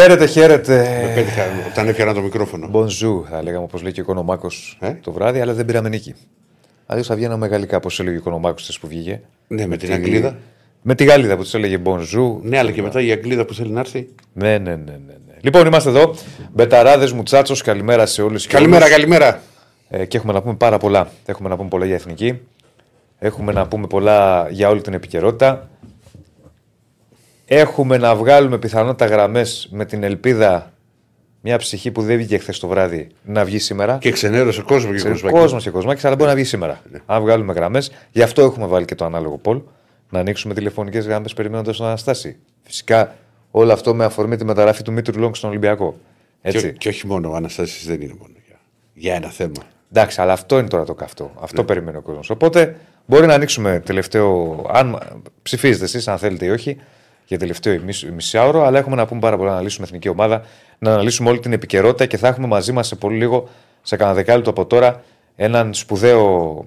Χαίρετε, χαίρετε. Με πέτυχα όταν έφτιανα το μικρόφωνο. Μπονζού, θα λέγαμε όπως λέει και ο Οικονομάκος Ε; το βράδυ, αλλά δεν πήραμε νίκη. Αλλιώς θα βγαίναμε γαλλικά, όπως έλεγε ο Οικονομάκος που βγήκε. Ναι, με την τη- Αγγλίδα. Με τη Γαλλίδα που του έλεγε Μπονζού. Ναι, αλλά και μετά η Αγγλίδα που θέλει να έρθει. Ναι, ναι, ναι, ναι, ναι. Λοιπόν, είμαστε εδώ. Μπεταράδες, μουτσάτσος, καλημέρα σε όλους και Καλημέρα, όλους. καλημέρα. Ε, και έχουμε να πούμε πάρα πολλά. Έχουμε να πούμε πολλά για εθνική. Έχουμε να πούμε πολλά για όλη την επικαιρότητα. Έχουμε να βγάλουμε πιθανότητα γραμμές με την ελπίδα μια ψυχή που δεν βγήκε χθες το βράδυ να βγει σήμερα. Και ξενέρωσε κόσμο και Ξέρεις, κόσμο. κόσμος και κοσμάκι, αλλά μπορεί να βγει σήμερα. Αν βγάλουμε γραμμές, γι' αυτό έχουμε βάλει και το ανάλογο πόλ. Να ανοίξουμε τηλεφωνικές γραμμές περιμένοντας τον Αναστάση. Φυσικά όλο αυτό με αφορμή τη μεταγραφή του Μήτρου Λόγκ στον Ολυμπιακό. Έτσι. Και, και όχι μόνο, ο Αναστάσης δεν είναι μόνο για, για ένα θέμα. Εντάξει, αλλά αυτό είναι τώρα το καυτό. Αυτό περιμένει ο κόσμος. Οπότε μπορεί να ανοίξουμε τελευταίο. Αν ψηφίζετε εσείς, αν θέλετε ή όχι, για τελευταίο μισ- μισάωρο, αλλά έχουμε να πούμε πάρα πολλά να αναλύσουμε εθνική ομάδα, να αναλύσουμε όλη την επικαιρότητα και θα έχουμε μαζί μας σε πολύ λίγο, σε κανένα δεκάλεπτο από τώρα, έναν σπουδαίο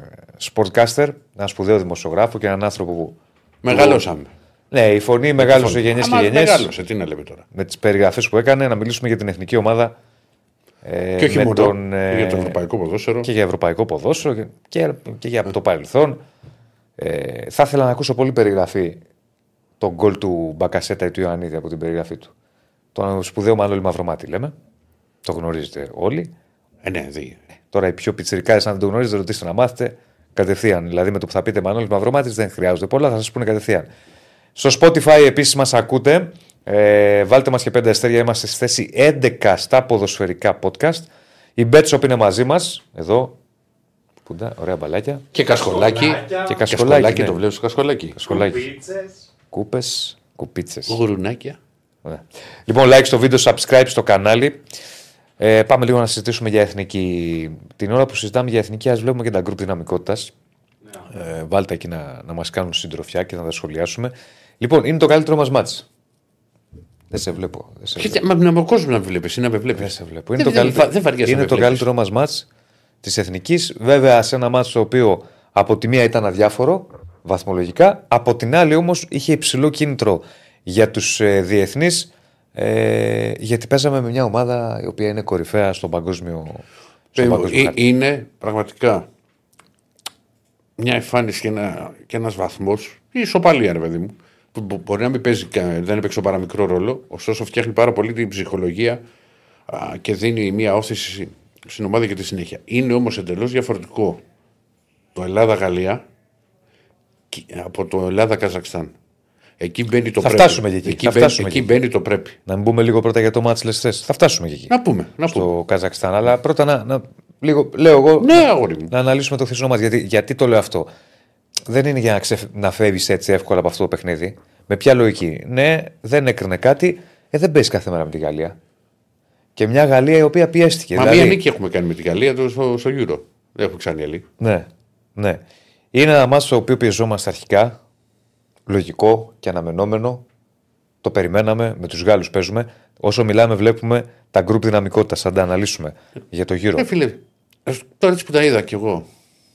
ε, sportcaster, έναν σπουδαίο δημοσιογράφο και έναν άνθρωπο που. Μεγαλώσαμε. Ναι, η φωνή μεγάλωσε γενιές και Άμα γενιές. Μεγάλωσε, τι να λέμε τώρα. Με τις περιγραφές που έκανε, να μιλήσουμε για την εθνική ομάδα. Ε, Και όχι με μόνο τον, ε, για το ευρωπαϊκό ποδόσφαιρο. και για ευρωπαϊκό ποδόσφαιρο και, και, και για το παρελθόν. Ε, θα ήθελα να ακούσω πολύ περιγραφή τον γκολ του Μπακασέτα ή του Ιωαννίδη από την περιγραφή του. Τον σπουδαίο Μανώλη Μαυρομάτη λέμε. Το γνωρίζετε όλοι. Ε, ναι, δει. Τώρα οι πιο πιτσιρικάδε, αν δεν το γνωρίζετε, ρωτήστε να μάθετε κατευθείαν. Δηλαδή με το που θα πείτε Μανώλης Μαυρομάτης δεν χρειάζονται πολλά, θα σας πούνε κατευθείαν. Στο Spotify επίσης μας ακούτε. Ε, βάλτε μας και πέντε αστέρια. Είμαστε στη θέση 11 στα ποδοσφαιρικά podcast. Η Betshop είναι μαζί μας. Εδώ. Πούντα, ωραία μπαλάκια. Και κασχολάκι. Και Κασχολάκι, κασκολάκι. Ναι. το βλέπω στο κασχολάκι. Κασκολάκι. Πίτσες. Κούπες, κουπίτσες. Γουρουνάκια. Ωραία. Λοιπόν, like στο βίντεο, subscribe στο κανάλι. Ε, πάμε λίγο να συζητήσουμε για εθνική. Την ώρα που συζητάμε για εθνική, ας βλέπουμε και τα γκρουπ δυναμικότητας. Ε, βάλτε εκεί να, να μας κάνουν συντροφιά και να τα σχολιάσουμε. Λοιπόν, είναι το καλύτερο μας μάτς. Δεν σε βλέπω. Δεν σε βλέπω. Κοίτα, μα να με κόσμο να με βλέπεις ή να με βλέπεις. Δεν σε βλέπω. Είναι Δεν- το δεν- καλύτερο, δεν βαριέσαι να είναι με το βλέπεις. καλύτερο μας μάτς της εθνικής. Βέβαια, σε ένα μάτς το οποίο από τη μία ήταν αδιάφορο βαθμολογικά, από την άλλη όμως είχε υψηλό κίνητρο για τους ε, διεθνείς. Ε, γιατί παίζαμε με μια ομάδα η οποία είναι κορυφαία στον παγκόσμιο. Στον παγκόσμιο Ε, χάρτη. είναι πραγματικά μια εμφάνιση και, ένα, και ένας βαθμός η ισοπαλία ρε παιδί μου που μπο- μπορεί να μην παίζει, κα- δεν έπαιξε παρά μικρό ρόλο ωστόσο φτιάχνει πάρα πολύ την ψυχολογία α, και δίνει μια όθηση στην ομάδα για τη συνέχεια είναι όμως εντελώς διαφορετικό το Ελλάδα-Γαλλία και- από το Ελλάδα-Καζακστάν εκεί μπαίνει το Θα πρέπει φτάσουμε και εκεί, εκεί, θα μπαίνει, φτάσουμε εκεί εκεί. μπαίνει το πρέπει Να μην πούμε λίγο πρώτα για το μάτς λες θες. Θα φτάσουμε και εκεί. να πούμε, να πούμε. στο Καζακστάν. Αλλά πρώτα να, να λίγο, λέω εγώ, ναι αγόρι μου να αναλύσουμε το χθεσινό μα. Γιατί, γιατί το λέω αυτό. Δεν είναι για να, ξεφ... να φεύγεις έτσι εύκολα από αυτό το παιχνίδι. Με ποια λογική. Ναι, δεν έκρινε κάτι. Ε, δεν παίζει κάθε μέρα με τη Γαλλία. Και μια Γαλλία η οποία πιέστηκε. Μα δηλαδή, μία νίκη έχουμε κάνει με την Γαλλία το- στο, στο Euro. Δεν έχουμε κάνει άλλη. Ναι, ναι. Είναι ένα μάτσο στο οποίο πιεζόμαστε αρχικά. Λογικό και αναμενόμενο. Το περιμέναμε. Με τους Γάλλους παίζουμε. Όσο μιλάμε, βλέπουμε τα γκρουπ δυναμικότητας. Θα τα αναλύσουμε για το γύρο. Ε, φίλε, ας- τώρα έτσι που τα είδα κι εγώ,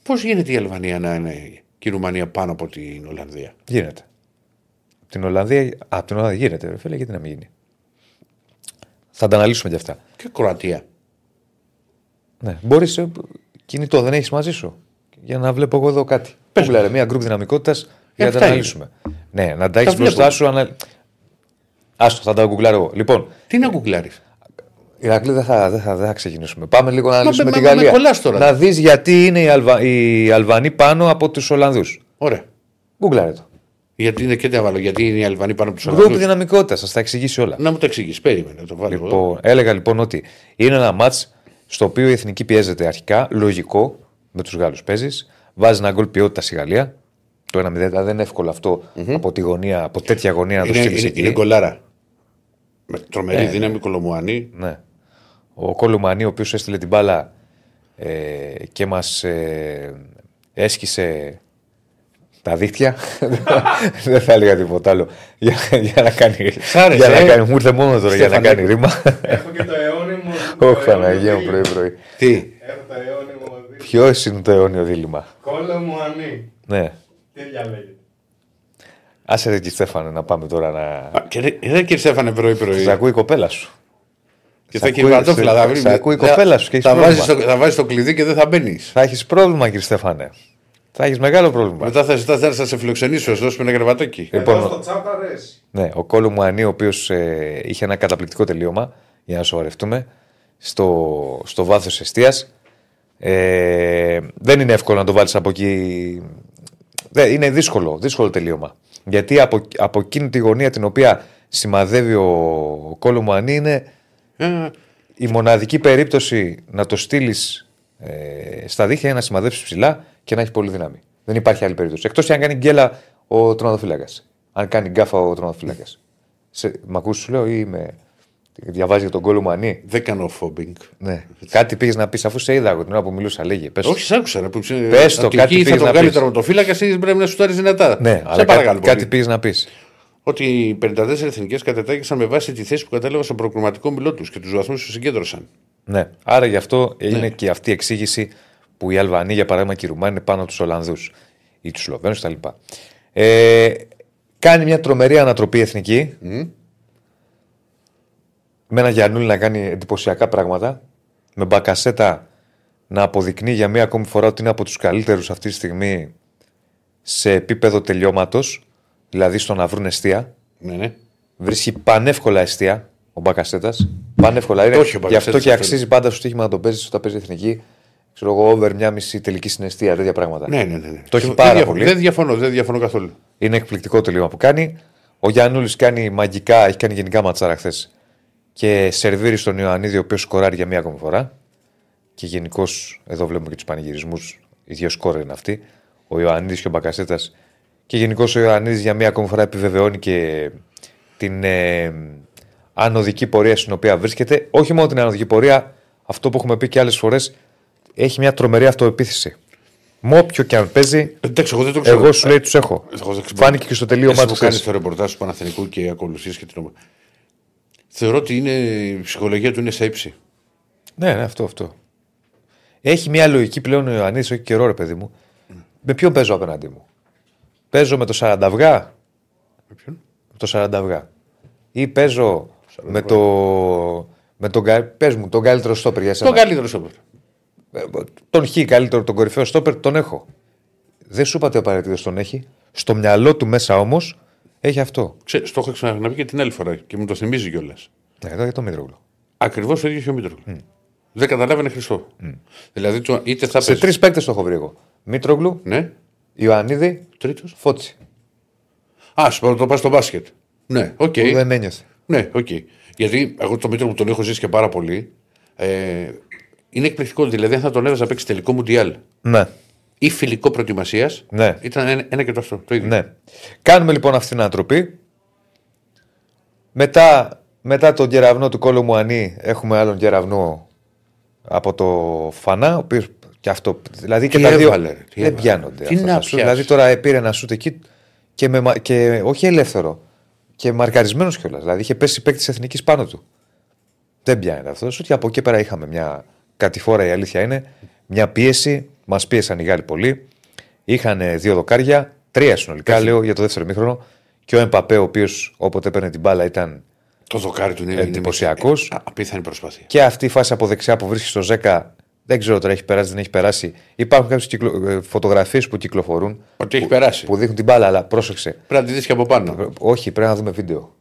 πώς γίνεται η Αλβανία να είναι και η Ρουμανία πάνω από την Ολλανδία; Γίνεται. Από την Ολλανδία, από την Ολλανδία γίνεται, ρε φίλε, γιατί να μην γίνει; Θα τα αναλύσουμε κι αυτά. Και η Κροατία. Ναι. Μπορείς κινητό, δεν έχεις μαζί σου. Για να βλέπω εγώ εδώ κάτι. Πες ρε, μια γκρουπ δυναμικότητας για να τα αυτά είναι. αναλύσουμε. Ναι, να τα έχεις βλέπω. μπροστά σου. Ανα... Άστο, θα τα γκουγκλάρω εγώ. Λοιπόν, Τι να γκουγκλάρεις; Ηρακλή δεν θα, δεν, θα, δεν θα ξεκινήσουμε. Πάμε λίγο να αναλύσουμε μα- τη μα- με Γαλλία. κολλάς τώρα. Να δεις γιατί είναι οι, Αλβα... οι Αλβανοί πάνω από τους Ολλανδούς. Ωραία. Γκουγκλάρε το. Γιατί είναι και τι να βάλω, γιατί είναι οι Αλβανοί πάνω από τους Γκρουπ Ολλανδούς; δυναμικότητας, θα τα εξηγήσει όλα. Να μου το εξηγήσεις. Περίμενε, το βάλω εγώ. Λοιπόν, έλεγα λοιπόν ότι είναι ένα μάτς στο οποίο η εθνική πιέζεται αρχικά, λογικό, με τους Γάλλους παίζεις. Βάζεις ένα γκολ ποιότητας η Γαλλία. Το 1-0 δηλαδή δεν είναι εύκολο αυτό από, τη γωνία, από τέτοια γωνία να το Είναι, στείλεις είναι, εκεί. είναι γκολάρα. Με τρομερή Ε. δύναμη Κολομουανή. Ναι. Ο Κολουμανί, ο οποίος έστειλε την μπάλα ε, και μας ε, έσκησε τα δίχτυα. δεν θα έλεγα τίποτα άλλο. Για, για να κάνει. άρεσε, για να ε; κάνει μου ήρθε μόνος τώρα για να Στέφανε. κάνει ρήμα. Έχω και το αιώνιμο. Όχι, Παναγία μου πρωί-πρωί. Τι; Έχω το αιώνιμο δίλημα. Ποιο είναι το αιώνιο δίλημα; Κόλλο μου ανή. Ναι. Τι διαλέγετε; Άσε ρε, κύριε Στέφανε, να πάμε τώρα να. Α, Και ρε, ρε κύριε Στέφανε πρωί-πρωί. Σε ακούει η κοπέλα σου. Και σε θα ακούει- κύριε Βατόφυλλα. σε- θα βρει- σε ακούει η θα- κοπέλα σου και έχεις θα βάζεις πρόβλημα. το- Θα βάζεις το κλειδί και δεν θα μπαίνεις. Θα έχεις πρόβλημα, κύριε Στέφανε. Θα έχεις μεγάλο πρόβλημα. Μετά θα ζητά να σε φιλοξενήσω, να σου δώσουμε ένα κρεβατάκι. Λοιπόν, Εδώ στο τσάπ αρέσει. Ναι, ο Κόλο Μουανί, ο οποίος ε, είχε ένα καταπληκτικό τελείωμα, για να σοβαρευτούμε, στο, στο βάθος αιστεία. Ε, δεν είναι εύκολο να το βάλεις από εκεί. Δεν, είναι δύσκολο, δύσκολο τελείωμα. Γιατί από, από εκείνη τη γωνία την οποία σημαδεύει ο, ο Κόλο Μουανί είναι Ε, η μοναδική περίπτωση να το στείλεις ε, στα δίχτυα είναι να σημαδέψεις ψηλά και να έχει πολύ δύναμη. Δεν υπάρχει άλλη περίπτωση. Εκτός αν κάνει γκέλα ο τροματοφύλακας. Αν κάνει γκάφα ο τροματοφύλακας. Μ' ακούς σου λέω ή με. Διαβάζει για τον κόλλο μου ανή. Δεν κάνω φόμπινγκ. Ναι. Κάτι πήγες να πεις αφού σε είδα εγώ την ώρα που μιλούσα. Λέγε. Πες το. Όχι, σ' άκουσα. Ρε, που ξε- Πες το, από κάτι εκεί θα πήγες τον να βγάλει πεις. τερματοφύλακα, εσύ πρέπει να σου τάρει δυνατά. Ναι, Σε αλλά παρακαλώ. κάτι, κάτι πολύ. πήγες να πεις. Ότι οι 54 εθνικές κατετάγησαν με βάση τη θέση που κατέλαβαν στο προκριματικό μιλό τους και τους βαθμούς που συγκέντρωσαν. Ναι. Άρα γι' αυτό είναι Ναι. και αυτή η εξήγηση που οι Αλβανοί, για παράδειγμα, και οι Ρουμάνοι είναι πάνω από τους Ολλανδούς ή τους Σλοβαίνους κτλ. Ε, κάνει μια τρομερή ανατροπή εθνική. Με ένα Γιαννούλη να κάνει εντυπωσιακά πράγματα. Με μπακασέτα να αποδεικνύει για μία ακόμη φορά ότι είναι από τους καλύτερους αυτή τη στιγμή σε επίπεδο τελειώματος. Δηλαδή στο να βρουν αιστεία. Ναι, ναι. Βρίσκει πανεύκολα αιστεία ο Μπακασέτας. Πανεύκολα. Είναι, Το έχει ο γι' αυτό Μπακασέτας και αυτό. αξίζει πάντα στο στοίχημα να τον παίζει όταν παίζει εθνική. Ξέρω εγώ, over μια μισή τελική συναισθία, τέτοια πράγματα. Ναι, ναι, ναι, ναι. Το έχει Δεν πάρα διαφωνώ, πολύ. Δεν διαφωνώ, δεν διαφωνώ καθόλου. Είναι εκπληκτικό το λίγο που κάνει. Ο Γιάννουλη κάνει μαγικά, έχει κάνει γενικά ματσάρα χθες. Και σερβίρει στον Ιωαννίδη, ο οποίος σκοράρει για μία ακόμη φορά. Και γενικώς, εδώ βλέπουμε και τους πανηγυρισμούς. Οι δύο σκόρε είναι αυτοί. Ο Ιωαννίδης και ο Μπακασέτας. Και γενικώς ο Ιωαννίδης για μία ακόμη φορά επιβεβαιώνει και την ε, ανωδική πορεία στην οποία βρίσκεται. Όχι μόνο την ανωδική πορεία, αυτό που έχουμε πει και άλλες φορές, έχει μια τρομερή αυτοεπίθεση. Με όποιο και αν παίζει, Εντάξει, εγώ δεν το ξέρω. εγώ σου λέει τους έχω. Εγώ δεν ξέρω. Φάνηκε και στο τελείωμά Εσύ τους. που κάνεις χθες. το ρεπορτάζ του Παναθηνικού και ακολουθείς και την ομάδα. Θεωρώ ότι είναι, η ψυχολογία του είναι σε ύψη. Ναι, ναι, αυτό, αυτό. Έχει μια λογική πλέον ο Ιωαννίδης, όχι καιρό, ρε παιδί μου. Με ποιον παίζω απέναντί μου; Παίζω με το 40 αυγά. Με ποιον; Με το 40 αυγά. Ή παίζω με το. Με τον, κα- πες μου, τον καλύτερο στόπερ για σένα. Το καλύτερο σώμα. Ε, Τον Χ, καλύτερο, τον κορυφαίο στόπερ, τον έχω. Δεν σου είπα ότι απαραίτητο τον έχει. Στο μυαλό του μέσα όμως έχει αυτό. Ξέρεις, το έχω ξαναπεί και την άλλη φορά και μου το θυμίζει κιόλας. Ναι, εδώ για το Μήτρογλου. Ακριβώς το ίδιο είχε ο Μήτρογλου. Δεν καταλάβαινε Χριστό. Δηλαδή, το, είτε θα Σε πες- τρεις παίκτες το έχω βρει εγώ. Μήτρογλου, Ναι, Ιωαννίδη, τρίτος. Φώτσι. Α, σου πω το πας στο μπάσκετ. Ναι, οκ. Που δεν ένιωθε. Ναι, οκ. Γιατί εγώ το Μήτρο που τον έχω ζήσει και πάρα πολύ. Ε, είναι εκπληκτικό. Δηλαδή, αν θα τον έβαζα να παίξει τελικό μουντιάλ Ναι. Ή φιλικό προετοιμασίας, Ναι. ήταν ένα, ένα και το αυτό. Το ίδιο. Ναι. Κάνουμε λοιπόν αυτή την ανατροπή. Μετά, μετά τον κεραυνό του Κόλλο Μουανί έχουμε άλλον κεραυνό από το Φανά, ο οποίος και αυτό. Δηλαδή και Τι τα δύο έβαλε, ρε, τι δεν έβαλε. πιάνονται. Τι αυτά να τα σουτ. πιάσεις. Δηλαδή τώρα πήρε ένα σούτ εκεί και, με, μα- και όχι ελεύθερο. Και μαρκαρισμένος κιόλας. Δηλαδή είχε πέσει παίκτης εθνικής πάνω του. Δεν πιάνεται αυτό. Ότι από εκεί πέρα είχαμε μια κατηφόρα, η αλήθεια είναι, μια πίεση. Μας πίεσαν οι Γάλλοι πολύ. Είχαν δύο δοκάρια, τρία συνολικά, λέω για το δεύτερο μήχρονο. Και ο Εμπαπέ, ο οποίος όποτε έπαιρνε την μπάλα ήταν. Το δοκάρι του είναι είναι- Εντυπωσιακός. ε, α, Απίθανη προσπάθεια. Και αυτή η φάση από δεξιά που βρίσκει στο Ζέκα, δεν ξέρω τώρα έχει περάσει, δεν έχει περάσει. Υπάρχουν κάποιες κυκλο... φωτογραφίες που κυκλοφορούν Ότι έχει περάσει. που δείχνουν την μπάλα, αλλά πρόσεξε. Πρέπει να τη δεις και από πάνω. Όχι, πρέπει να δούμε βίντεο.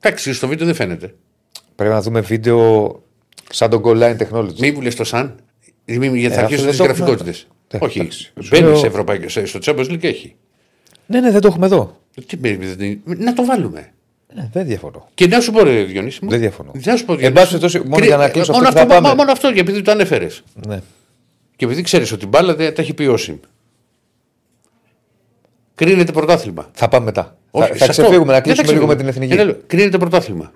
Εντάξει, στο βίντεο δεν φαίνεται. Πρέπει να δούμε βίντεο σαν το goal line technology. Μην βουλε το σαν. Μη, γιατί θα Ε, αρχίσουν αυτό τις δεν το έχουμε. γραφικότητες. Ε, Όχι. εντάξει. Σου Μπαίνει λέω- σε ευρωπαϊκό. σε- Στο Champions League έχει. Ναι, ναι, δεν το έχουμε εδώ. Τι, με- με- να το βάλουμε. Ναι, δεν διαφωνώ. Και να σου πω, ρε Διονύση. μου, Δεν διαφωνώ. Να σου πω, Εν Διονύση, πάση περιπτώσει, μόνο κρι- για να κλείσω μόνο αυτό και θα αυτό, πάμε. μόνο αυτό, επειδή το ανέφερες. Ναι. Και επειδή ξέρεις ότι η μπάλα δεν τα έχει πει ο Σιμ. Κρίνεται πρωτάθλημα. Θα πάμε μετά. Όχι, θα, σε θα αυτό. ξεφύγουμε να Δεν θα κλείσουμε λίγο με την ξεφύγουμε. εθνική. Είναι άλλο. Κρίνεται πρωτάθλημα.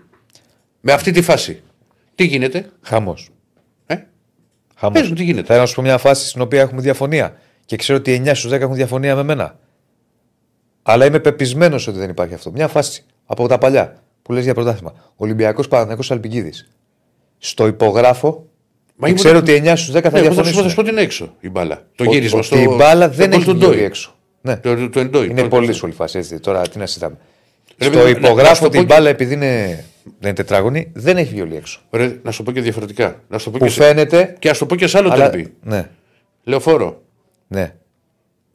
Με αυτή τη φάση. Τι γίνεται, Χαμός. Ε; Χαμός. Πες μου τι γίνεται. Θέλω να σου πω μια φάση στην οποία έχουμε διαφωνία. Και ξέρω ότι 9 στους 10 έχουν διαφωνία με μένα. Αλλά είμαι πεπισμένος ότι δεν υπάρχει αυτό. Μια φάση από τα παλιά που λες για πρωτάθλημα. Ολυμπιακός Παναγιακό Αλπικίδη. Στο υπογράφω Μα και ήμουν- ξέρω ότι 9 στους 10 θα Ναι, εγώ θα σου πω- θα διαφωνήσουν. σου πω ότι είναι έξω η μπάλα. Το Ο- γύρισμα ότι στο. η μπάλα δεν στο έχει goal του βγει Ντόι. έξω. Ναι. Το, το εντόι. Είναι Το- πολύ το- δύσκολη φάση έτσι. Τώρα τι να συζητάμε. Ρε, Στο παιδί μου, να- να υπογράφω σου το την πω και- μπάλα επειδή είναι, δεν είναι τετράγωνη, δεν έχει βιολί έξω. Ρε, να σου το πω και διαφορετικά. Να σου το πω Που και, σε... φαίνεται. και ας το πω και σε άλλο Αλλά, τραπή. ναι, Λεωφόρο. ναι.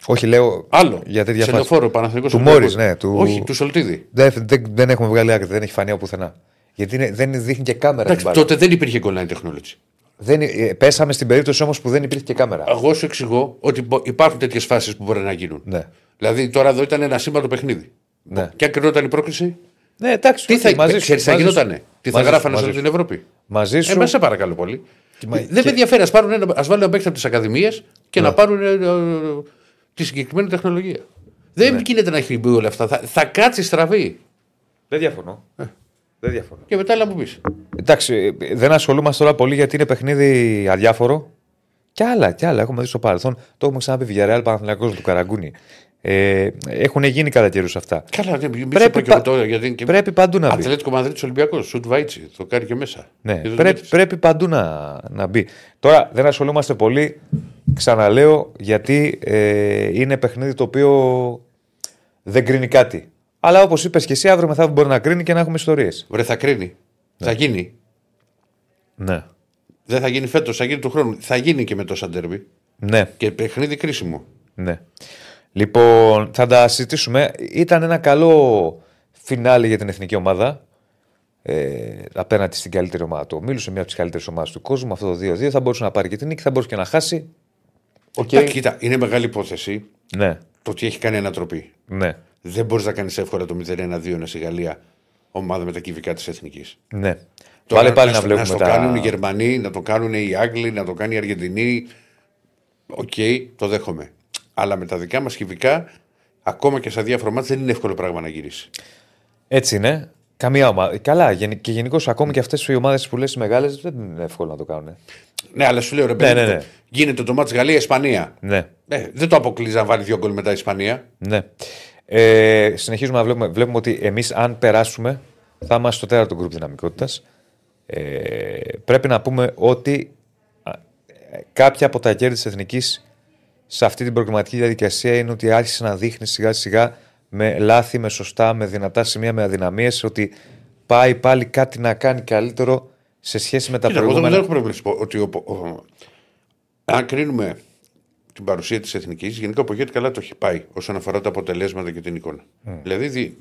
Όχι, λέω. Άλλο. Για τέτοια σε φάση. λεωφόρο, Παναθηναϊκός Του Ολυμπιακός. Μόρις, ναι, του- Όχι, του Σολτίδη. Δεν, δεν, δεν έχουμε βγάλει άκρη, δεν έχει φανεί από πουθενά. Γιατί είναι, δεν δείχνει και κάμερα την Εντάξει, μπάλα. τότε δεν υπήρχε goal line technology. Δεν, ε, πέσαμε στην περίπτωση όμως που δεν υπήρχε και κάμερα. Εγώ σου εξηγώ ότι μπο- υπάρχουν τέτοιες φάσεις που μπορεί να γίνουν. Ναι. Δηλαδή τώρα εδώ ήταν ένα σήμα το παιχνίδι. Ναι. Και αν κρινόταν η πρόκληση, Ναι, εντάξει, τι οκ, θα, μαζί σου, ξέρεις, θα μαζί σου. γινότανε. Τι θα Μαζί σου, γράφανε σε μαζί όλη σου. την Ευρώπη. Μαζί Ε, σου. με σε παρακαλώ πολύ. μα- δεν και- με ενδιαφέρει. Α πάρουν ένα, ας βάλουν ένα παίκτη από τις ακαδημίες και να πάρουν ε, ε, τη συγκεκριμένη τεχνολογία. Δεν γίνεται να έχει μπει όλα αυτά. Θα, θα κάτσει στραβή. Δεν διαφωνώ. Ε. Δεν διαφωνώ. Και μετά έλα μου πεις. Εντάξει, ε, δεν ασχολούμαστε τώρα πολύ γιατί είναι παιχνίδι αδιάφορο. Κι άλλα, κι άλλα. Έχουμε δει στο παρελθόν. Το έχουμε ξαναπεί Villarreal Παναθηναϊκός του Καραγκούνη. Ε, έχουν γίνει κατά καιρούς αυτά. Καλά, δεν μην Πρέπει πω και πα- εγώ τώρα, γιατί είναι και... Πρέπει παντού να μπει. Ατλέτικο Μαδρίτης Ολυμπιακός, Σουτ Βάιτσι, το κάνει και μέσα. Ναι, Είδες πρέπει, το πρέπει παντού να, να μπει. Τώρα δεν ασχολούμαστε πολύ, ξαναλέω, γιατί ε, είναι παιχνίδι το οποίο δεν κρίνει κάτι. Αλλά όπως είπες και εσύ, αύριο μεθαύριο μπορεί να κρίνει και να έχουμε ιστορίες. Βρε, θα κρίνει. Θα γίνει. Ναι. Δεν θα γίνει φέτος, θα γίνει του χρόνου. Θα γίνει και με το Σαντέρμπι. Ναι, Και παιχνίδι κρίσιμο. ναι. Λοιπόν, θα τα συζητήσουμε. Ήταν ένα καλό φινάλι για την εθνική ομάδα. Ε, απέναντι στην καλύτερη ομάδα του ομίλου, σε μια από τις καλύτερες ομάδες του κόσμου. Αυτό το 2-2 θα μπορούσε να πάρει και την νίκη, θα μπορούσε και να χάσει. OK. Okay. Κοίτα, είναι μεγάλη υπόθεση Ναι, το ότι έχει κάνει ανατροπή. ναι, Δεν μπορείς να κάνεις εύκολα το 0-1-2 στη Γαλλία ομάδα με τα κυβικά της εθνικής. ναι. Πάλι πάλι να στο- βλέπουμε το τα... κάνουν οι Γερμανοί, να το κάνουν οι Άγγλοι, να το κάνει η Αργεντινή. Οκ, το δέχομαι. Αλλά με τα δικά μας κυβικά, ακόμα και στα διάφορα μάτια, δεν είναι εύκολο πράγμα να γυρίσει. Έτσι είναι. Καμία ομάδα. Καλά, γενι- και γενικώς ακόμη και αυτές οι ομάδες που λες οι μεγάλες δεν είναι εύκολο να το κάνουν. Ναι, αλλά σου λέω ρε παιδί, ναι, μου, ναι. γίνεται το μάτς Γαλλία-Ισπανία. Ναι, Ε, δεν το αποκλείζει να βάλει δύο γκολ μετά η Ισπανία. ναι. Ε, συνεχίζουμε να βλέπουμε, βλέπουμε ότι εμείς, αν περάσουμε, θα είμαστε στο τέταρτο γκρουπ δυναμικότητας. Ε, πρέπει να πούμε ότι α, ε, κάποια από τα κέρδη της εθνικής σε αυτή την προγραμματική διαδικασία είναι ότι άρχισε να δείχνει σιγά σιγά με λάθη, με σωστά, με δυνατά σημεία, με αδυναμίες ότι πάει πάλι κάτι να κάνει καλύτερο σε σχέση με τα Κοίτα, εγώ δεν προηγούμενα. έχω πρόβλημα να σου πω ότι ο, ο- αν κρίνουμε την παρουσία της εθνικής, γενικά ο Πογέτη καλά το έχει πάει όσον αφορά τα αποτελέσματα και την εικόνα. Δηλαδή, δι-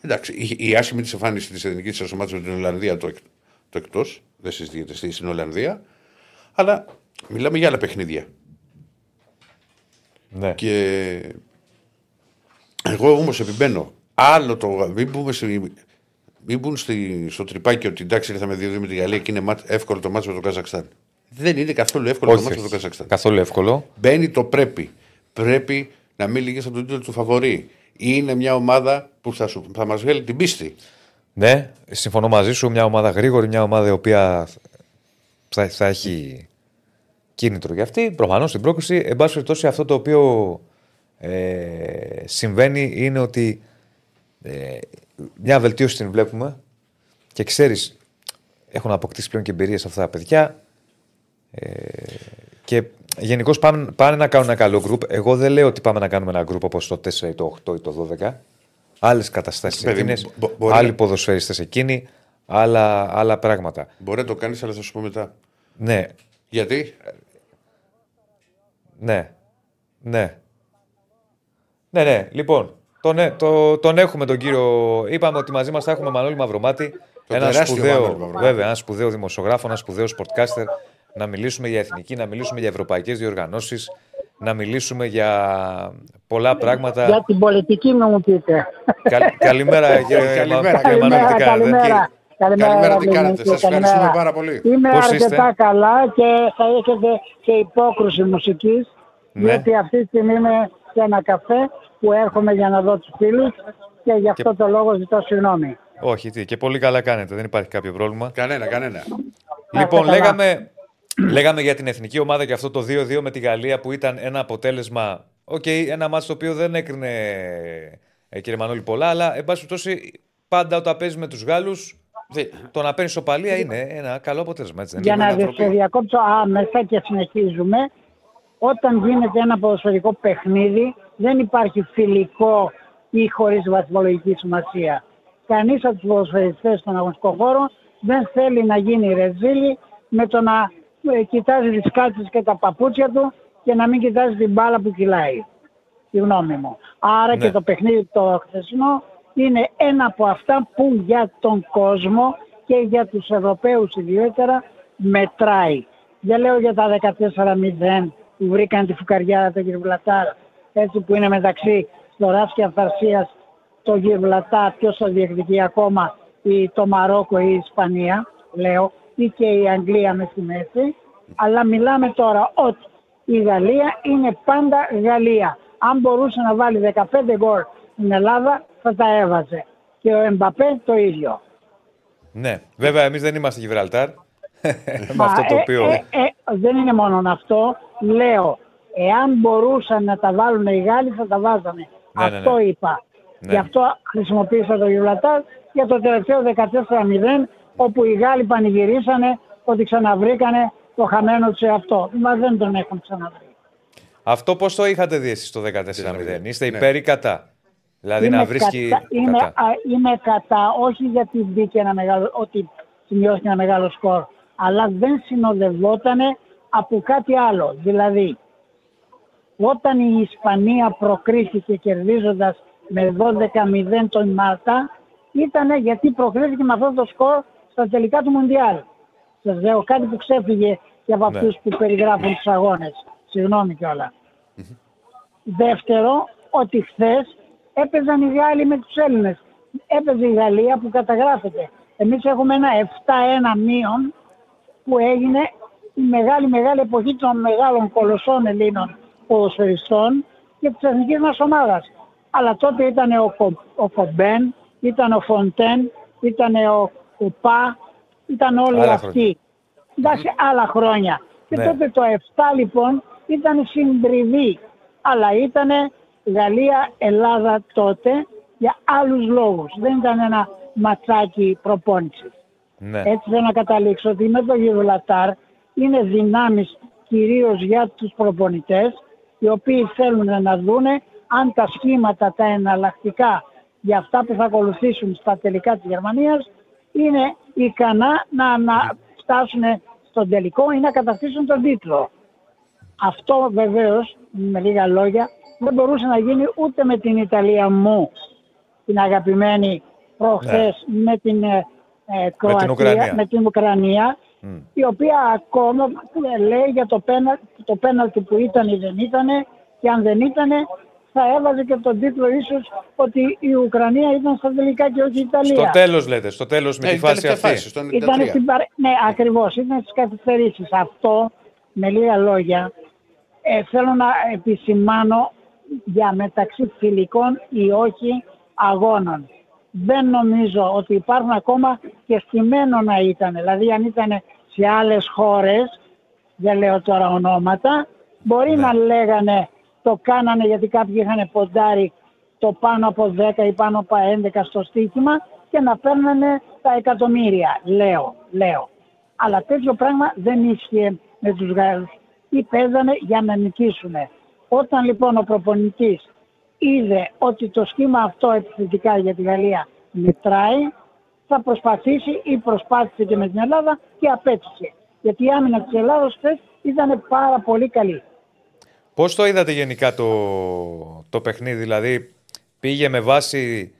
εντάξει, η, η άσχημη της εμφάνισης της εθνικής τη ομάδα με την Ολλανδία το, εκ- το εκτός, δεν συζητιέται στη- στην Ολλανδία, αλλά μιλάμε για άλλα παιχνίδια. Ναι. Και εγώ όμως επιμένω. Άλλο το. Μην μπούμε στη, μην μπουν στη, στο τρυπάκι ότι εντάξει ήρθαμε 2-2 με τη Γαλλία και είναι μάτ- εύκολο το μάτσο με το Καζακστάν. Δεν είναι καθόλου εύκολο το Όχι, μάτσο με το όχι. Καζακστάν. καθόλου εύκολο. Μπαίνει το πρέπει. Πρέπει να μην λυγείς από τον τίτλο του φαβορή. Είναι μια ομάδα που θα, σου, θα μας βγάλει την πίστη. Ναι, συμφωνώ μαζί σου. Μια ομάδα γρήγορη, μια ομάδα η οποία θα, θα έχει κίνητρο για αυτή. Προφανώς στην πρόκληση. Εν πάση περιπτώσει, αυτό το οποίο ε, συμβαίνει είναι ότι ε, μια βελτίωση την βλέπουμε και ξέρεις, έχουν αποκτήσει πλέον και εμπειρίες αυτά τα παιδιά. Ε, και γενικώς πάνε, πάνε να κάνουν ένα καλό γκρουπ. Εγώ δεν λέω ότι πάμε να κάνουμε ένα γκρουπ όπως το 4 ή το 8 ή το 12. Άλλες καταστάσεις Παιδί μου, εκείνε. μπο- μπορεί Άλλοι να- ποδοσφαιριστές εκείνοι. Άλλα, άλλα πράγματα. Μπορεί να το κάνεις, αλλά θα σου πω μετά. Ναι, Γιατί; Ναι, ναι. Ναι, ναι. Λοιπόν, τον, ε- το, τον έχουμε τον κύριο. Είπαμε ότι μαζί μας θα έχουμε Μανώλη Μαυρομάτη. Το Ένα τεράστιο σπουδαίο, Μανώλη Μαυρομάτη. βέβαια, ένα σπουδαίο δημοσιογράφο, ένα σπουδαίο sportcaster. Να μιλήσουμε για εθνική, να μιλήσουμε για ευρωπαϊκές διοργανώσεις, να μιλήσουμε για πολλά πράγματα. Για την πολιτική μου μου πείτε. Καλ- καλημέρα, κύριε, Καλημέρα, Μα- κύριε Μανώλη, τι κάνετε. Καλημέρα. Καλημέρα, τι Δημήτρη, κάνετε. Σας καλημέρα. ευχαριστούμε πάρα πολύ. Είμαι Πώς αρκετά είστε; καλά και θα έχετε και υπόκρουση μουσικής Ναι. διότι αυτή τη στιγμή είμαι σε ένα καφέ που έρχομαι για να δω τους φίλους και γι' αυτό το λόγο ζητώ συγγνώμη. Όχι, τι, και πολύ καλά κάνετε, δεν υπάρχει κάποιο πρόβλημα. κανένα, κανένα. Λοιπόν, καλά. λέγαμε, λέγαμε για την εθνική ομάδα και αυτό το 2-2 με τη Γαλλία που ήταν ένα αποτέλεσμα. Οκ, ένα ματς το οποίο δεν έκρινε ε, κύριε Μανώλη πολλά, αλλά εν πάση περιπτώσει πάντα όταν παίζεις με τους Γάλλους, το να παίρνεις σοπαλία είναι ένα καλό αποτέλεσμα. Έτσι, δεν Για είναι. να ανθρωπή. σε διακόψω άμεσα και συνεχίζουμε. όταν γίνεται ένα ποδοσφαιρικό παιχνίδι δεν υπάρχει φιλικό ή χωρίς βαθμολογική σημασία. Κανείς από τους ποδοσφαιριστές στον αγωνιστικό χώρο δεν θέλει να γίνει ρεζίλη με το να ε, κοιτάζει τις κάλτσες και τα παπούτσια του και να μην κοιτάζει την μπάλα που κυλάει. Τη γνώμη μου. Άρα Ναι. και το παιχνίδι το χθεσινό είναι ένα από αυτά που για τον κόσμο και για τους Ευρωπαίους ιδιαίτερα μετράει. Δεν λέω για τα 14-0 που βρήκαν τη φουκαριά το Γιβλατάρ έτσι που είναι μεταξύ Σλωράς και Αυθαρσίας το Γιβλατάρ ποιος θα διεκδικεί ακόμα ή το Μαρόκο ή η Ισπανία λέω ή και η Αγγλία με στη μέση αλλά μιλάμε τώρα ότι η Γαλλία είναι πάντα Γαλλία. Αν μπορούσε να βάλει 15 γκολ στην Ελλάδα θα τα έβαζε. Και ο Εμπαπέ το ίδιο. Ναι, βέβαια εμείς δεν είμαστε Γιβραλτάρ. με Μα, αυτό το ε, οποίο. ε, ε, δεν είναι μόνο αυτό. Λέω, εάν μπορούσαν να τα βάλουν οι Γάλλοι θα τα βάζανε. Ναι, ναι, αυτό ναι. είπα. Ναι. Γι' αυτό χρησιμοποίησα το Γιβλατάρ για το τελευταίο 14-0 όπου οι Γάλλοι πανηγυρίσανε ότι ξαναβρήκανε το χαμένο τους αυτό. Μα δεν τον έχουν ξαναβρει. Αυτό πώ το είχατε δει εσείς το 14-0. Είστε υπέρ ή κατά; Δηλαδή να βρίσκει. κατά, είμαι, κατά. α, είμαι κατά, όχι γιατί μπήκε ένα μεγάλο, ότι σημειώθηκε ένα μεγάλο σκορ, αλλά δεν συνοδευότανε από κάτι άλλο. Δηλαδή, όταν η Ισπανία προκρίθηκε κερδίζοντας με 12-0 τον Μάλτα, ήταν γιατί προκρίθηκε με αυτό το σκορ στα τελικά του Μουντιάλ. Σας λέω κάτι που ξέφυγε και από Ναι. αυτούς που περιγράφουν τους αγώνες. Συγγνώμη κιόλας. Δεύτερο, ότι χθες έπαιζαν οι Γάλλοι με τους Έλληνες. Έπαιζε η Γαλλία που καταγράφεται. Εμείς έχουμε ένα 7-1 μείον που έγινε η μεγάλη μεγάλη εποχή των μεγάλων κολοσσών Ελλήνων ποδοσφαιριστών και της εθνικής μας ομάδας. Αλλά τότε ήταν ο, Κο, ο Κομπέν, ήταν ο Φοντέν, ήταν ο Κουπά, ήταν όλοι Άλλα αυτοί. χρόνια. Εντάξει, άλλα χρόνια. Και Ναι. τότε το 7 λοιπόν ήταν συντριβή. Αλλά ήταν Γαλλία-Ελλάδα τότε για άλλους λόγους. Δεν ήταν ένα ματσάκι προπόνησης. Ναι. Έτσι θέλω να καταλήξω ότι με το Γιβραλτάρ είναι δυνάμεις κυρίως για τους προπονητές οι οποίοι θέλουν να δούνε αν τα σχήματα, τα εναλλακτικά για αυτά που θα ακολουθήσουν στα τελικά της Γερμανίας είναι ικανά να, να φτάσουν στον τελικό ή να κατακτήσουν τον τίτλο. Αυτό βεβαίως, με λίγα λόγια, δεν μπορούσε να γίνει ούτε με την Ιταλία μου, την αγαπημένη προχθές με την ε, ε, Κροατία, Ουκρανία. με την Ουκρανία, Μμ. η οποία ακόμα ε, λέει για το, πένα, το πέναλτι που ήταν ή δεν ήταν και αν δεν ήταν θα έβαζε και τον τίτλο ίσως ότι η Ουκρανία ήταν στα τελικά και όχι η Ιταλία. Στο τέλος λέτε, στο τέλος με Ε, τη η φάση τελευταία αυτή. φάση, στον Ήταν 93. στην παρε... Ναι, ακριβώς. Ήταν στις καθυστερήσεις. Αυτό, με λίγα λόγια, ε, θέλω να επισημάνω για μεταξύ φιλικών ή όχι αγώνων. Δεν νομίζω ότι υπάρχουν ακόμα και στημένο να ήταν. Δηλαδή αν ήταν σε άλλες χώρες, δεν λέω τώρα ονόματα, μπορεί να λέγανε το κάνανε γιατί κάποιοι είχαν ποντάρει το πάνω από 10 ή πάνω από 11 στο στοίχημα και να παίρνανε τα εκατομμύρια. Λέω, λέω. Αλλά τέτοιο πράγμα δεν ίσχυε με τους Γάλλους. Ή παίζανε για να νικήσουν. Όταν λοιπόν ο προπονητής είδε ότι το σχήμα αυτό επιθετικά για τη Γαλλία μετράει, θα προσπαθήσει ή προσπάθησε και με την Ελλάδα και απέτυχε. Γιατί η άμυνα της Ελλάδος χθες ήταν πάρα πολύ καλή. Πώς το είδατε γενικά το, το παιχνίδι, δηλαδή πήγε με βάση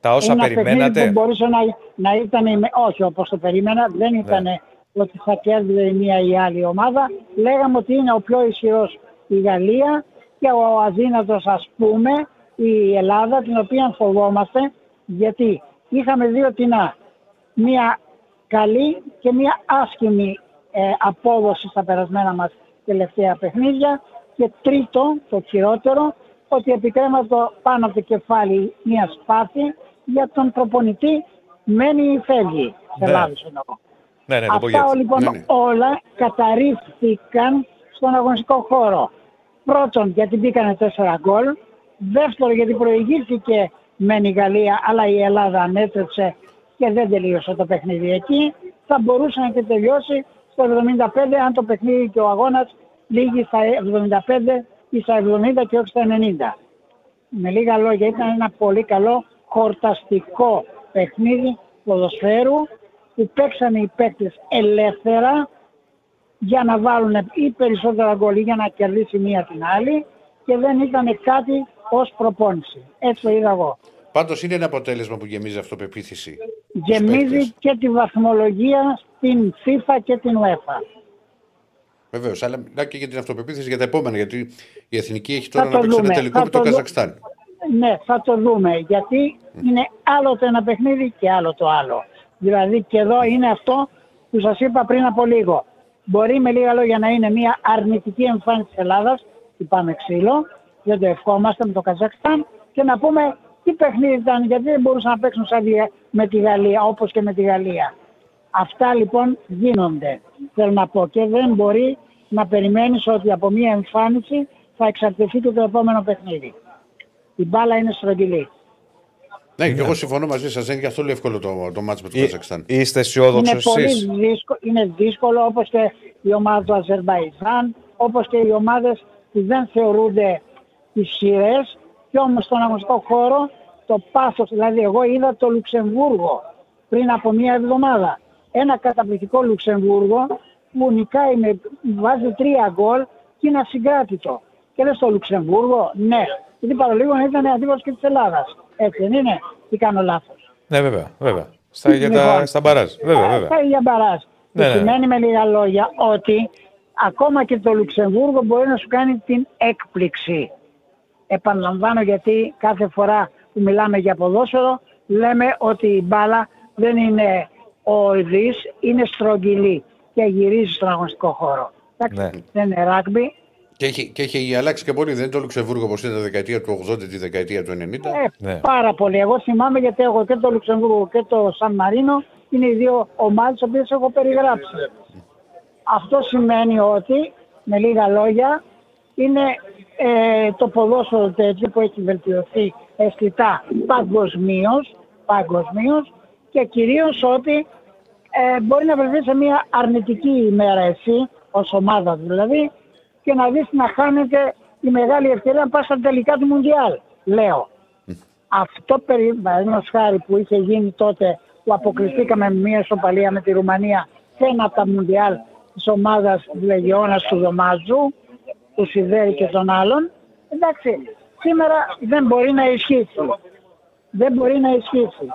τα όσα ένα παιχνίδι περιμένατε; που μπορούσε να, να ήταν, η- όχι όπως το περίμενα, δεν ήταν ότι θα κέρδιζε η μία ή η άλλη ομάδα. Λέγαμε ότι είναι ο πιο ισχυρός η Γαλλία και ο αδύνατος ας πούμε η Ελλάδα την οποία φοβόμαστε γιατί είχαμε δύο τεινά. Μία καλή και μία άσχημη ε, απόδοση στα περασμένα μας τελευταία παιχνίδια και τρίτο, το χειρότερο, ότι επικρέματο πάνω από το κεφάλι μια σπάθη για τον προπονητή μένει ή φεύγει. Σε Ναι. Ελλάδος εννοώ. Ναι, ναι, το πω Αυτά έτσι. λοιπόν Ναι, ναι. όλα καταρρίφθηκαν στον αγωνιστικό χώρο. Πρώτον γιατί μπήκανε τέσσερα γκολ. Δεύτερον γιατί προηγήθηκε μεν η Γαλλία αλλά η Ελλάδα ανέτρεψε και δεν τελείωσε το παιχνίδι εκεί. Θα μπορούσε να και τελειώσει στο 75 αν το παιχνίδι και ο αγώνας λίγοι στα 75 ή στα 70 και όχι στα 90. Με λίγα λόγια ήταν ένα πολύ καλό χορταστικό παιχνίδι ποδοσφαίρου που παίξαν οι παίκτες ελεύθερα για να βάλουν ή περισσότερα γκολ ή για να κερδίσει μία την άλλη και δεν ήταν κάτι ως προπόνηση. Έτσι το είδα εγώ. Πάντως είναι ένα αποτέλεσμα που γεμίζει αυτοπεποίθηση. στους Γεμίζει παίκτες. και τη βαθμολογία στην FIFA και την UEFA. Βεβαίως, αλλά να και για την αυτοπεποίθηση για τα επόμενα. Γιατί η εθνική έχει Θα τώρα το να παίξει ένα δούμε. τελικό Θα με το το δω- Καζακστάν. Ναι, θα το δούμε. Γιατί είναι άλλο το ένα παιχνίδι και άλλο το άλλο. Δηλαδή και εδώ είναι αυτό που σας είπα πριν από λίγο. Μπορεί με λίγα λόγια να είναι μια αρνητική εμφάνιση της Ελλάδας, που πάμε ξύλο, δεν το ευχόμαστε με το Καζακστάν, και να πούμε τι παιχνίδι ήταν, γιατί δεν μπορούσαν να παίξουν σαν τη- με τη Γαλλία, όπως και με τη Γαλλία. Αυτά λοιπόν γίνονται, θέλω να πω, και δεν μπορεί να περιμένεις ότι από μια εμφάνιση θα εξαρτηθεί και το επόμενο παιχνίδι. Η μπάλα είναι στρογγυλή. Ναι, και εγώ συμφωνώ μαζί σας. Δεν είναι καθόλου εύκολο το, το μάτς με το Ή- Καζακστάν. Είστε αισιόδοξο Είναι πολύ εσείς; δύσκολο, είναι δύσκολο όπως και η ομάδα του Αζερβαϊτζάν, όπως και οι ομάδες που δεν θεωρούνται ισχυρές και όμως στον αγωνιστικό χώρο το πάθος, δηλαδή εγώ είδα το Λουξεμβούργο πριν από μία εβδομάδα. Ένα καταπληκτικό Λουξεμβούργο που νικάει με, βάζει τρία γκολ και είναι ασυγκράτητο. Και λες το Λουξεμβούργο, ναι. Γιατί παρολίγο ήταν αντίπαλος και της Ελλάδας. Έτσι δεν είναι; Ή κάνω λάθος; Ναι, βέβαια. βέβαια. Στα, για τα, Λοιπόν. στα μπαράζ. Βέβαια, βέβαια. Πάει για μπαράζ. Ναι, που ναι. σημαίνει με λίγα λόγια ότι ακόμα και το Λουξεμβούργο μπορεί να σου κάνει την έκπληξη. Επαναλαμβάνω γιατί κάθε φορά που μιλάμε για ποδόσφαιρο λέμε ότι η μπάλα δεν είναι οειδής, είναι στρογγυλή και γυρίζει στον αγωνιστικό χώρο. Εντάξει, Ναι. Δεν είναι ράγμπι. Και έχει, και έχει αλλάξει και πολύ. Δεν είναι το Λουξεμβούργο όπως ήταν τη δεκαετία του 80, τη δεκαετία του 90. Ε, Ναι. Πάρα πολύ. Εγώ θυμάμαι γιατί έχω και το Λουξεμβούργο και το Σαν Μαρίνο. Είναι οι δύο ομάδες τις οποίες έχω περιγράψει. Αυτό σημαίνει ότι, με λίγα λόγια, είναι ε, το ποδόσφαιρο τέτοιο που έχει βελτιωθεί αισθητά παγκοσμίως παγκοσμίως, και κυρίως ότι ε, μπορεί να βρεθεί σε μια αρνητική ημέρα εσύ, ως ομάδα δηλαδή, και να δεις να χάνεται η μεγάλη ευκαιρία να πας στα τελικά του Μουντιάλ, λέω. Αυτό περί παραδείγματος χάρη που είχε γίνει τότε που αποκλειστήκαμε με μια ισοπαλία με τη Ρουμανία σε ένα από τα Μουντιάλ της ομάδας της Λεγεώνας του Δωμάζου, του Σιδέρη και των άλλων, εντάξει, σήμερα δεν μπορεί να ισχύσει. Δεν μπορεί να ισχύσει.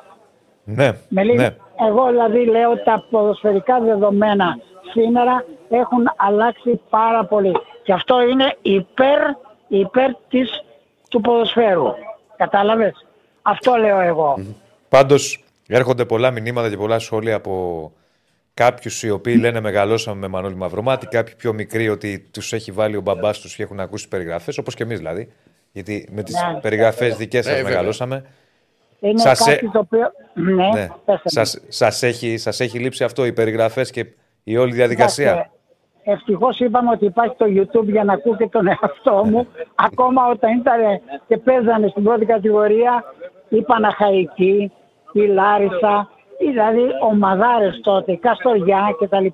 Ναι, Με λίγα- ναι. Εγώ δηλαδή λέω ότι τα ποδοσφαιρικά δεδομένα σήμερα έχουν αλλάξει πάρα πολύ. Και αυτό είναι υπέρ, υπέρ της, του ποδοσφαίρου. Κατάλαβες; Αυτό λέω εγώ. Πάντως έρχονται πολλά μηνύματα και πολλά σχόλια από κάποιους οι οποίοι λένε μεγαλώσαμε με Μανώλη Μαυρομάτη, κάποιοι πιο μικροί ότι τους έχει βάλει ο μπαμπάς τους και έχουν ακούσει περιγραφές, όπως και εμείς δηλαδή. Γιατί με τις Ναι. περιγραφές δικές σας Ε, βέβαια. μεγαλώσαμε. Είναι Σας κάτι ε- το οποίο... Ναι, Ναι. πέστε μου. Σας, σας, έχει, σας έχει λείψει αυτό, οι περιγραφές και η όλη διαδικασία. Ευτυχώς είπαμε ότι υπάρχει το YouTube για να ακούτε τον εαυτό μου. Ακόμα όταν ήταν και παίζανε στην πρώτη κατηγορία η Παναχαϊκή, η Λάρισα, δηλαδή ομαδάρες τότε, η Καστοριά κτλ.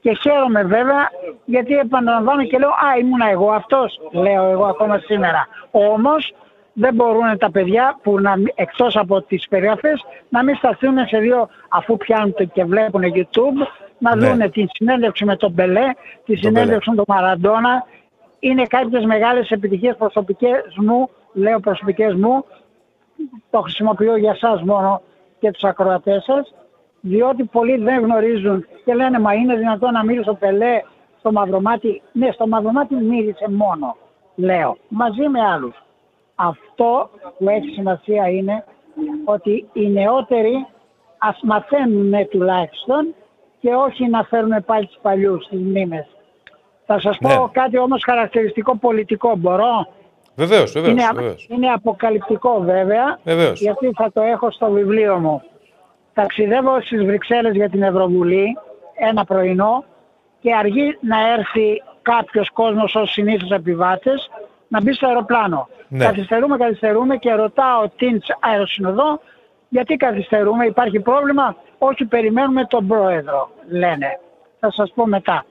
Και χαίρομαι βέβαια γιατί επαναλαμβάνω και λέω «Α, ήμουνα εγώ αυτός», λέω εγώ ακόμα σήμερα. Όμως δεν μπορούν τα παιδιά που να, μην- εκτός από τις περιγραφές να μην σταθούν σε δύο αφού πιάνουν το και βλέπουν YouTube να Ναι. δούνε τη συνέντευξη με τον Μπελέ, τη Τον συνέντευξη με τον Μαραντόνα. Είναι κάποιες μεγάλες επιτυχίες προσωπικές μου, λέω προσωπικές μου, το χρησιμοποιώ για σας μόνο και τους ακροατές σας, διότι πολλοί δεν γνωρίζουν και λένε μα είναι δυνατόν να μίλησε ο Πελέ στο Μαυρομάτι. Ναι, στο Μαυρομάτι μίλησε μόνο, λέω, μαζί με άλλους. Αυτό που έχει σημασία είναι ότι οι νεότεροι ας μαθαίνουν ναι, τουλάχιστον και όχι να φέρουν πάλι τους παλιούς στις μνήμες. Θα σας πω Ναι. κάτι όμως χαρακτηριστικό πολιτικό, μπορώ; Βεβαίως, βεβαίως. Είναι, είναι αποκαλυπτικό βέβαια, Βεβαίως. γιατί θα το έχω στο βιβλίο μου. Ταξιδεύω στις Βρυξέλλες για την Ευρωβουλή ένα πρωινό και αργεί να έρθει κάποιος κόσμος ως συνήθως επιβάτες να μπει στο αεροπλάνο. Ναι. Καθυστερούμε, καθυστερούμε και ρωτάω την αεροσυνοδό γιατί καθυστερούμε, υπάρχει πρόβλημα. Όχι, περιμένουμε τον πρόεδρο, λένε. Θα σας πω μετά.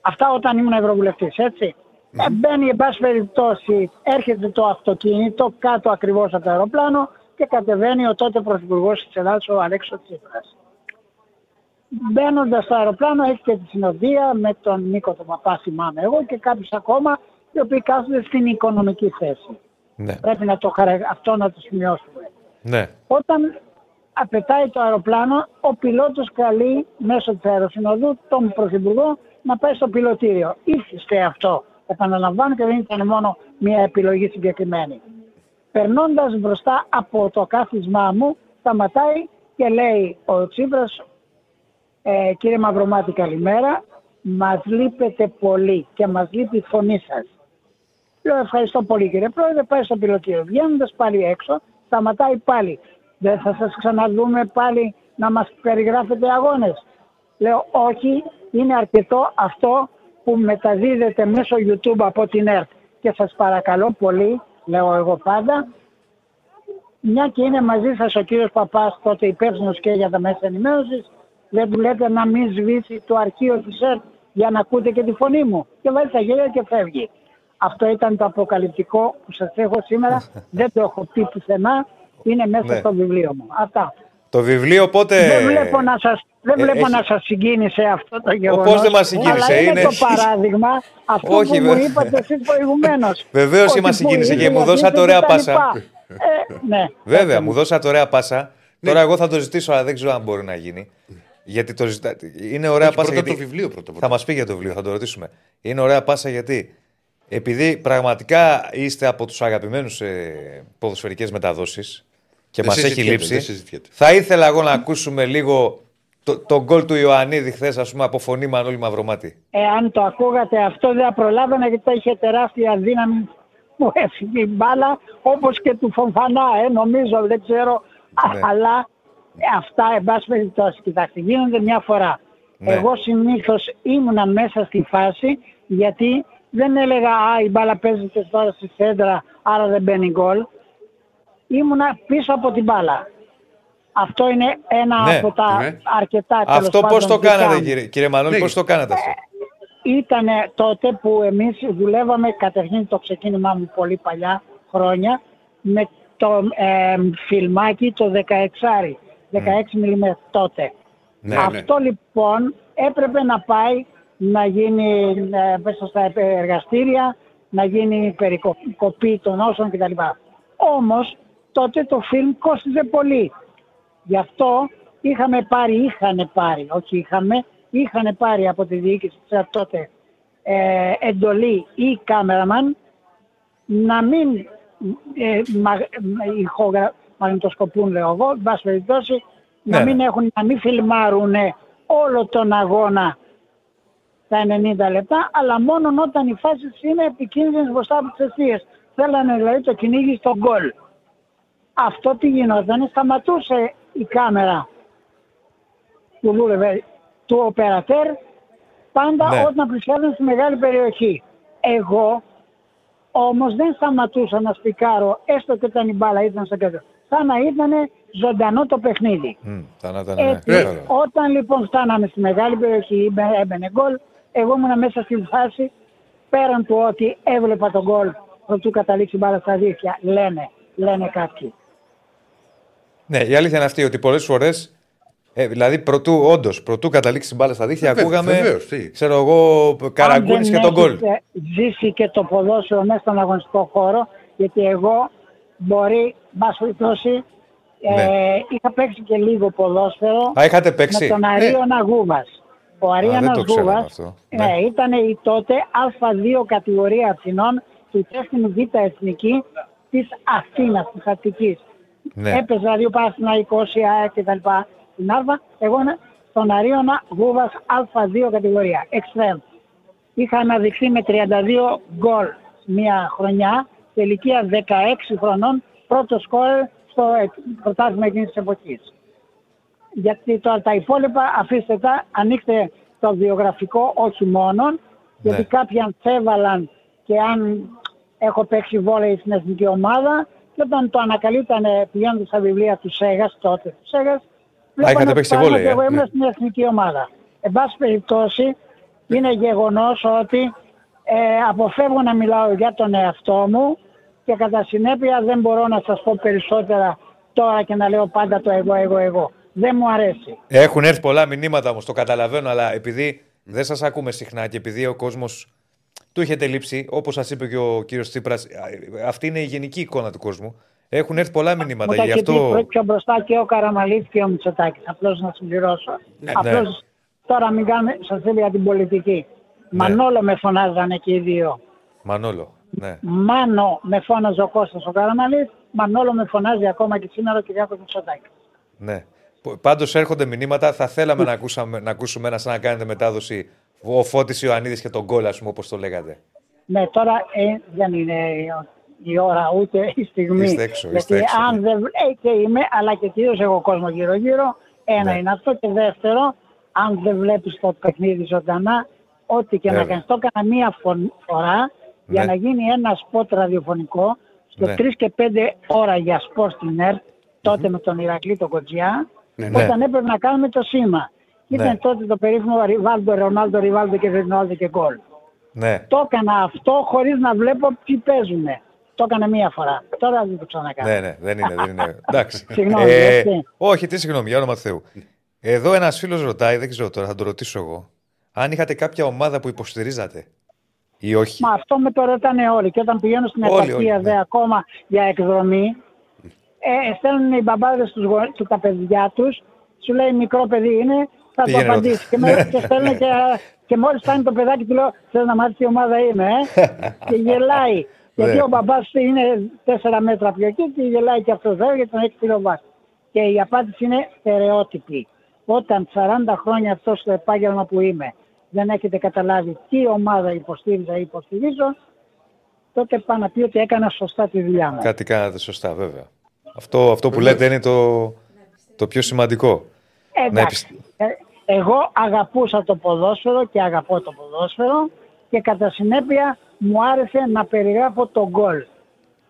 Αυτά όταν ήμουν Ευρωβουλευτής, έτσι. Ε, μπαίνει, εν πάση περιπτώσει, έρχεται το αυτοκίνητο κάτω ακριβώς από το αεροπλάνο και κατεβαίνει ο τότε Πρωθυπουργός της Ελλάδας, ο Αλέξος Τσίπρας. Μπαίνοντας στο αεροπλάνο, έχει και τη συνοδεία με τον Νίκο τον Παπά, θυμάμαι εγώ, και κάποιους ακόμα, οι οποίοι κάθονται στην οικονομική θέση. Ναι. Πρέπει να το χαρα... αυτό να το σημειώσουμε. Ναι. Όταν απαιτάει το αεροπλάνο, ο πιλότος καλεί μέσω της αεροσυνοδού τον Πρωθυπουργό να πάει στο πιλωτήριο. Ήθιστε αυτό. Επαναλαμβάνω και δεν ήταν μόνο μια επιλογή συγκεκριμένη. Περνώντας μπροστά από το κάθισμά μου, σταματάει και λέει ο Τσίπρας, ε, κύριε Μαυρομάτη καλημέρα, μας λείπετε πολύ και μας λείπει η φωνή σας. Λέω ευχαριστώ πολύ κύριε Πρόεδρε, πάει στο πιλωτήριο. Βγαίνοντας πάλι έξω, σταματάει πάλι. Δεν θα σας ξαναδούμε πάλι να μας περιγράφετε αγώνες. Λέω όχι, είναι αρκετό αυτό που μεταδίδεται μέσω YouTube από την ΕΡΤ. Και σας παρακαλώ πολύ, λέω εγώ πάντα, μια και είναι μαζί σας ο κύριος Παπάς, τότε υπεύθυνος και για τα μέσα ενημέρωσης, δεν του λέτε να μην σβήσει το αρχείο της ΕΡΤ για να ακούτε και τη φωνή μου. Και βάζει τα γέλια και φεύγει. Αυτό ήταν το αποκαλυπτικό που σας έχω σήμερα. δεν το έχω πει πουθενά. Είναι μέσα Ναι. στο βιβλίο μου. Αυτά. Το βιβλίο πότε. Δεν βλέπω να σας, δεν ε, βλέπω έχει- να σας συγκίνησε αυτό το γεγονός. πώς δεν μας συγκίνησε, Αλλά είναι, είναι- το παράδειγμα αυτό Όχι, που μου βέβαια. είπατε εσείς προηγουμένως. Βεβαίως Ότι μας που συγκίνησε και ήρθε μου η δώσατε αφήσα ωραία και τα πάσα. λοιπά. Ε, ναι. Βέβαια, μου δώσατε ωραία πάσα. Ναι. Τώρα εγώ θα το ζητήσω, αλλά δεν ξέρω αν μπορεί να γίνει. Γιατί το ζητάτε. Είναι ωραία Όχι, πάσα. πρώτα γιατί... το βιβλίο πρώτα. Θα μας πει για το βιβλίο, θα το ρωτήσουμε. Είναι ωραία πάσα γιατί. Επειδή πραγματικά είστε από τους αγαπημένους ε, ποδοσφαιρικές μεταδόσεις και Δεν μας έχει συζητιέται, λείψει, δεν συζητιέται. θα ήθελα εγώ να ακούσουμε λίγο το, το γκολ του Ιωαννίδη χθες, ας πούμε, από φωνή Μανώλη Μαυρομάτη. Εάν το ακούγατε αυτό δεν θα προλάβαινα γιατί θα είχε τεράστια δύναμη μου έφυγε η μπάλα όπως και του Φομφανά ε, νομίζω δεν ξέρω Α, Ναι. αλλά ε, αυτά εν πάση περιπτώσει κοιτάξτε γίνονται μια φορά Ναι. εγώ συνήθως ήμουνα μέσα στη φάση γιατί δεν έλεγα α η μπάλα παίζεται τώρα στη σέντρα άρα δεν μπαίνει γκολ ήμουνα πίσω από την μπάλα αυτό είναι ένα Ναι, από τα ναι. αρκετά τέλος Αυτό πώς πάντων, το δικά κάνατε, μου. κύριε, κύριε Μανώλη, Ναι. πώς το κάνατε αυτό; Ήταν τότε που εμείς δουλεύαμε καταρχήν το ξεκίνημά μου πολύ παλιά χρόνια με το ε, φιλμάκι το 16 16 mm τότε. Ναι, ναι. Αυτό λοιπόν έπρεπε να πάει να γίνει ε, μέσα στα εργαστήρια, να γίνει περικοπή των όσων κτλ. Όμως τότε το φιλμ κόστιζε πολύ. Γι' αυτό είχαμε πάρει, είχαν πάρει, όχι είχαμε, είχαν πάρει από τη διοίκηση της ΕΡΤ τότε ε, εντολή ή κάμεραμαν να μην ε, μα, ηχογρα, μαγνητοσκοπούν λέω εγώ, εν πάση περιπτώσει, Ναι, να μην ναι. έχουν, να μην φιλμάρουν όλο τον αγώνα τα 90 λεπτά, αλλά μόνο όταν οι φάσεις είναι επικίνδυνες μπροστά από τις αιστείες. Θέλανε δηλαδή το κυνήγι στο γκολ. Αυτό τι γινόταν, σταματούσε η κάμερα που δούλευε του οπερατέρ πάντα Ναι. όταν πλησιάζουν στη μεγάλη περιοχή. Εγώ όμως δεν σταματούσα να σπικάρω έστω και όταν η μπάλα ήταν στο κέντρο. Σαν να ήταν ζωντανό το παιχνίδι. Μμ, θα να ήταν, ναι, Έτσι, κατάλαβα. όταν λοιπόν φτάναμε στη μεγάλη περιοχή, μπαι- έμπαινε γκολ, εγώ ήμουν μέσα στη φάση πέραν του ότι έβλεπα τον γκολ προτού καταλήξει η μπάλα στα δίχτυα. Λένε, λένε κάποιοι. Ναι, η αλήθεια είναι αυτή ότι πολλές φορές. Ε, δηλαδή, πρωτού, όντως, πρωτού καταλήξει την μπάλα στα δίχτυα, Βε- ακούγαμε. βεβαίως, τι. ξέρω εγώ, καραγκούνι Αν και δεν τον γκολ. έχεις, ε, ζήσει και το ποδόσφαιρο μέσα στον αγωνιστικό χώρο, γιατί εγώ μπορεί, μπας περιπτώσει, ε, Ναι. είχα παίξει και λίγο ποδόσφαιρο Α, είχατε με παίξει. τον Αρίωνα Γούβας. Ο δεν Αρίωνας το ξέραμε Γούβας αυτό. ναι, Ναι. ήταν η τότε Α2 κατηγορία Αθηνών του τέχνη Β' Εθνική της Αθήνας, της Αττικής. Ναι. Έπαιζα δύο Παναθηναϊκός, η ΑΕΚ και τα λοιπά. Στην Α, εγώ είμαι στον Αρίωνα Γούβας Α2 κατηγορία, εξτρέμ. Είχα αναδειχθεί με 32 γκολ μια χρονιά, σε ηλικία 16 χρονών, πρώτο σκόρ στο ε, πρωτάθλημα εκείνης της εποχής. Γιατί τώρα τα υπόλοιπα αφήστε τα, ανοίξτε το βιογραφικό όχι μόνον, γιατί Ναι. κάποιοι αμφέβαλαν και αν έχω παίξει βόλεϊ στην εθνική ομάδα και όταν το ανακαλύπτανε πηγαίνοντας στα βιβλία του Σέγας, τότε του Σέγας, βλέπανε είχατε ότι παίξει πράγματι βόλεϊ, ε; εγώ ήμουν Ναι. στην εθνική ομάδα. Εν πάση περιπτώσει, Είναι γεγονός ότι ε, αποφεύγω να μιλάω για τον εαυτό μου και κατά συνέπεια δεν μπορώ να σας πω περισσότερα τώρα και να λέω πάντα το εγώ, εγώ, εγώ. Δεν μου αρέσει. Έχουν έρθει πολλά μηνύματα όμως, το καταλαβαίνω, αλλά επειδή δεν σας ακούμε συχνά και επειδή ο κόσμος του έχετε λείψει, όπως σας είπε και ο κύριος Τσίπρας, αυτή είναι η γενική εικόνα του κόσμου. Έχουν έρθει πολλά μηνύματα. Μου τα Γι' έχει πει αυτό. πιο μπροστά και ο Καραμαλής και ο Μητσοτάκης. Απλώς να συμπληρώσω. Ναι, Απλώς τώρα μην κάνουμε σας θέλω για την πολιτική. Μανόλο με φωνάζανε και οι δύο. Μανόλο. Ναι. Μάνο με φώναζε ο Κώστας ο Καραμαλής. Μανόλο με φωνάζει ακόμα και σήμερα ο Κυριάκος Μητσοτάκης. ναι. Πάντως έρχονται μηνύματα. Θα θέλαμε να, ακούσαμε, να ακούσουμε ένα σαν να κάνετε μετάδοση ο Φώτης Ιωαννίδης και τον γκολ, ας πούμε, όπως το λέγατε. Ναι, τώρα ε, δεν είναι η ώρα ούτε η στιγμή. Είστε έξω, Γιατί είστε έξω, αν ναι. δεν ε, και είμαι, αλλά και κυρίως έχω κόσμο γύρω-γύρω. Ένα Ναι. είναι αυτό. Και δεύτερο, αν δεν βλέπεις το παιχνίδι ζωντανά, ό,τι και να Βέβαια. κάνεις. Το έκανα μία φων- φορά για Ναι. να γίνει ένα σποτ ραδιοφωνικό στο Ναι. 3 και 5 ώρα για σπορ στην ΕΡΤ, τότε με τον Ηρακλή τον Κοτζιά, Ναι, ναι. όταν έπρεπε να κάνουμε το σήμα. Ναι. Ήταν τότε το περίφημο Ριβάλντο, Ρονάλντο, Ριβάλντο και Ρονάλντο και γκολ. Ναι. Το έκανα αυτό χωρίς να βλέπω ποιοι παίζουν. Το έκανα μία φορά. Τώρα δεν το ξανακάνω. Ναι, ναι, δεν είναι. Δεν είναι. Εντάξει. Συγγνώμη, Ε, έτσι. όχι, τι συγγνώμη, για όνομα του Θεού. Εδώ ένας φίλος ρωτάει, δεν ξέρω τώρα, θα το ρωτήσω εγώ. Αν είχατε κάποια ομάδα που υποστηρίζατε ή όχι; Μα αυτό με το ρωτάνε όλοι. Και όταν πηγαίνω στην Όλοι, επαρχία όλοι, δε ναι. ακόμα για εκδρομή, ε, στέλνουν οι μπαμπάδες τους, γο- του τα παιδιά τους, σου λέει μικρό παιδί είναι, θα Πήγαινε το απαντήσει. ρώτα. και, με, και στέλνουν και, και μόλις φτάνει το παιδάκι του λέω, θες να μάθεις τι ομάδα είμαι, ε; και γελάει. Γιατί Ναι. ο μπαμπάς του είναι 4 μέτρα πιο εκεί και γελάει και αυτός βέβαια γιατί τον έχεις τηλεοβάσει. Και η απάντηση είναι στερεότυπη. Όταν 40 χρόνια αυτός στο επάγγελμα που είμαι δεν έχετε καταλάβει τι ομάδα υποστήριζα ή υποστηρίζω, τότε πάει να πει ότι έκανα σωστά τη δουλειά μου. Κάτι κάνατε σωστά, βέβαια. Αυτό, αυτό που λέτε είναι το, το πιο σημαντικό. Να Εντάξει. Ε, Εγώ αγαπούσα το ποδόσφαιρο και αγαπώ το ποδόσφαιρο και κατά συνέπεια μου άρεσε να περιγράφω το γκολ.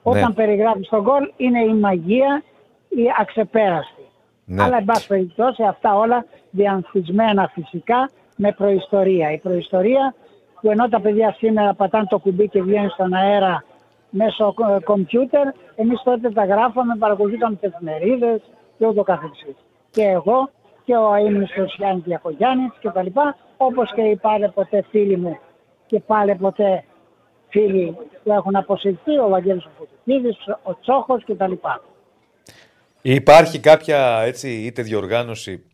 Όταν περιγράφεις το γκολ είναι η μαγεία, η αξεπέραστη. Ναι. Αλλά εν πάση περιπτώσει αυτά όλα διανθισμένα φυσικά με προϊστορία. Η προϊστορία που ενώ τα παιδιά σήμερα πατάνε το κουμπί και βγαίνουν στον αέρα μέσω ε, κομπιούτερ, εμείς τότε τα γράφαμε, παρακολουθήκαμε τις εφημερίδες και ούτω καθεξής. Και εγώ και ο αείμνηστος Γιάννης Διακογιάννης και τα λοιπά, όπως και οι πάλι ποτέ φίλοι μου και πάλι ποτέ φίλοι που έχουν αποσυρθεί, ο Βαγγέλης ο Φωτοκίδης, ο Τσόχος και τα λοιπά. Υπάρχει κάποια έτσι, είτε διοργάνωση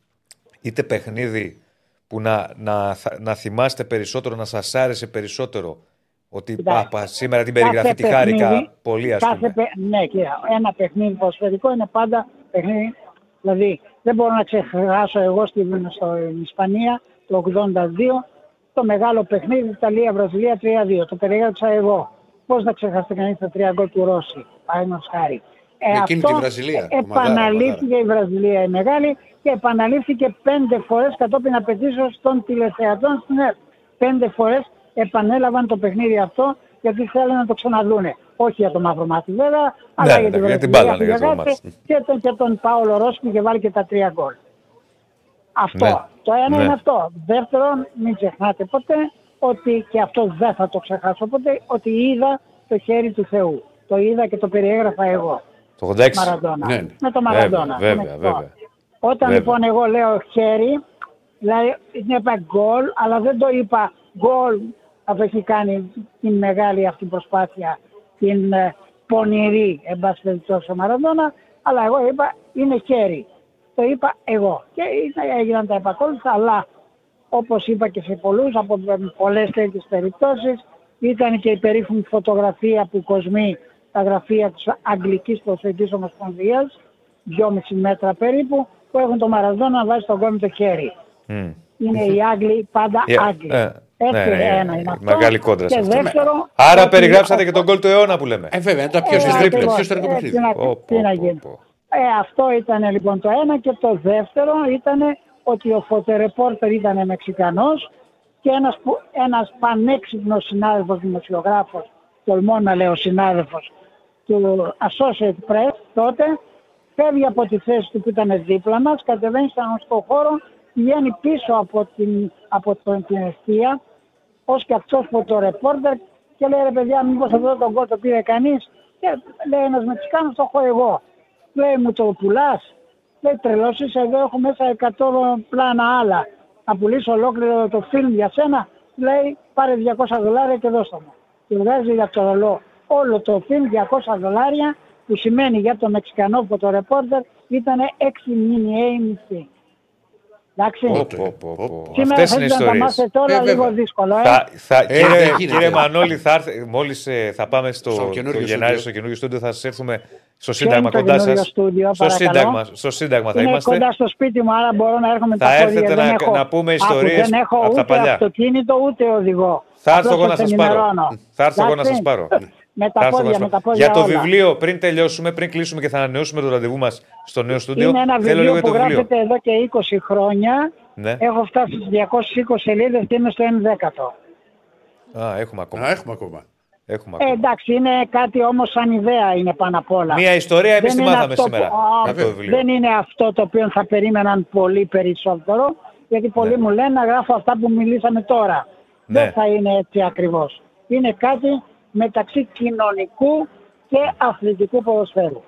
είτε παιχνίδι που να, να, θα- να θυμάστε περισσότερο, να σας άρεσε περισσότερο ότι Κοιτάξτε, πάπα, σήμερα την κάθε περιγραφή τη παιχνίδι- χάρηκα πολύ ας κάθε πούμε. παι- Ναι, κύριε, ένα παιχνίδι ποδοσφαιρικό είναι πάντα παιχνίδι. Δηλαδή, δεν μπορώ να ξεχάσω εγώ στην στην Ισπανία το 82 το μεγάλο παιχνίδι Ιταλία-Βραζιλία 3-2. Το περιέγραψα εγώ. Πώς να ξεχάσετε κανείς τα τρία γκολ του Ρώση, παραδείγματος χάρη. Ε, Εκείνη αυτό τη Βραζιλία, το Επαναλήφθηκε η Βραζιλία η μεγάλη και επαναλήφθηκε πέντε φορές κατόπιν απαιτήσεως των τηλεθεατών στην ΕΡΤ. Πέντε φορές επανέλαβαν το παιχνίδι αυτό γιατί θέλουν να το ξαναδούνε. Όχι για το μαύρο μάτι βέβαια, αλλά ναι, για την για την Βραζιλία μπάλα, που ναι, για το διαγράφει μάτι. και τον, και τον Πάολο Ρώση που είχε βάλει και τα τρία γκολ. Αυτό. Ναι. Το ένα Ναι. είναι αυτό. Δεύτερον, μην ξεχνάτε ποτέ ότι, και αυτό δεν θα το ξεχάσω ποτέ, ότι είδα το χέρι του Θεού. Το είδα και το περιέγραφα εγώ. Το 86. Μαραντόνα. Ναι, ναι. Με το Μαραντόνα. Βέβαια, με βέβαια, αυτό. βέβαια. Όταν Βέβαια. λοιπόν εγώ λέω χέρι, δηλαδή είπα γκολ, αλλά δεν το είπα γκολ αφού έχει κάνει την μεγάλη αυτή προσπάθεια, την ε, πονηρή, εν πάση περιπτώσει, ο Μαραντόνα, αλλά εγώ είπα είναι χέρι. Το είπα εγώ. Και ήταν- έγιναν τα επακόλουθα, αλλά όπως είπα και σε πολλούς από πολλές τέτοιες περιπτώσεις ήταν και η περίφημη φωτογραφία που κοσμεί τα γραφεία της Αγγλικής Ποδοσφαιρικής Ομοσπονδίας 2,5 μέτρα περίπου που έχουν το Μαραδόνα να βάζει τον κόμμα το χέρι. Μμ. Είναι οι Άγγλοι πάντα Ε, Άγγλοι. ε, Έτσι ναι, ναι, ένα ε, είναι αυτό. μεγάλη κόντρα σε Και αυτό. δεύτερο... Άρα ότι- περιγράψατε και τον γκολ του αιώνα που λέμε. Ε, βέβαια, είναι τα πιο Ε, συστρίπλα, ακριβώς. πιο ιστορικό Ε, παιχνίδι. τι να- Πω, τι πω, να πω, γίνει. πω. Ε, αυτό ήταν λοιπόν το ένα και το δεύτερο ήταν ότι ο φωτερεπόρτερ ήταν Μεξικανός και ένας, που- ένας πανέξυπνος συνάδελφος δημοσιογράφος, τολμώ να λέω συνάδελφος, του Associated Press τότε, φεύγει από τη θέση του που ήταν δίπλα μας, κατεβαίνει στον γνωστό χώρο, πηγαίνει πίσω από την, από τον- την αιστεία, ως και αυτός φωτορεπόρτερ και λέει ρε παιδιά μήπως αυτό τον γκολ το πήρε κανείς; Και λέει ένας Μεξικάνος το έχω εγώ. Λέει μου το πουλάς; Λέει τρελός είσαι εδώ έχω μέσα 100 πλάνα άλλα. Να πουλήσω ολόκληρο το φιλμ για σένα. Λέει πάρε 200 δολάρια και δώστε μου. Και βγάζει για το ρολό όλο το φιλμ 200 δολάρια που σημαίνει για το Μεξικανό φωτορεπόρτερ ήταν 6 μηνιαίοι μισθοί. Εντάξει. Πω, πω, πω, πω. Σήμερα Αυτές είναι οι θέλετε να τα ιστορίες. μάθετε τώρα Ε, λίγο βέβαια. δύσκολο. Ε. Θα, θα, Ε, κύριε, δεν γίνεται. κύριε Μανώλη, θα έρθει, μόλις ε, θα πάμε στο, Στο το καινούριο Γενάρη στούντιο. στο καινούργιο στούντιο, θα σας έρθουμε στο Ποιο Σύνταγμα είναι το κοντά καινούριο σας. στούντιο, Στο παρακαλώ; σύνταγμα, στο σύνταγμα θα είναι είμαστε. κοντά στο σπίτι μου, άρα μπορώ να έρχομαι Θα τα έρθετε πόδια. να- δεν έχω, να πούμε άκου, ιστορίες δεν έχω από τα ούτε παλιά. αυτοκίνητο ούτε οδηγό. Θα έρθω Απλώς εγώ να σας σας πάρω. ενημερώνω. Θα έρθω εγώ να Εντάξει. σας πάρω. Με Θα τα έρθω εγώ πόδια, να με σας τα πάρω. πόδια Για το όλα. βιβλίο, πριν τελειώσουμε, πριν κλείσουμε και θα ανανεώσουμε το ραντεβού μας στο νέο στούντιο, Είναι ένα θέλω βιβλίο λίγο για που το βιβλίο. γράφεται εδώ και 20 χρόνια. Ναι. Έχω φτάσει στις 220 σελίδες και είμαι στο 1 Α, έχουμε ακόμα. Α, έχουμε ακόμα. Έχουμε Ε, ακόμα. εντάξει, είναι κάτι όμως σαν ιδέα είναι πάνω απ' όλα. Μία ιστορία εμείς Δεν τη είναι μάθαμε αυτό σήμερα. που- α, από το βιβλίο. Δεν είναι αυτό το οποίο θα περίμεναν πολύ περισσότερο, γιατί πολλοί Ναι. μου λένε να γράφω αυτά που μιλήσαμε τώρα. Ναι. Δεν θα είναι έτσι ακριβώς. Είναι κάτι μεταξύ κοινωνικού και αθλητικού ποδοσφαίρου.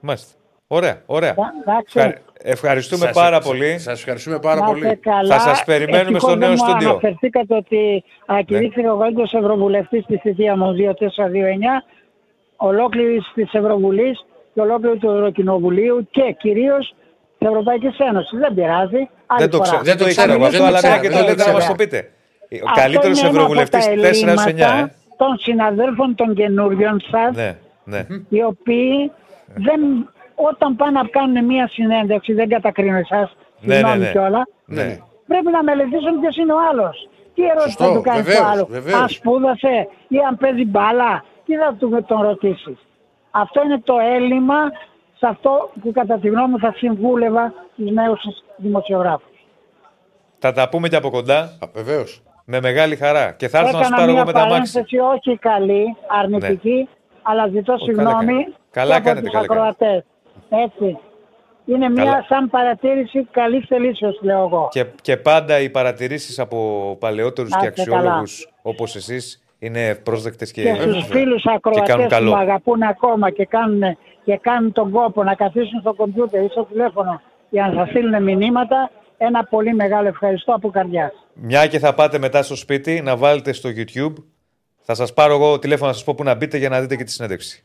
Μάλιστα. Ωραία, ωραία. Εντάξει. Ευχα- Ευχαριστούμε Σας- πάρα σας- πολύ. Σας ευχαριστούμε πάρα Να είστε πολύ. καλά. Θα σας περιμένουμε Ευτυχώς στο νέο δεν μου στούντιο. Αναφερθήκατε ότι ακηρύχθηκε ο καλύτερος ευρωβουλευτής στη θητεία μου 2429, ολόκληρη της Ευρωβουλής και ολόκληρη του Ευρωκοινοβουλίου και κυρίως της Ευρωπαϊκής Ένωσης. Δεν πειράζει. Άλλη Δεν το, φορά. ξέρω, δεν το το ήξερα ξέρω, εγώ δεν αυτό, το αλλά ξέρω, μια και δεν το το λέτε να μας ξέρω. το πείτε. Ο Αυτό καλύτερος είναι ένα από ευρωβουλευτής τα 4-9, ε. ελλείμματα των συναδέλφων των καινούριων σας, Ναι, ναι. οι οποίοι δεν, όταν πάνε να κάνουν μία συνέντευξη, δεν κατακρίνω εσάς, Ναι, συγγνώμη ναι, ναι. κιόλα, ναι. πρέπει να μελετήσουν ποιος είναι ο άλλος. Τι ερώτηση Σωστό, θα του κάνεις βεβαίως, το άλλος; βεβαίως. Αν σπούδασε ή αν παίζει μπάλα. Τι θα του τον ρωτήσεις. Αυτό είναι το έλλειμμα σε αυτό που κατά τη γνώμη μου θα συμβούλευα τους νέους δημοσιογράφους. Θα τα πούμε και από κοντά Βεβαίως. Με μεγάλη χαρά. Και θα έρθω να σα Έκανα πάρω εγώ μια με τα μάξι. παρένθεση όχι καλή, αρνητική, αλλά ζητώ καλά συγγνώμη κάνετε. Καλά και από κάνετε, τους καλά κάνετε. ακροατές. Έτσι. Είναι μια Καλά. σαν παρατήρηση καλής θελήσεως, λέω εγώ. Και, και πάντα οι παρατηρήσεις από παλαιότερους Να και είστε καλά. αξιόλογους όπως εσείς είναι πρόσδεκτες και, και στους φίλους και κάνουν ακροατές που καλό. με αγαπούν ακόμα και κάνουν, και κάνουν τον κόπο να καθίσουν στο κομπιούτερ ή στο τηλέφωνο για να σας στείλουν μηνύματα, ένα πολύ μεγάλο ευχαριστώ από καρδιάς. Μια και θα πάτε μετά στο σπίτι να βάλετε στο YouTube. Θα σας πάρω εγώ τηλέφωνο να σας πω που να μπείτε για να δείτε και τη συνέντευξη.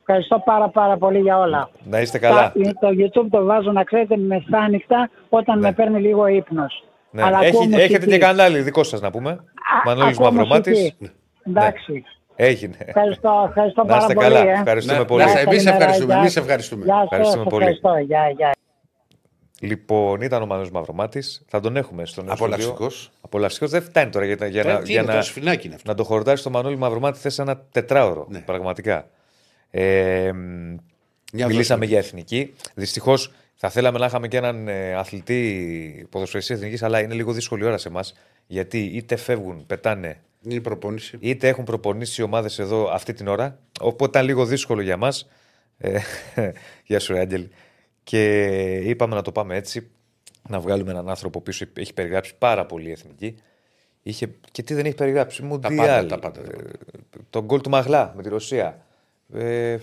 Ευχαριστώ πάρα πάρα πολύ για όλα. Να είστε καλά. Τα- το YouTube το βάζω να ξέρετε με μεθάνυχτα όταν με παίρνει λίγο ύπνος. Ναι. Αλλά ακούω Έχει, μουσική. έχετε και κανάλι δικό σας να πούμε. Α, Μανώλης ακούω Μαυρομάτης. μουσική. Εντάξει. Έγινε. Ευχαριστώ, ευχαριστώ Να πάρα είστε πολύ. καλά. ε. Ευχαριστούμε Να- πολύ. να είστε- εμείς Καλημέρα, ευχαριστούμε, γεια. εμείς ευχαριστούμε. Γεια σας, Ευχαριστούμε πολύ. ευχαριστώ. Γεια, γεια. Λοιπόν, ήταν ο Μανώλης Μαυρομάτης. Θα τον έχουμε στο νέο Απολαυστικός. στούντιο. Απολαυστικός. Δεν φτάνει τώρα για, για, Ε, να, τι για είναι να, το σφινάκι είναι αυτό. να το χορτάσει το Μανώλη Μαυρομάτη θες ένα τετράωρο. Ναι. Πραγματικά. Ε, μ, Μια μιλήσαμε δόση. για εθνική. Δυστυχώς θα θέλαμε να είχαμε και έναν ε, αθλητή ποδοσφαιριστής εθνικής, αλλά είναι λίγο δύσκολη ώρα σε εμάς. Γιατί είτε φεύγουν, πετάνε, Είναι η προπόνηση. είτε έχουν προπονήσει οι ομάδες εδώ αυτή την ώρα. Οπότε ήταν λίγο δύσκολο για μας. Ε, γεια σου, ρε Άγγελ. Και είπαμε να το πάμε έτσι. Να βγάλουμε έναν άνθρωπο πίσω. Έχει περιγράψει πάρα πολύ η εθνική. Είχε, και τι δεν έχει περιγράψει. Μουντιάλ. πάντα, τα πάντα, τα ε, τον γκολ του Μαγλά με τη Ρωσία. Ε,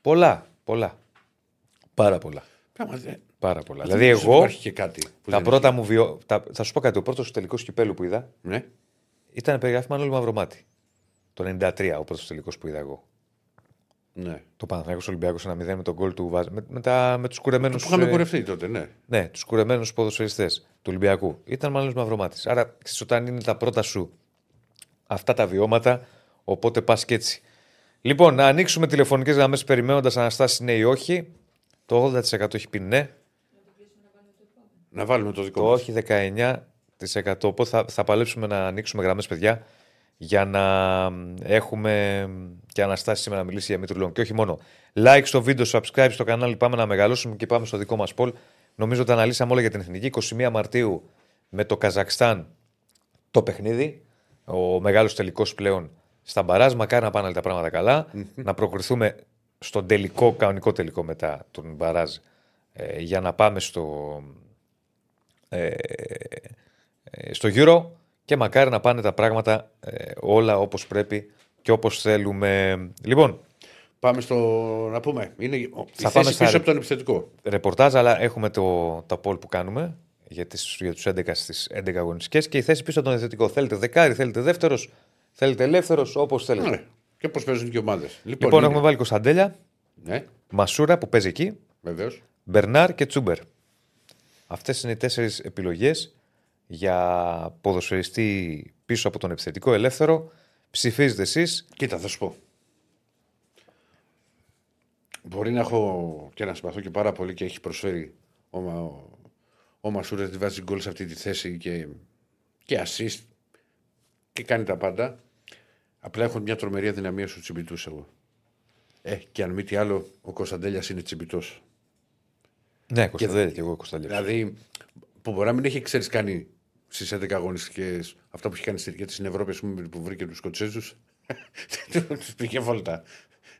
πολλά, πολλά. Πάρα πολλά. Πράγμα, δεν- Πάρα πολλά. δεν δηλαδή, νομίζω εγώ Υπάρχει και κάτι. που τα δεν πρώτα μου βιο... τα... θα σου πω κάτι. Ο πρώτος τελικό κυπέλου που είδα έχει. Ναι. ήταν περιγράφη Μανώλη Μαυρομάτη. Το 93 ο πρώτος τελικό που είδα εγώ. Ναι. Το Παναθηναϊκός Ολυμπιακός 1-0 με τον γκολ του Βάζ. Με, με, τα... με τους κουρεμένους. Που είχαμε κουρευτεί τότε, ναι. Ναι, τους κουρεμένους ποδοσφαιριστές του Ολυμπιακού. Ήταν μάλλον Μαυρομάτης. Άρα, ξέρεις, όταν είναι τα πρώτα σου αυτά τα βιώματα, οπότε πας και έτσι. Λοιπόν, να ανοίξουμε τηλεφωνικές γραμμές περιμένοντας αναστάσει ναι ή όχι. Το 80% έχει πει ναι. Να βάλουμε το δικό Το μας. όχι 19%. Οπότε θα, θα παλέψουμε να ανοίξουμε γραμμές, παιδιά, για να μ, έχουμε μ, και αναστάσει σήμερα να μιλήσει για Μήτρου Και όχι μόνο. Like στο βίντεο, subscribe στο κανάλι. Πάμε να μεγαλώσουμε και πάμε στο δικό μας poll. Νομίζω ότι αναλύσαμε όλα για την εθνική. 21 Μαρτίου με το Καζακστάν το παιχνίδι. Ο μεγάλος τελικός πλέον στα μπαράζ. Μακάρι να πάνε τα πράγματα καλά. να προκριθούμε στον τελικό, κανονικό τελικό μετά τον μπαράζ ε, για να πάμε στο, ε, ε, στο Euro και μακάρι να πάνε τα πράγματα ε, όλα όπως πρέπει και όπως θέλουμε. Λοιπόν, Πάμε στο. να πούμε. Είναι η Θα θέση πάμε πίσω στα- από τον επιθετικό. ρεπορτάζ, αλλά έχουμε το, τα poll που κάνουμε για, τις, για τους 11 στις 11 αγωνιστικές και η θέση πίσω από τον εθετικό. Θέλετε δεκάρι, θέλετε δεύτερος, θέλετε ελεύθερος, όπως θέλετε. Ναι. Και πώ παίζουν και οι ομάδες. Λοιπόν, Λοιπόν, είναι- έχουμε βάλει Κωνσταντέλια, Ναι, Μασούρα που παίζει εκεί, βεβαίως. Μπερνάρ και Τσούμπερ. Αυτές είναι οι τέσσερις επιλογές για ποδοσφαιριστή πίσω από τον επιθετικό ελεύθερο. Ψηφίζετε εσείς. Κοίτα, θα σου πω. Μπορεί να έχω και να συμπαθώ και πάρα πολύ και έχει προσφέρει ο, Μα- ο, ο Μασούρας τη βάζει γκολ σε αυτή τη θέση και, και assist και κάνει τα πάντα. Απλά έχουν μια τρομερή αδυναμία στους τσιμπητούς εγώ. Ε, και αν μη τι άλλο, ο Κωνσταντέλιας είναι τσιμπητός. Ναι, Κωνσταντέλια και εγώ Κωνσταντέλιας. Δηλαδή, που μπορεί να μην έχει ξέρεις κάνει στις 11 αγωνιστικές αυτά που έχει κάνει στη- γιατί στην Ευρώπη ας πούμε, που βρήκε τους Σκοτσέζους. τους πήγε βόλτα.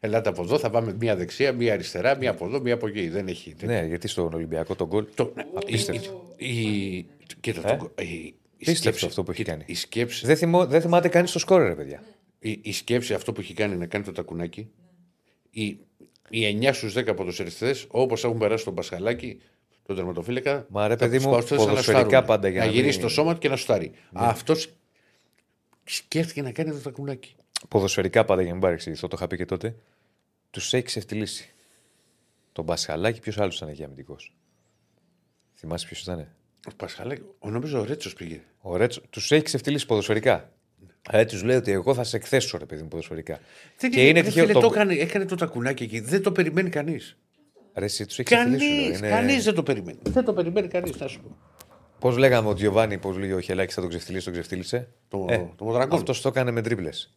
Ελάτε από εδώ, θα πάμε μία δεξιά, μία αριστερά, μία από εδώ, μία από εκεί. Δεν έχει. Ναι, γιατί στον Ολυμπιακό τον γκολ. Το, Απίστευτο. Η, η, κοίτα, Ε; το, η, η Πίστευτο σκέψη, αυτό που έχει κοίτα, κάνει. Η σκέψη, Δεν, θυμώ, δεν θυμάται κανείς το σκόρ, ρε παιδιά. η, η σκέψη αυτό που έχει κάνει να κάνει το τακουνάκι, οι, οι 9 στους 10 ποδοσφαιριστέ, όπως έχουν περάσει τον Πασχαλάκη, τον τερματοφύλακα. Μα ρε θα παιδί τους μου, πάω στους να ποδοσφαιρικά σουτάρουν. πάντα για να να γυρίσει μην- Ναι. το σώμα του και να σουτάρει. Αυτός σκέφτηκε να κάνει το τακουνάκι. Ποδοσφαιρικά πάντα για να μην παρεξηγηθώ, το είχα πει και τότε. Τους έχεις ξεφτυλίσει. Τον Πασχαλάκη, ποιος άλλος ήταν εκεί αμυντικός; Θυμάσαι ποιος ήταν. Ο Πασχαλάκη, ο νομίζω ο Ρέτσος πήγε. Ο Ρέτσος τους έχεις ξεφτυλίσει ποδοσφαιρικά; Ε, τους λέει ότι εγώ θα σε εκθέσω, ρε παιδί μου, ποδοσφαιρικά. Δεν και είναι ρε τυχαίο. φίλε, Το... το έκανε, έκανε το τακουνάκι εκεί. Δεν το περιμένει κανείς. Ρε, εσύ τους έχεις Κανείς ξεφτυλίσει. Είναι... κανείς δεν το περιμένει. Δεν το περιμένει κανείς, θα σου πω. Πώς λέγαμε ο Τζιοβάνι, πώς λέει ο Χελάκη, θα τον ξεφτυλίσει, τον ξεφτύλισε. Το, το Μοδραγκόν. Αυτός το έκανε με τρίπλες.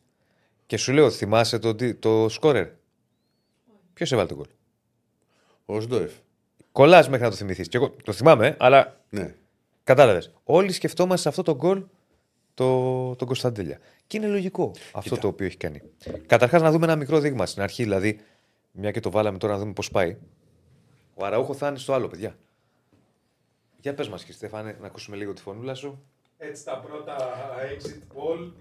Και σου λέω, θυμάσαι το, τι- το σκόρερ; Ποιος έβαλε τον γκολ; Ο Σντόεφ. Κολλάς μέχρι να το θυμηθείς. Και εγώ το θυμάμαι, ε, αλλά Ναι. κατάλαβες. Όλοι σκεφτόμαστε σε αυτό το γκολ το, τον Κωνσταντέλια. Και είναι λογικό αυτό το οποίο έχει κάνει. Καταρχάς, να δούμε ένα μικρό δείγμα στην αρχή, δηλαδή, μια και το βάλαμε τώρα να δούμε πώς πάει. Ο Αραούχο θα είναι στο άλλο, παιδιά. Για πες μας, και Στέφανε, να ακούσουμε λίγο τη φωνούλα σου. Έτσι τα πρώτα exit poll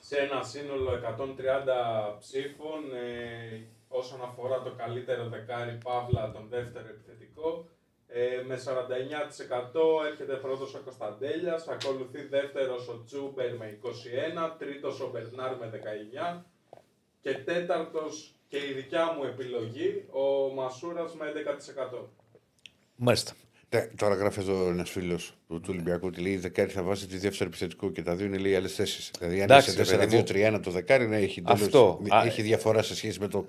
σε ένα σύνολο 130 ψήφων ε, όσον αφορά το καλύτερο δεκάρι Παύλα τον δεύτερο επιθετικό. Ε, με 49% έρχεται πρώτος ο Κωνσταντέλιας, ακολουθεί δεύτερος ο Τσούμπερ με 21, τρίτος ο Μπερνάρ με 19 και τέταρτος και η δικιά μου επιλογή ο Μασούρας με 11%. Μάλιστα. Ναι, τώρα γράφει εδώ ένας φίλος του, του Ολυμπιακού ότι λέει δεκάρι θα βάζεις τη δεύτερη επιθετικού και τα δύο είναι λέει άλλες θέσεις. Δηλαδή, αν Εντάξει, είσαι ρε παιδί μου. 4-2-3-1 το δεκάρι, ναι, έχει, τέλος- Αυτό. Α, έχει διαφορά σε σχέση με, το,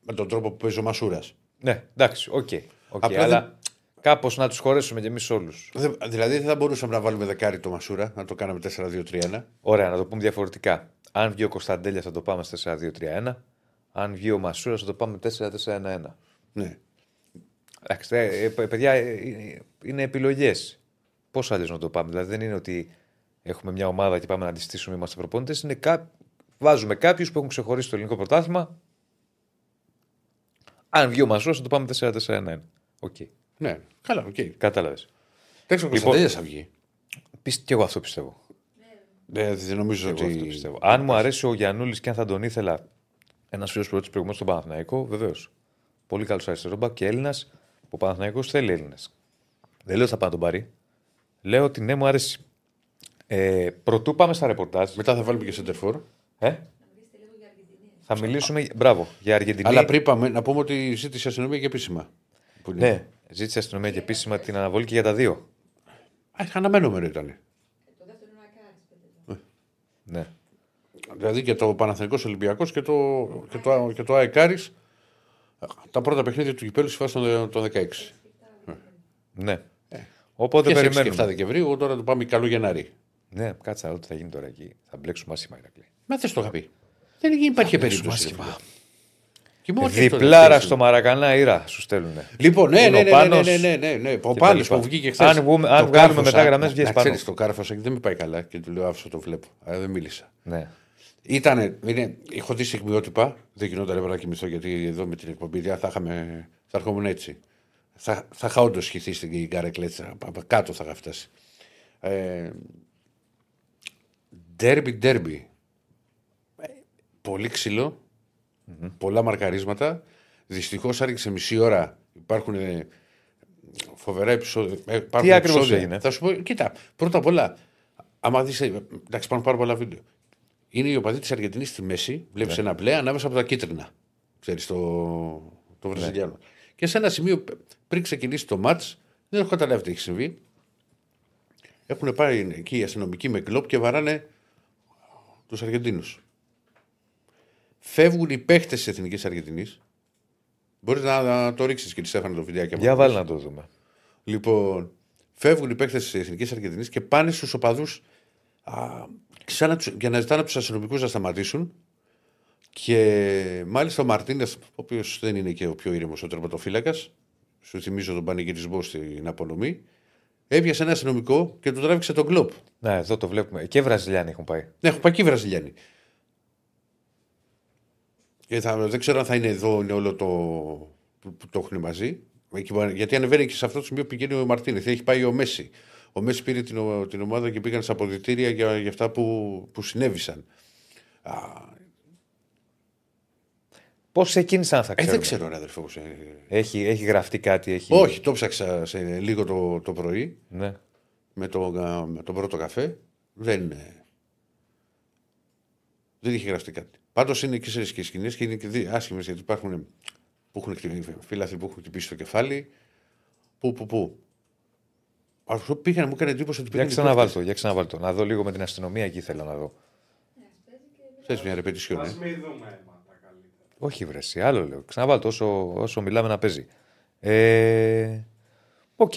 με τον τρόπο που παίζει ο Μασούρας. Ναι, εντάξει, OK. OK, Απλά αλλά κάπως να τους χωρέσουμε κι εμείς όλους. Δηλαδή, δεν θα μπορούσαμε να βάλουμε δεκάρι το Μασούρα, να το κάναμε 4-2-3-1. Ωραία, να το πούμε διαφορετικά. Αν βγει ο Κωνσταντέλιας θα το πάμε 4-2-3-1. Αν βγει ο Μασούρας θα το πάμε 4-4-1-1. Ναι. Εντάξει, ε, ε, παιδιά, ε, ε, είναι επιλογές. Πώς αλλιώς να το πάμε; Δηλαδή δεν είναι ότι έχουμε μια ομάδα και πάμε να τη στήσουμε, είμαστε προπονητές. Είναι κά... Βάζουμε κάποιους που έχουν ξεχωρίσει το ελληνικό πρωτάθλημα. Αν βγει ο Μασούρας θα το πάμε 4-4-1-1. Οκ. ναι. Καλά, OK. Okay. Κατάλαβες. Εντάξει, ο Κωνσταντέλιας θα βγει. Πι... Και εγώ αυτό πιστεύω. Ναι, δεν νομίζω Εγώ αυτό ότι. πιστεύω. Αν μου αρέσει ο Γιανούλη και αν θα τον ήθελα ένας φίλος που ρώτησε προηγουμένως στον Παναθηναϊκό, βεβαίως. Πολύ καλός αριστερός μπακ και Έλληνας. Ο Παναθηναϊκός θέλει Έλληνες. Δεν λέω ότι θα πάει να τον πάρει. Λέω ότι ναι, μου αρέσει. Ε, πρωτού πάμε στα ρεπορτάζ. Μετά θα βάλουμε και σεντερφόρ. Ε; Θα μιλήσουμε, μπράβο, για Αργεντινή. Αλλά πριν πάμε, να πούμε ότι ζήτησε αστυνομία και επίσημα. Που είναι. Ναι, ζήτησε αστυνομία και επίσημα την αναβολή και για τα δύο. Α, αναμένομενο ήταν. Ναι. Δηλαδή και το Παναθηναϊκός Ολυμπιακός και το, και το, και το ΑΕΚ Άρης, τα πρώτα παιχνίδια του κυπέλου στη φάση των, των 16. ναι. Οπότε Και σε 6 και 7 περιμένουμε. Δεκεμβρίου, τώρα το πάμε καλό Γενάρη. Ναι, κάτσα να δω τι θα γίνει τώρα εκεί. Θα μπλέξουμε άσχημα, Ηρακλή. Μα δεν το είχα πει. Δεν υπάρχει περίπτωση. άσχημα. ρε φίλε. Και μόνο και αυτό Διπλάρα δεν στο Μαρακανά Ήρα σου στέλνουν. Λοιπόν, ναι, Είναι ναι, ο ναι, ναι, Πάνος ναι, ναι, ναι, ναι. Ο και Πάνος τα που λοιπά. βγήκε χθες. Αν βγούμε- αν βγάλουμε μετά γραμμές, βγες Να πάνω. ξέρεις, το κάρφωσα και δεν με πάει καλά και του λέω άφησα το βλέπω. Αλλά δεν μίλησα. Ναι. Ήτανε, είναι, έχω δει στιγμιότυπα. Δεν γινόταν έπρεπε να κοιμηθώ γιατί εδώ με την εκπομπή θα, είχαμε, θα ερχόμουν έτσι. Θα, θα είχα όντως χυθεί στην καρεκλέτσα. Από κάτω θα είχα φτάσει. Ε, Ντέρμπι, ντέρμπι. Ε, Πολύ ξύλο, πολλά μαρκαρίσματα. Δυστυχώς άρχισε μισή ώρα. Υπάρχουν ε, φοβερά επεισόδια. ε, υπάρχουν Τι ακριβώς επεισόδια. έγινε; Θα σου πω, κοίτα, πρώτα απ' όλα, άμα δεις, ε, εντάξει, υπάρχουν πάρα πολλά βίντεο. Είναι η οπαδή της Αργεντινής στη μέση, βλέπεις Ναι. ένα μπλε ανάμεσα από τα κίτρινα. Ξέρεις το, το Ναι. Βραζιλιάνο. Και σε ένα σημείο πριν ξεκινήσει το ματ, δεν έχω καταλάβει τι έχει συμβεί. Έχουν πάει εκεί οι αστυνομικοί με κλοπ και βαράνε τους Αργεντίνους. Φεύγουν οι παίχτες της Εθνικής Αργεντινής. Μπορείς να, να το ρίξεις και τη Στέφανα το βιντεάκι. άμα Για θες. βάλει να το δούμε. Λοιπόν, φεύγουν οι παίκτε της Εθνικής Αργεντινής και πάνε στους οπαδούς για να ζητάνε από τους αστυνομικούς να σταματήσουν. Και μάλιστα ο Μαρτίνες, ο οποίος δεν είναι και ο πιο ήρεμος ο τερματοφύλακας, σου θυμίζω τον πανηγυρισμό στην απονομή, έβιασε ένα αστυνομικό και του τράβηξε τον κλοπ. Ναι, εδώ το βλέπουμε. Και Βραζιλιάνοι έχουν πάει. Ναι, έχουν πάει και οι Βραζιλιάνοι. Και θα, δεν ξέρω αν θα είναι εδώ είναι όλο το που, που το έχουν μαζί. Εκεί που- Γιατί ανεβαίνει και σε αυτό το σημείο που πηγαίνει ο Μαρτίνεθ. Έχει πάει ο Μέση. Ο Μέσης πήρε την, ο- την ομάδα και πήγαν στα αποδητήρια για, για αυτά που, που συνέβησαν. Α, Πώς ξεκίνησαν, θα ε, ξέρω. δεν ξέρω, ρε αδερφέ. πώς, ε, Έχει, έχει γραφτεί κάτι. Έχει... Όχι, το ψάξα σε λίγο το, το πρωί Ναι. με, το, α, με τον πρώτο καφέ. Δεν, ε, δεν είχε γραφτεί κάτι. Πάντως είναι και σε και σκηνές και είναι και άσχημες γιατί υπάρχουν που έχουν χτυπήσει, φίλαθλοι που έχουν χτυπήσει το κεφάλι. Πού, πού, πού. Αυτό πήγανε, μου έκανε εντύπωση ότι Για πήγανε. ξαναβάλ το, για ξαναβάλ το. Να δω λίγο με την αστυνομία εκεί θέλω να δω. Θε μια ρεπετησιόν. Α Ε. μην δούμε αίματα καλύτερα. Όχι, βρε συ, άλλο λέω. Ξαναβάλ το όσο, όσο μιλάμε να παίζει. Ε, Οκ.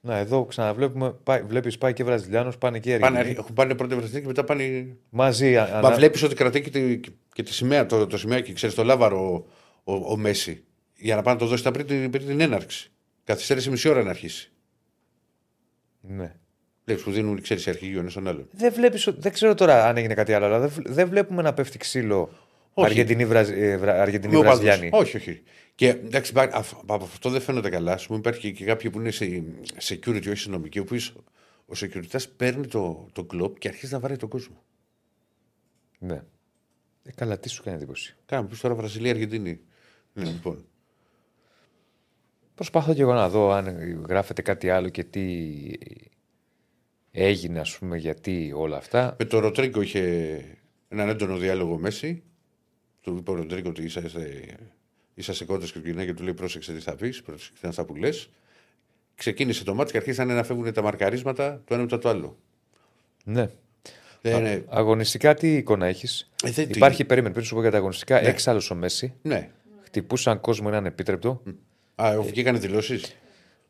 Να, εδώ ξαναβλέπουμε. Πάει, βλέπεις πάει και Βραζιλιάνος, πάνε και Πάνε, Αργεντινοί. έχουν πάνε πρώτη βραστική και μετά πάνε. Μαζί. α- Μα ανα- βλέπεις ότι κρατάει και τη, και τη σημαία, το, το σημαίακι, ξέρεις, το λάβαρο ο, ο, ο Μέσι. Για να πάνε να το δώσει τα πριν, την- πριν την έναρξη. Καθυστέρησε μισή ώρα να αρχίσει. Ναι. Βλέπεις που δίνουν, ξέρεις, αρχηγείο ένας στον άλλον. Δεν, βλέπεις, ότι- δεν ξέρω τώρα αν έγινε κάτι άλλο, αλλά δεν, βλ- δεν βλέπουμε να πέφτει ξύλο Όχι. Αργεντινή, Βραζ, ε, Βρα- Αργεντινή Με οπαδούς. Βραζιλιάνη. Όχι, όχι. Και εντάξει, πά- αφ- από αυτό δεν φαίνεται καλά. Α πούμε, υπάρχει και κάποιοι που είναι σε security, όχι αστυνομικοί, ο οποίο ο security παίρνει το, το κλοπ και αρχίζει να βαράει τον κόσμο. Ναι. Ε, καλά, τι σου κάνει εντύπωση. Κάνε πεις τώρα Βραζιλία, Αργεντινή. Ναι, λοιπόν. Προσπαθώ και εγώ να δω αν γράφεται κάτι άλλο και τι έγινε, ας πούμε, γιατί όλα αυτά. Με τον Ροτρίγκο είχε έναν έντονο διάλογο μέση. Του είπε ο Ροτρίγκο ότι είσαστε, είσαστε κότε και του και του λέει πρόσεξε τι θα πεις, πρόσεξε τι είναι αυτά που λες. Ξεκίνησε το μάτι και αρχίσαν να φεύγουν τα μαρκαρίσματα το ένα μετά το άλλο. Ναι. Δεν είναι- Αγωνιστικά τι εικόνα έχεις; Ε, δεν- Υπάρχει, περίμενε, πριν σου πω για τα αγωνιστικά, ναι. έξαλλος ο Μέση. Ναι. Χτυπούσαν κόσμο, είναι ανεπίτρεπτο. Α, βγήκανε δηλώσεις;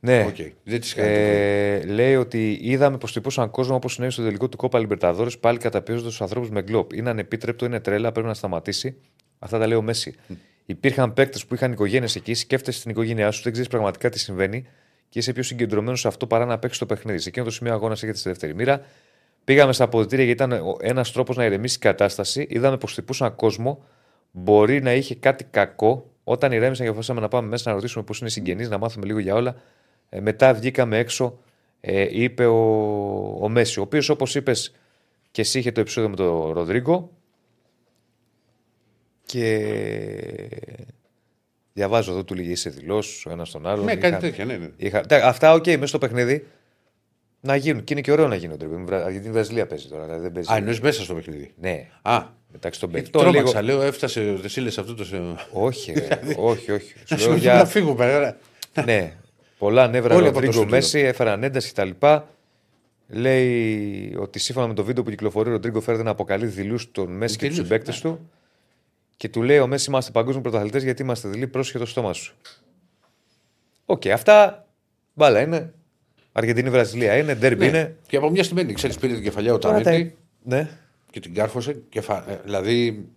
Ναι. Οκ. Δεν τις κάνει. Ε, λέει ότι είδαμε πως χτυπούσαν κόσμο όπως συνέβη στο τελικό του Κόπα Λιμπερταδόρες, πάλι καταπιέζοντας τους ανθρώπους με γκλοπ. Είναι ανεπίτρεπτο, είναι τρέλα, πρέπει να σταματήσει. Αυτά τα λέει ο Μέσι. Υπήρχαν παίκτες που είχαν οικογένειες εκεί, σκέφτεσαι την οικογένειά σου, δεν ξέρεις πραγματικά τι συμβαίνει και είσαι πιο συγκεντρωμένος σε αυτό παρά να παίξεις το παιχνίδι. Σε εκείνο το σημείο ο αγώνας έρχεται στη δεύτερη μοίρα. Πήγαμε στα αποδυτήρια γιατί ήταν ένας τρόπος να ηρεμήσει η κατάσταση. Είδαμε πως χτυπούσαν κόσμο. Μπορεί να είχε κάτι κακό. Όταν ηρέμησαν και αποφασίσαμε να πάμε μέσα να ρωτήσουμε πώς είναι οι συγγενείς, να μάθουμε λίγο για όλα. Ε, μετά βγήκαμε έξω, ε, είπε ο, ο Μέσι, ο οποίος όπως είπες και εσύ είχε το επεισόδιο με τον Ροδρίγκο. Και διαβάζω εδώ του λέγε είσαι δειλός ο ένας τον άλλον. Ναι, Είχα- κάτι τέτοια, ναι, ναι. Είχα... Τε- Αυτά, οκ, μέσα στο παιχνίδι να γίνουν. Και είναι και ωραίο να γίνονται. ρε παιδί μου. Γιατί η Βραζιλία παίζει τώρα. Δηλαδή δεν παίζει. Α, εννοείς μέσα στο παιχνίδι. Ναι, Α, μεταξύ των ε, παιχτών. τρόμαξα, Λίγο... λέω, έφτασε ο Δεσίλε αυτό το. σε- Όχι, ρε, όχι, όχι. Σου Να λέω σου για- να φύγουμε. ρε. ναι, πολλά νεύρα Όλοι από το Ροντρίγκο στούντιο. Μέση, έφεραν ένταση κτλ. Λέει ότι σύμφωνα με το βίντεο που κυκλοφορεί, ο Ροντρίγκο φέρεται να αποκαλεί δειλού τον Μέση και τους Δειλούς, συμπαίκτες ναι. του. Και του λέει: Ο Μέση είμαστε παγκόσμιοι πρωταθλητές γιατί είμαστε δειλοί, πρόσχε το στόμα σου. Οκ, αυτά μπάλα είναι. Αργεντινή-Βραζιλία είναι, ντέρμπι Ναι. είναι. Και από μια στιγμή, ξέρεις, πήρε την κεφαλιά ο Τώρα τα- Ταμίτη Ναι. Και την κάρφωσε. Κεφα... ε, δηλαδή.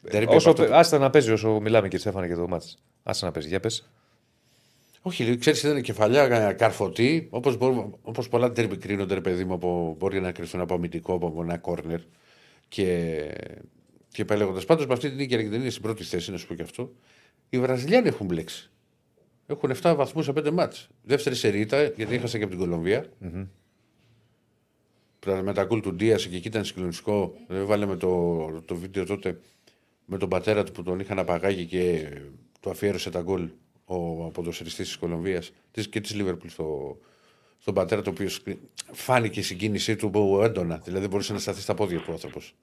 δεν είπε Όσο, από αυτό- άστα να παίζει όσο μιλάμε και Στέφανα για το μάτς. Άστα να παίζει, για πες. Όχι, ξέρεις, ήταν κεφαλιά ε, καρφωτή, όπως όπως πολλά τέρμι κρίνονται, ρε παιδί μου, από, μπορεί να κρυφθούν από αμυντικό, από ένα κόρνερ. Και, και επέλεγοντας. Πάντως με αυτή την νίκη η Αργεντινή είναι στην πρώτη θέση, να σου πω και αυτό. Οι Βραζιλιάνοι έχουν μπλέξει. Έχουν 7 βαθμούς σε 5 μάτς. Δεύτερη σερίτα, γιατί έχασα και από την κολομβια με τα γκολ του Ντίας και εκεί ήταν συγκλονιστικό. Έβαλε με το, το βίντεο τότε με τον πατέρα του που τον είχαν απαγάγει και του αφιέρωσε τα γκολ ο ποδοσφαιριστής της Κολομβίας και της Λίβερπουλ στο, στον πατέρα του, ο οποίο φάνηκε η συγκίνησή του έντονα. Δηλαδή μπορούσε να σταθεί στα πόδια του άνθρωπος.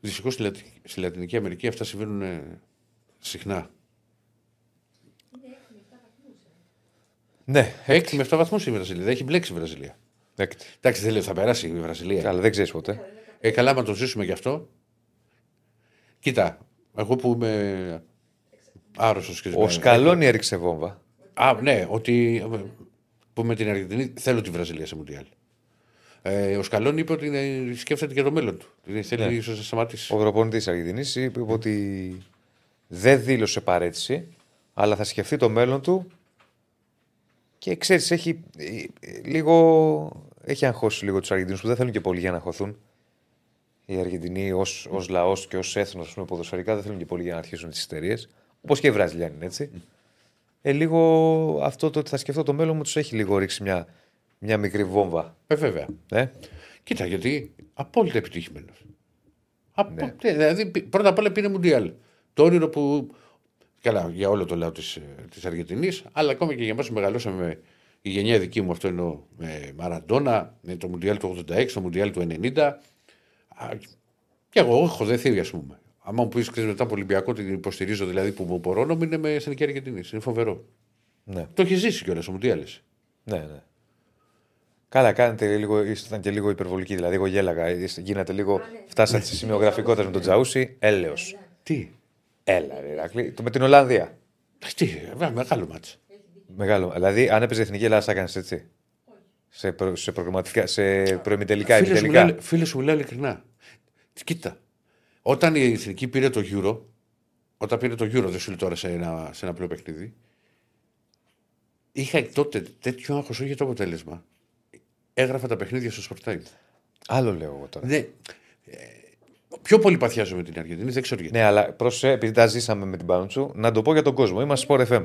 Δυστυχώς στη, στη Λατινική Αμερική αυτά συμβαίνουν ε, συχνά. Ναι, Έκτη με 7 βαθμούς η Βραζιλία. Δεν έχει μπλέξει η Βραζιλία. Έκτη. Εντάξει, δεν λέω θα περάσει η Βραζιλία. Αλλά δεν ξέρεις ποτέ. Ε, καλά, να το ζήσουμε γι' αυτό. Κοίτα, εγώ που είμαι άρρωστος και Ο Σκαλόνι έριξε βόμβα. Α, ναι, ότι που με την Αργεντινή θέλω τη Βραζιλία σε Μουντιάλ. Ε, ο Σκαλόν είπε ότι είναι, σκέφτεται για το μέλλον του. Δηλαδή θέλει Ναι. ίσως να σταματήσει. Ο προπονητής της Αργεντινής είπε ότι δεν δήλωσε παρέτηση, αλλά θα σκεφτεί το μέλλον του και ξέρεις, έχει ε, ε, λίγο. Έχει αγχώσει λίγο τους Αργεντινούς που δεν θέλουν και πολύ για να αγχωθούν. Οι Αργεντινοί ως ως λαός και ως έθνος πούμε, ποδοσφαιρικά δεν θέλουν και πολύ για να αρχίσουν τις εταιρείες. Όπως και οι Βραζιλιάνοι είναι έτσι. Ε, λίγο αυτό το ότι θα σκεφτώ το μέλλον μου τους έχει λίγο ρίξει μια, μια μικρή βόμβα. Ε, βέβαια. Ε; Κοίτα, γιατί απόλυτα επιτυχημένος. Ναι. Δηλαδή, πι- πρώτα απ' όλα πήρε Μουντιάλ. Το όνειρο που. Καλά, για όλο το λαό της της Αργεντινής, αλλά ακόμα και για εμάς που μεγαλώσαμε με η γενιά δική μου, αυτό εννοώ με Μαραντόνα, με το Μουντιάλ του 86, το Μουντιάλ του 90. Α, Και εγώ έχω δεθεί, ας πούμε. Αν μου πεις μετά από Ολυμπιακό την υποστηρίζω, δηλαδή που μου μπορώ, να είναι με εθνική Αργεντινή. Είναι φοβερό. Ναι. Το έχει ζήσει κιόλας ο Μουντιάλ. εσύ. Ναι, ναι. Καλά, κάνετε λίγο, ήσασταν και λίγο υπερβολικοί. Δηλαδή, εγώ γέλαγα. Είστε- Γίνατε λίγο. Φτάσατε στη σημειογραφικότητα με τον Τζαούσι. Έλεος. Τι; Έλα, ρε, Ηρακλή. Το με την Ολλανδία. Τι, βέβαια, μεγάλο μάτς. Μεγάλο. Δηλαδή, αν έπαιζε εθνική Ελλάδα, θα έκανε έτσι. Σε, προ, σε προγραμματικά, σε προημιτελικά, Φίλε σου, επιτελικά. μιλάω, φίλε σου μιλάω ειλικρινά. Κοίτα, όταν η εθνική πήρε το Euro, όταν πήρε το Euro, δεν σου λέω τώρα σε ένα, σε ένα απλό παιχνίδι, είχα τότε τέτοιο άγχος όχι για το αποτέλεσμα. Έγραφα τα παιχνίδια στο Sport Time. Άλλο λέω εγώ τώρα. Ναι, ε, πιο πολύ παθιάζω με την Αργεντινή, δεν ξέρω γιατί. Ναι, αλλά πρόσεχε, επειδή τα ζήσαμε με την Πανούτσου, να το πω για τον κόσμο. Είμαστε Sport FM.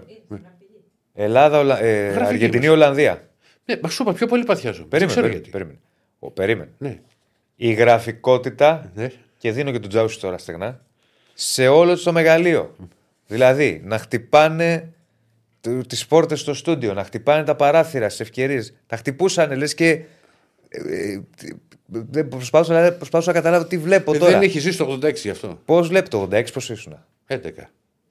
Ελλάδα, Ολα... ε, Γραφική Αργεντινή, είμαστε. Ολλανδία. Ναι, μα σου είπα, πιο πολύ παθιάζω. Περίμενε, δεν ξέρω περίμενε. γιατί. περίμενε. Ο, περίμενε. Ναι, Η γραφικότητα ναι. και δίνω και τον Τζάουσι τώρα στεγνά, σε όλο το μεγαλείο. Δηλαδή, να χτυπάνε τις πόρτες στο στούντιο, να χτυπάνε τα παράθυρα στις ευκαιρίες. Τα χτυπούσαν, λες και. ε, ε, δεν προσπαθούσα, δηλαδή, προσπαθούσα να καταλάβω τι βλέπω Ε, τώρα. δεν έχει ζήσει το 86 γι' αυτό. Πώς βλέπει το 86, πώς ήσουν. 11.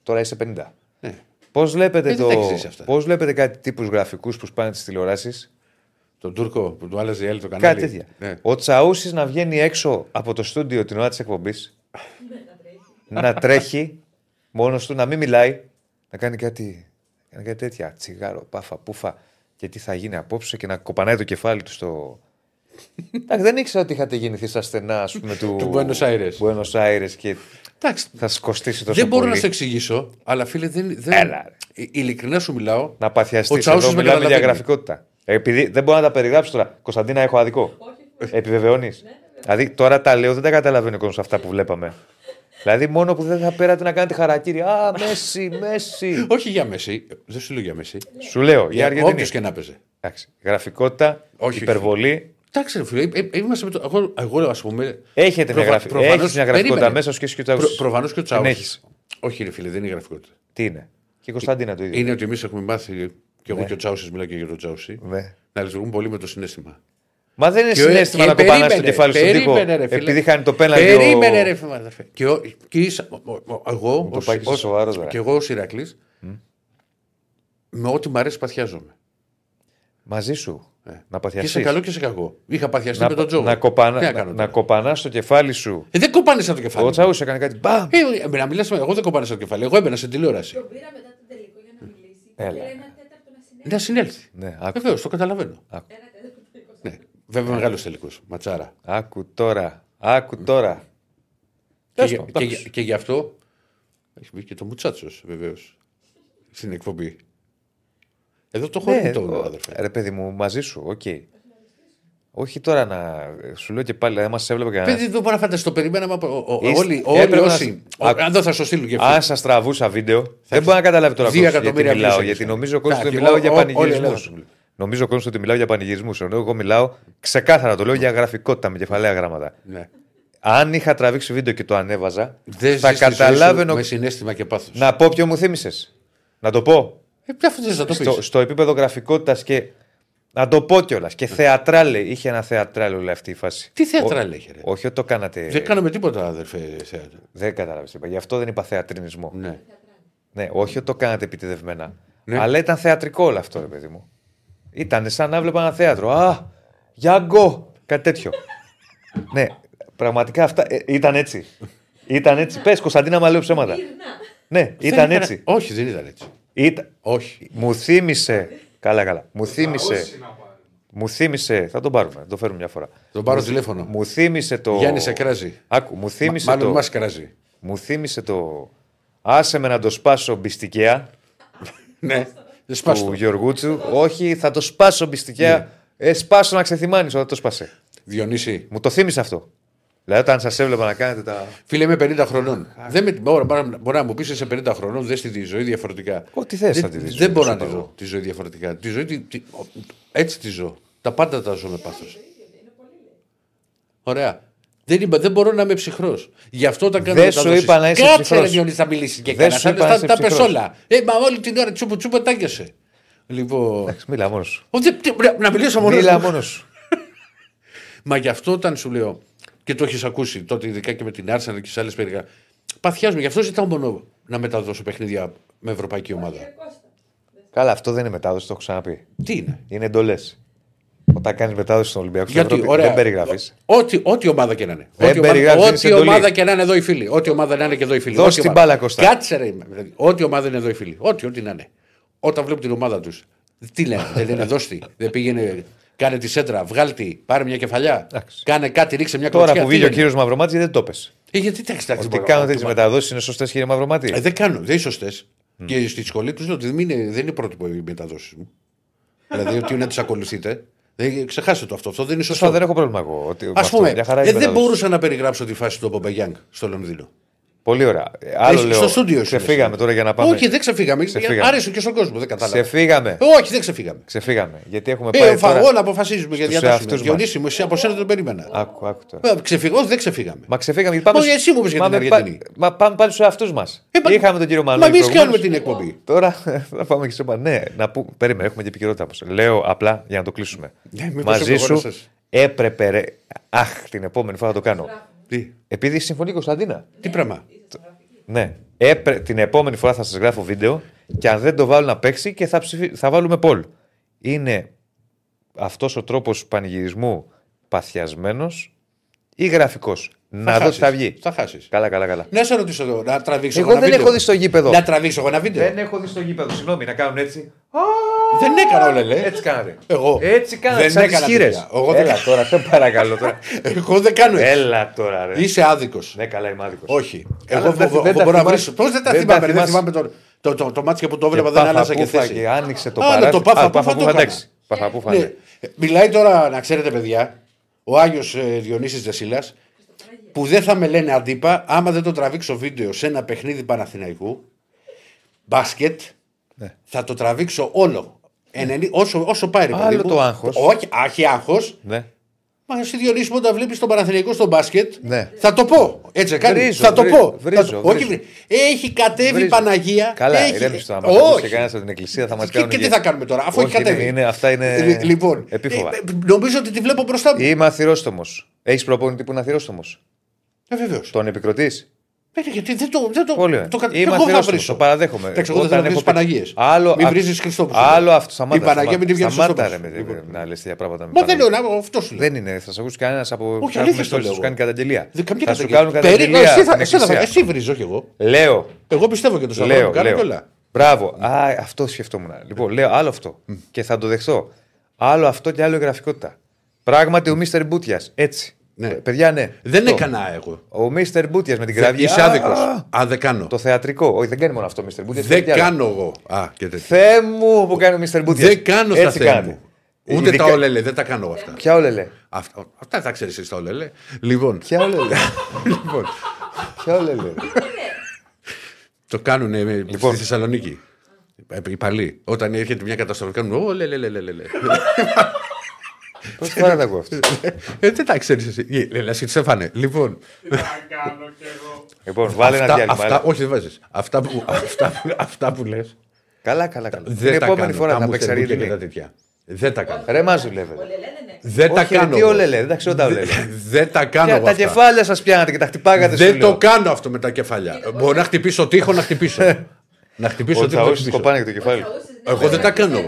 Τώρα είσαι 50. Ναι. Πώς βλέπετε, Ε, δεν το... τα έχεις ζήσει αυτά; πώς βλέπετε κάτι τύπους γραφικούς που σπάνε τις τηλεοράσεις; Τον Τούρκο που του άλλαζε η άλλη το κανάλι. Κάτι τέτοια. Ναι. Ο Τσαούσης να βγαίνει έξω από το στούντιο την ώρα της εκπομπής. να τρέχει μόνος του, να μην μιλάει. Να κάνει κάτι, να κάνει κάτι τέτοια. Τσιγάρο, πάφα, πούφα. Και τι θα γίνει απόψε και να κοπανάει το κεφάλι του στο. Εντάξει, δεν ήξερα ότι είχατε γεννηθεί στα στενά ας πούμε, του, Του Buenos Aires. Buenos Aires και Εντάξει, θα σα κοστίσει τόσο δεν μπορώ πολύ. να σου εξηγήσω, αλλά φίλε, δεν. δεν... Έλα, ρε. Ε, Ειλικρινά σου μιλάω. Να παθιαστείς. Ο Τσαούσης Εδώ με μιλάμε για καταλαβαίνει. γραφικότητα. Ε, Επειδή δεν μπορώ να τα περιγράψω τώρα. Κωνσταντίνα, έχω αδικό. Επιβεβαιώνεις. δηλαδή τώρα τα λέω, δεν τα καταλαβαίνει ο κόσμος αυτά που βλέπαμε. δηλαδή μόνο που δεν θα πέρατε να κάνετε χαρακτήρι. Α, Μέση, Μέση. Όχι για Μέση. Δεν σου λέω για Μέση. Σου λέω, για Αργεντινή. Όποιος και να παίζει. Εντάξει, Γραφικότητα, Όχι, υπερβολή. Εντάξει, ρε φίλε, ε, ε, είμαστε με το. Εγώ, εγώ ας πούμε. Έχετε μια, προφα- γραφ... προφανώς- έχεις μια γραφικότητα περίμενε. μέσα σου και εσύ και ο Προ, Τσαούσης. Προφανώς και ο Την Τσάου. έχεις. Όχι, ρε φίλε, δεν είναι η γραφικότητα. Τι είναι; Και η Κωνσταντίνα το ίδιο. Είναι ότι εμείς έχουμε μάθει, και εγώ Ναι. και ο Τσάουσι μιλάω και για τον Τσάουσι, Ναι. να λειτουργούν πολύ με το συνέστημα. Μα δεν είναι Και ο- συνέστημα και να κοπανά το περίμενε, κεφάλι στον τοίχο περίμενε, ρε φίλε. επειδή χάνει το πέναλτι. Περίμενε, ο- ρε φίλε, αδερφέ. Και, ο, και ίσα- ο- ο- εγώ, το ως- πάει και στο ως- σοβαρός τώρα. και εγώ ως Ηρακλής, με ό,τι μου αρέσει παθιάζομαι. Μαζί σου. Ε. Να Και σε παθιαστείς. καλό και σε κακό. Είχα παθιαστεί να, με τον Τζο. να, Τι κοπανα, να να, κάνω να τώρα. κοπανάς το κεφάλι σου. Ε, δεν κοπάνισα το κεφάλι. Ο μου. Τσαούς έκανε κάτι. Μπαμ! Ε, να μιλάς, με- εγώ δεν κοπάνισα το κεφάλι. Εγώ έμπαινα σε τηλεόραση. Τον πήρα μετά τον τελικό για να μιλήσει. Έλα. Και λέει ένα τέταρτο να συνέλθει. Να συνέλθει. Ναι, άκου, Βεβαίως, το καταλαβαίνω. Ένα τέταρτο τελικό. Ναι. Βέβαια, μεγάλος τελικός. Ματσάρα. άκου τώρα. Άκου τώρα. Και, Τέλος για- πάντων, και, εντάξει. για- και γι' αυτό έχει μπει και το Μουτσάτσος, βεβαίως. Στην εκπομπή. Εδώ το έχω Ναι, ναι, το ο- αδερφέ. ρε παιδί μου, μαζί σου, οκ. Όχι τώρα να. Σου λέω και πάλι, δεν μα έβλεπε κανένα. Παιδί, δεν μπορώ να φανταστεί. Το περιμέναμε από. ο- ο- Είστε- Όλοι, όλοι έπρεπε να όσοι. σ- ο- Άκου. Αν δεν θα στο στείλουν και Αν αυτοί. σας τραβούσα βίντεο, δεν μπορεί να καταλάβει τώρα Δύο κόσμος γιατί εκατομμύρια μιλάω. views Γιατί έχεις. νομίζω ο κόσμος Εντάξει, δεν μιλάω ό- για ό- όλη η πανηγυρισμούς. Ελλάδα σου μιλάει. Νομίζω ο κόσμος ότι μιλάω για πανηγυρισμούς. Ενώ εγώ μιλάω ξεκάθαρα, το λέω για γραφικότητα με κεφαλαία γράμματα. Ναι. Αν είχα τραβήξει βίντεο και το ανέβαζα, Δεν θα ζεις τη ζωή σου καταλάβαινε. Με συνέστημα και πάθος. Να πω ποιο μου θύμισες. Να το πω. Ε, ποια αυτό να το πεις; Στο, στο επίπεδο γραφικότητας και. Να το πω κιόλας. Και θεατράλε. Είχε ένα θεατράλε όλη αυτή η φάση. Τι θεατράλε είχε, ρε; Όχι ότι το κάνατε. Δεν κάναμε τίποτα, αδερφέ. θέατρο. Δεν κατάλαβες. Γι' αυτό δεν είπα θεατρινισμό. Ναι. Ναι, όχι ότι το κάνατε επιτεδευμένα. Ναι. Αλλά ήταν θεατρικό όλο αυτό, ρε παιδί μου. Ήταν σαν να βλέπα ένα θέατρο. Α, Γιάνγκο! Κάτι τέτοιο. ναι, πραγματικά αυτά ε, ήταν έτσι. Ήταν έτσι. Πες, Κωνσταντίνα, μα λέω ψέματα. ναι, ήταν Δεν έτσι. Όχι, δεν ήταν έτσι. Ήταν... Όχι. Μου θύμισε. Καλά, καλά. Μου θύμισε. Όσοι να πάρουν. Μου θύμισε. Θα τον πάρουμε. Το φέρουμε μια φορά. Τον πάρω τηλέφωνο. Μου θύμισε το. Γιάννη σε κράζει. Άκου, μου θύμισε Μάλλον το. μας κράζει. Μου θύμισε το. Άσε με να το σπάσω μπιστικιά Ναι. Δεν σπάσω. του Γιωργούτσου. Όχι, θα το σπάσω μπιστικιά. Ε, σπάσω να ξεθυμάνεις όταν το σπάσε. Διονύση. Μου το θύμισε αυτό. Δηλαδή, όταν σας έβλεπα να κάνετε τα. Φίλε, είμαι 50 χρονών. Δεν με, μπορεί, μπορεί να μου πεις σε 50 χρονών, δες τη ζωή διαφορετικά. Ό,τι θες δεν, θα τη δεις, Δεν μπορώ σου να τη είπα δω τη ζωή διαφορετικά. Τη ζωή, τη, τη- έτσι τη ζω. Τα πάντα τα ζω με πάθος. Ωραία. Δεν, είπα, δεν μπορώ να είμαι ψυχρός. Γι' αυτό όταν κάνω Δεν σου μεταδόσεις- είπα να είσαι Κάτσε, ψυχρός. ρε Διονύση, θα μιλήσεις και Δεν κανένα. σου είπα να Θα είσαι τα πες ψυχρός. όλα. Ε, μα όλη την ώρα τσούπου τσούπου τάγεσαι. Λοιπόν. Εντάξει, Μίλα μόνος σου. Ω, δεν- τι- ρε, Να μιλήσω μόνος. Μίλα μόνος σου. Μα γι' αυτό όταν σου λέω και το έχεις ακούσει τότε, ειδικά και με την Άρσεν και σε άλλες περιγραφέ. Παθιάζουμε. Γι' αυτό ζητάω μόνο να μεταδώσω παιχνίδια με ευρωπαϊκή ομάδα. Καλά, αυτό δεν είναι μετάδοση, το έχω ξαναπεί. Τι είναι; Είναι εντολές. Όταν κάνεις μετάδοση στον Ολυμπιακό στην Γιατί, Ευρώπη, ωραία. δεν περιγράφεις. Ό,τι, ό,τι ομάδα και να είναι. Δεν ό,τι ομάδα, περιγράφεις, είναι ό,τι εντολής. ομάδα και να είναι εδώ οι φίλοι. Ό,τι ομάδα να είναι και εδώ οι φίλοι. Δώσ' Ό,τι την ομάδα- μπάλα, Κώστα. Κάτσε ρε. δηλαδή, Ό,τι ομάδα είναι εδώ οι φίλοι. Ό,τι, ό,τι να είναι. Όταν βλέπουν την ομάδα τους. Τι λένε, δεν λένε δώστη. Δεν πήγαινε, κάνε τη σέντρα, βγάλτη, πάρε μια κεφαλιά. Εντάξει. Κάνε κάτι, ρίξε μια Τώρα κλωτσιά. που Τι βγήκε ο λένε. κύριο Μαυρομάτης, δεν το πες. Ε, γιατί εντάξει, εντάξει, Ότι μπορώ, κάνουν το- τέτοιες μεταδόσεις είναι σωστές, κύριε Μαυρομάτη. Ε, δεν κάνουν, δεν είναι σωστές. Και στη σχολή τους λέω ότι δεν είναι, δεν είναι πρότυπο οι μεταδόσεις μου. δηλαδή ότι να τις ακολουθείτε. Δεν, ξεχάστε το αυτό. Αυτό δεν είναι Σωστά, σωστό. δεν έχω πρόβλημα εγώ. ότι- με Α αυτό. πούμε, Μια χαρά ε, είναι δεν μεταδόσεις. μπορούσα να περιγράψω τη φάση του Απομπεγιάνγκ στο Λονδίνο. Πολύ ωραία. Ε, Άλλο Έχει- λέω. στο στούντιο σου, Ξεφύγαμε εσύ. τώρα για να πάμε. Όχι, δεν ξεφύγαμε. Ξεφύγαμε. Άρεσε και στον κόσμος, δεν κατάλαβα. Ξεφύγαμε. Όχι, δεν ξεφύγαμε. Ξεφύγαμε. Γιατί έχουμε Ε, πάει. φα- τώρα... όλα αποφασίζουμε για στους διατάσσουμε. εαυτούς μας. Διονύση μου, εσύ από σένα δεν το περίμενα. Άκου, άκου τώρα. Ε, Ξεφύγω, όχι, δεν ξεφύγαμε. Μα ξεφύγαμε. γιατί Πάμε... Όχι, εσύ μου είπες για Μα την με πα- Αργεντινή. Μα πάμε πάλι στους εαυτούς μας. Ε, μα- Είχαμε τον κύριο Μα Μανώλη. εμείς προηγουμένως. κάνουμε την εκπομπή. Τώρα θα πάμε και σε πα- Ναι, να που... Περίμενε, έχουμε και επικαιρότητα όμως. Λέω απλά για να το κλείσουμε. Ναι, μήπως Μαζί έχω σου αγοράσες. Έπρεπε. Ρε... Αχ, την επόμενη φορά θα το κάνω. Τι, Επειδή συμφωνεί η Κωνσταντίνα. τι πράγμα; Ναι. Έπρε... Την επόμενη φορά θα σας γράφω βίντεο και αν δεν το βάλω να παίξει και θα, ψηφι... θα βάλουμε πόλ. Είναι αυτός ο τρόπος πανηγυρισμού παθιασμένος ή γραφικός; Να δω τι χάσεις. θα βγει. Θα χάσεις. Καλά, καλά, καλά. Να σε ρωτήσω εδώ, να τραβήξω Εγώ ένα δεν βίντεο. έχω δει στο γήπεδο. Να τραβήξω εγώ ένα βίντεο. Δεν έχω δει στο γήπεδο. Συγγνώμη, να κάνουν έτσι. Δεν έκανα όλα, λέει. Έτσι κάνατε. Εγώ. Έτσι κάνατε. Δεν σαν τις έκανα χείρες. τέτοια. Εγώ δεν Έλα τώρα, σε παρακαλώ τώρα. Εγώ δεν κάνω έτσι. Έλα τώρα, ρε. Είσαι άδικος. Ναι, καλά, είμαι άδικος. Όχι. Καλά, Εγώ δεν τα- φοβο- δεν εγώ τα μπορώ να θυμάσαι. βρίσω. Πώς δεν τα Δεν θυμάμαι, τα δεν θυμάσαι. θυμάμαι το, το, το, το μάτι που το έβλεπα δεν άλλαζα και θέση. και άνοιξε το Άλλο παράθυρο. το πάφα Α, πούφα το πούφα, έκανα. εντάξει. Παφα πούφα, Ναι. ναι. Μιλάει τώρα, να ξέρετε, παιδιά, ο Άγιος Διονύσης Δεσίλας, που δεν θα με λένε αντίπα άμα δεν το τραβήξω βίντεο σε ένα παιχνίδι Παναθηναϊκού, μπάσκετ, Ναι. θα το τραβήξω όλο. Ενενή- όσο, όσο πάει, ρε Άλλο παιδί μου. το άγχος. Όχι, άχι άγχος. Ναι. Μα εσύ Διονύση μου όταν βλέπεις τον Παναθηναϊκό στο μπάσκετ, Ναι. θα το πω. Έτσι κάνει. Βρίζω, θα το βρίζω, πω. βρίζω, Θα το- Όχι, βρίζω. βρει- έχει κατέβει η Βρίζω. Παναγία. Καλά, έχει... ηρέμησε το άμα ακούσει Όχι. και κανένα από την εκκλησία θα μας Και, κάνουν. και τι γε- θα κάνουμε τώρα, αφού Όχι, έχει κατέβει. είναι- είναι- αυτά είναι Ε, Λοιπόν, επίφοβα. ε, ε, νομίζω ότι τη βλέπω μπροστά μου. Είμαι αθυρόστομος. Έχεις προπονητή που είναι αθυρόστομος; Ε, βεβαίως. Τον επικροτή. γιατί δεν το. Δεν το, Πολύ ωραία. το, κα- Είμαι εγώ θα αθυρόστομος, βρίσω. το παραδέχομαι. Εντάξει, εγώ δεν Όταν θέλω να έχω βρεις πει- Παναγίες. Άλλο Μην α- βρίζεις Χριστόπουλο. Άλλο αυτό. Σταμάτα. Η Παναγία μην την βγαίνει στο Σταμάτα, ρε, στόμα με, σου. Λοιπόν. να λες τέτοια πράγματα. με Μα δεν Παναγία. λέω να αυτό σου λέω. Δεν είναι. Θα σε ακούσει κανένας από Όχι, κάποιου αλήθεια το μισθού λέω σου εγώ. κάνει καταγγελία. Δεν καμιά Θα σου καταγγελία. κάνουν Περί- καταγγελία. εσύ θα- στην εσύ θα- εκκλησία. Εσύ βρίζω κι εγώ. Λέω. Εγώ πιστεύω και το Σταυρό. Λέω, Κάνω λέω. κιόλα. Μπράβο. Α, αυτό σκεφτόμουν. Λοιπόν, λέω άλλο αυτό. Και θα το δεχτώ. Άλλο αυτό και άλλο η γραφικότητα. Πράγματι ο Μίστερ Μπούτιας. Έτσι. Ναι. Παιδιά, ναι. Δεν Αυτό. έκανα εγώ. Ο Μίστερ Μπούτια με την κραυγή. Είσαι Α, άδικος. α, Αν δεν κάνω. Το θεατρικό. Όχι, δεν κάνει μόνο αυτό ο Μίστερ Μπούτια. Δεν κάνω εγώ. Α, και τέτοια. Θεέ μου που κάνει ο Μίστερ Μπούτια. Δεν κάνω στα Έτσι θέματα κάνετε. μου. Ούτε Ειδικά- τα όλελε, δεν τα κάνω εγώ αυτά. Ποια όλα λέει. Αυτά, αυτά θα ξέρεις εσύ τα όλελε. Λοιπόν, Ποια όλα λέει. λοιπόν Ποια όλα λέει. το κάνουν Λοιπόν. στη Θεσσαλονίκη. Ε, Οι παλιοί. Όταν έρχεται μια καταστροφή, κάνουν. Ω, λε, λε, λε, λε, λε. Πρώτη φορά τα ακούω αυτό; Ε, Δεν τα ξέρεις εσύ; Ε, Λε, εσύ Στέφανε. Λοιπόν, Τι θα κάνω κι εγώ; Λοιπόν, βάλε ένα αυτά, διάλειμμα. αυτά, έλα. όχι, δεν βάζεις. Αυτά που, αυτά, που- αυτά που λες. Καλά, καλά, καλά. Την Δεν τα επόμενη κάνω. φορά Τα θα μου παίξει θερμούκια και τα αργεντινή. τέτοια. Δεν τα κάνω. Ρε, μας δουλεύετε. Ο Λελέ, ναι, ναι. Δεν τα Όχι, ρε, κάνω. Τι εγώ. όλε λέει, δεν τα ξέρω τα όλε. Δεν τα κάνω. Ποια, εγώ Τα αυτά. κεφάλια σας πιάνατε και τα χτυπάγατε σου Δεν λέω. το κάνω αυτό με τα κεφάλια. Μπορεί να χτυπήσω τείχο, να χτυπήσω. να χτυπήσω Ο τείχο, να Τσαούσης χτυπήσω. κοπάνε και το κεφάλι. Τσαούσες, ναι, Εγώ δεν ναι, τα ναι, κάνω.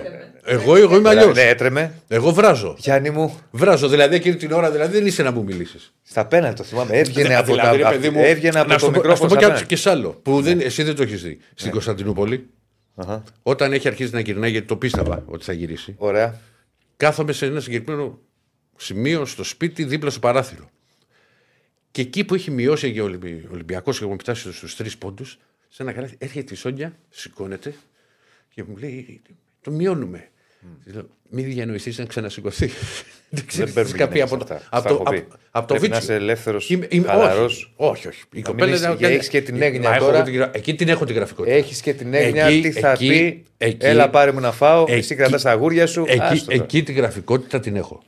Ναι, ναι. Εγώ, εγώ είμαι αλλιώς. Ναι, έτρεμε. Εγώ βράζω. Γιάννη μου, Βράζω. Δηλαδή εκείνη την ώρα δηλαδή, δεν είσαι να μου μιλήσεις. στα πέναλ το θυμάμαι. Έβγαινε από, Δηλαδή, ρε τα, παιδί μου, έβγαινε από να το σου πω- να σου μικρόφωνο πω στα και πέναλ. και σ' άλλο. Που δεν, εσύ δεν το έχεις δει. Στην Κωνσταντινούπολη, Αχα. όταν έχει αρχίσει να γυρνάει, γιατί το πίστευα ότι θα γυρίσει, Ωραία. κάθομαι σε ένα συγκεκριμένο σημείο στο σπίτι δίπλα στο παράθυρο. Και εκεί που έχει μειώσει ο Ολυμπιακός και έχουμε φτάσει στους τρεις πόντους, σε ένα καλάθι, έρχεται η Σόνια, σηκώνεται και μου λέει: Το μειώνουμε. Της λέω, Μην διανοηθεί να ξανασηκωθεί. Δεν ξέρεις Δεν τι παίρνουν σκαπεί από, γυναίκες αυτά. από, Αυτά το, έχω από, πει. από το Πρέπει να βίτσιο. είσαι ελεύθερος, Είμαι- είμαι- χαλαρός. Όχι, όχι. όχι. Η Να κοπέλα μην είναι- είσαι- έχεις και την έγνοια Μα έχω τώρα. και την γρα- Εκεί την έχω την γραφικότητα. Έχεις και την έγνοια Εκεί- τι θα εκεί- πει; εκεί- Έλα πάρε μου να φάω. εκεί- Εσύ κρατάς τα αγούρια σου. Εκεί, άστο τώρα. εκεί τη γραφικότητα την έχω.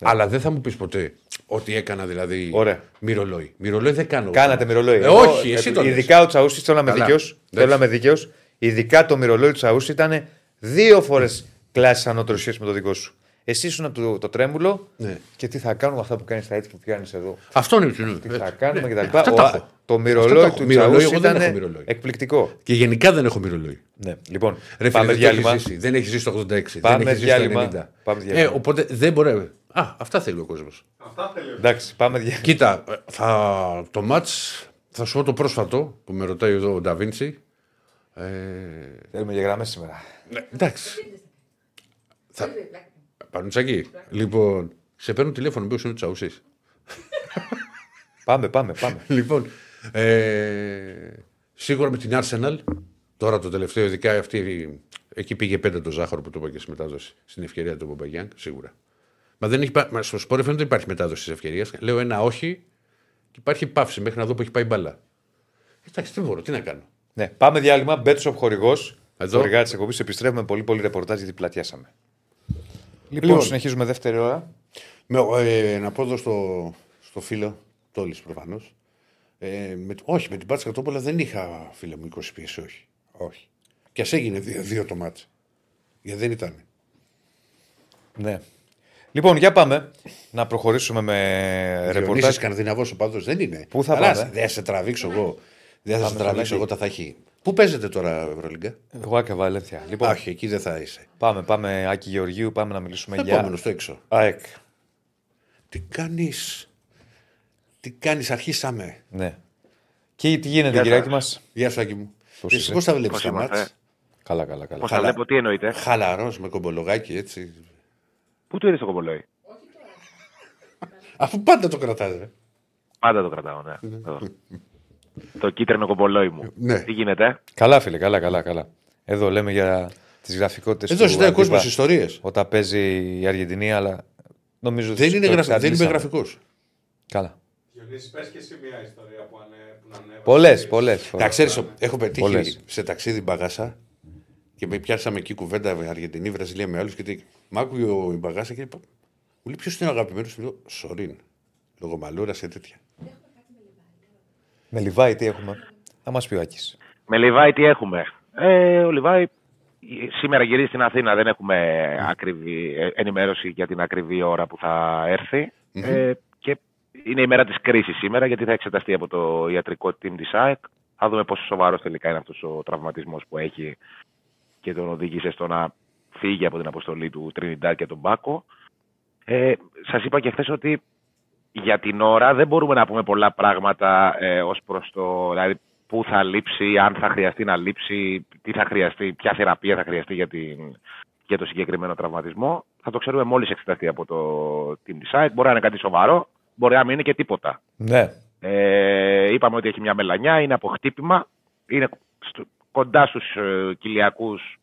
Αλλά δεν θα μου πεις ποτέ ότι έκανα δηλαδή Ωραία. μυρολόι. Μυρολόι δεν κάνω. Κάνατε μυρολόι. Ε, Εγώ, όχι, εσύ ε, το λες. Ειδικά ο Τσαούσι, θέλω να είμαι Καλά. δίκαιο. Εντάξει. Θέλω να είμαι δίκαιο. Ειδικά το μυρολόι του Τσαούσι ήταν δύο φορές κλάσεις ανώτερος σχέσης με το δικό σου. Εσύ ήσουν το, το τρέμουλο Ναι. και τι θα κάνουμε αυτά που κάνεις στα έτσι και τι κάνεις εδώ. Αυτό είναι το Τι θα κάνουμε κτλ. Αυτά τα Ο- έχω. Το Αυτά τα μυρολόι έχω. του Μυρολόι, Τσαούσι εγώ δεν ήταν έχω μυρολόι. εκπληκτικό. Και γενικά δεν έχω μυρολόι. Ναι. Λοιπόν, Ρε φίλε, πάμε δεν το διάλειμμα. έχεις ζήσει. Δεν έχεις ζήσει το 86. Πάμε δεν έχεις ζήσει το διάλειμμα. 90. Πάμε ε, διάλειμμα. οπότε δεν μπορεί. Α, αυτά θέλει ο κόσμος. Αυτά θέλει. Εντάξει, πάμε διάλειμμα. Κοίτα, ε, θα, το μάτς, θα σου πω το πρόσφατο που με ρωτάει εδώ ο Νταβίντσι. Ε, Θέλουμε για γραμμές σήμερα. ναι, εντάξει, Θα- Πολύ πλάκα. Πανουτσακί. Λοιπόν, σε παίρνω τηλέφωνο, μπήκε είναι τσαουσή. Πάμε, πάμε, πάμε. λοιπόν, ε, σίγουρα με την Arsenal, τώρα το τελευταίο, ειδικά αυτή, εκεί πήγε πέντε το ζάχαρο που το είπα και στη μετάδοση, στην ευκαιρία του Μπομπαγιάνγκ, σίγουρα. Μα, δεν έχει, πά- μα στο σπορ FM δεν υπάρχει μετάδοση της ευκαιρίας. Λέω ένα όχι και υπάρχει παύση μέχρι να δω που έχει πάει η μπαλά. Εντάξει, τι μπορώ, τι να κάνω. Ναι, πάμε διάλειμμα. Μπέτσοπ χορηγός. Εδώ. Χορηγά της εκπομπής. Επιστρέφουμε πολύ, πολύ ρεπορτάζ γιατί πλατιάσαμε. Λοιπόν, Λοιπόν. συνεχίζουμε δεύτερη ώρα. Με, ε, να πω εδώ στο, στο φίλο, Τόλης προφανώς. Ε, με, όχι, με την Πάτσα Κατόπολα δεν είχα φίλε μου 20 πίεση, όχι. όχι. Και ας έγινε δύο, δύο το μάτς. Γιατί δεν ήταν. Ναι. Λοιπόν, για πάμε να προχωρήσουμε με Ρεπορτάζ. ρεπορτάζ. Σκανδιναβός ο παδός δεν είναι. Πού θα Αλλά πάμε; Δεν θα σε τραβήξω εγώ. Δεν θα Πάμε σε στο τραβήξω Λάκη. εγώ, τα θα έχει. Πού παίζετε τώρα, Ευρωλίγκα; Εγώ και Βαλένθια. Λοιπόν, Όχι, εκεί δεν θα είσαι. πάμε, πάμε, Άκη Γεωργίου, πάμε να μιλήσουμε Επόμενο για στο έξω. ΑΕΚ. Τι κάνεις; Τι κάνεις, αρχίσαμε. Ναι. Και τι γίνεται, Γεια κυράκι σας. μας; Γεια σου, Άκη μου. Πώς Εσύ είσαι; πώς τα βλέπεις Πώς τα είμαστε; μάτς; Καλά, καλά, καλά. Πώς θα Χαλα- βλέπω, τι εννοείτε; Χαλαρός με κομπολογάκι, έτσι. Πού το είδες το κομπολόι; Αφού πάντα το κρατάς, ρε. Πάντα το κρατάω, ναι. Εδώ. το κίτρινο κομπολόι μου. Ναι. Τι γίνεται. Καλά, φίλε, καλά, καλά. καλά. Εδώ λέμε για τις γραφικότητες Εδώ ζητάει ο κόσμος ιστορίες. Όταν παίζει η Αργεντινή, αλλά νομίζω ότι Δεν, είναι το γραφ... δεν είμαι εξαντλήσαμε. γραφικός. Καλά. Διονύση, πες και εσύ μια ιστορία που, ανε... που να ανέβασε. Πολλές, πολλές. Να ξέρεις, έχω πετύχει Πολλές. σε ταξίδι μπαγάσα και με πιάσαμε εκεί κουβέντα με Αργεντινή, Βραζιλία με άλλους και τι. Μ' άκουγε ο η μπαγάσα και είπα, μου λέει ποιος είναι ο αγαπημένος; Του. Λέω Σορίν. Λόγω μαλούρας και τέτοια. Με Λιβάη τι έχουμε; Θα μας πει ο Άκης. Με Λιβάη τι έχουμε; Ε, ο Λιβάη σήμερα γυρίζει στην Αθήνα. Δεν έχουμε ακριβή ε, ενημέρωση για την ακριβή ώρα που θα ερθει Ε, και είναι η μέρα της κρίσης σήμερα γιατί θα εξεταστεί από το ιατρικό team της ΑΕΚ. Θα δούμε πόσο σοβαρός τελικά είναι αυτός ο τραυματισμός που έχει και τον οδήγησε στο να φύγει από την αποστολή του Τρινιντάρ και τον Μπάκο. Ε, σας είπα και χθες ότι για την ώρα δεν μπορούμε να πούμε πολλά πράγματα ε, ως προς το δηλαδή, πού θα λείψει, αν θα χρειαστεί να λείψει, τι θα χρειαστεί, ποια θεραπεία θα χρειαστεί για, την, για το συγκεκριμένο τραυματισμό. Θα το ξέρουμε μόλις εξεταστεί από το team της ΑΕΚ. Μπορεί να είναι κάτι σοβαρό, μπορεί να μην είναι και τίποτα. Ναι. Ε, είπαμε ότι έχει μια μελανιά, είναι από χτύπημα, είναι στο, κοντά στους ε, κοιλιακούς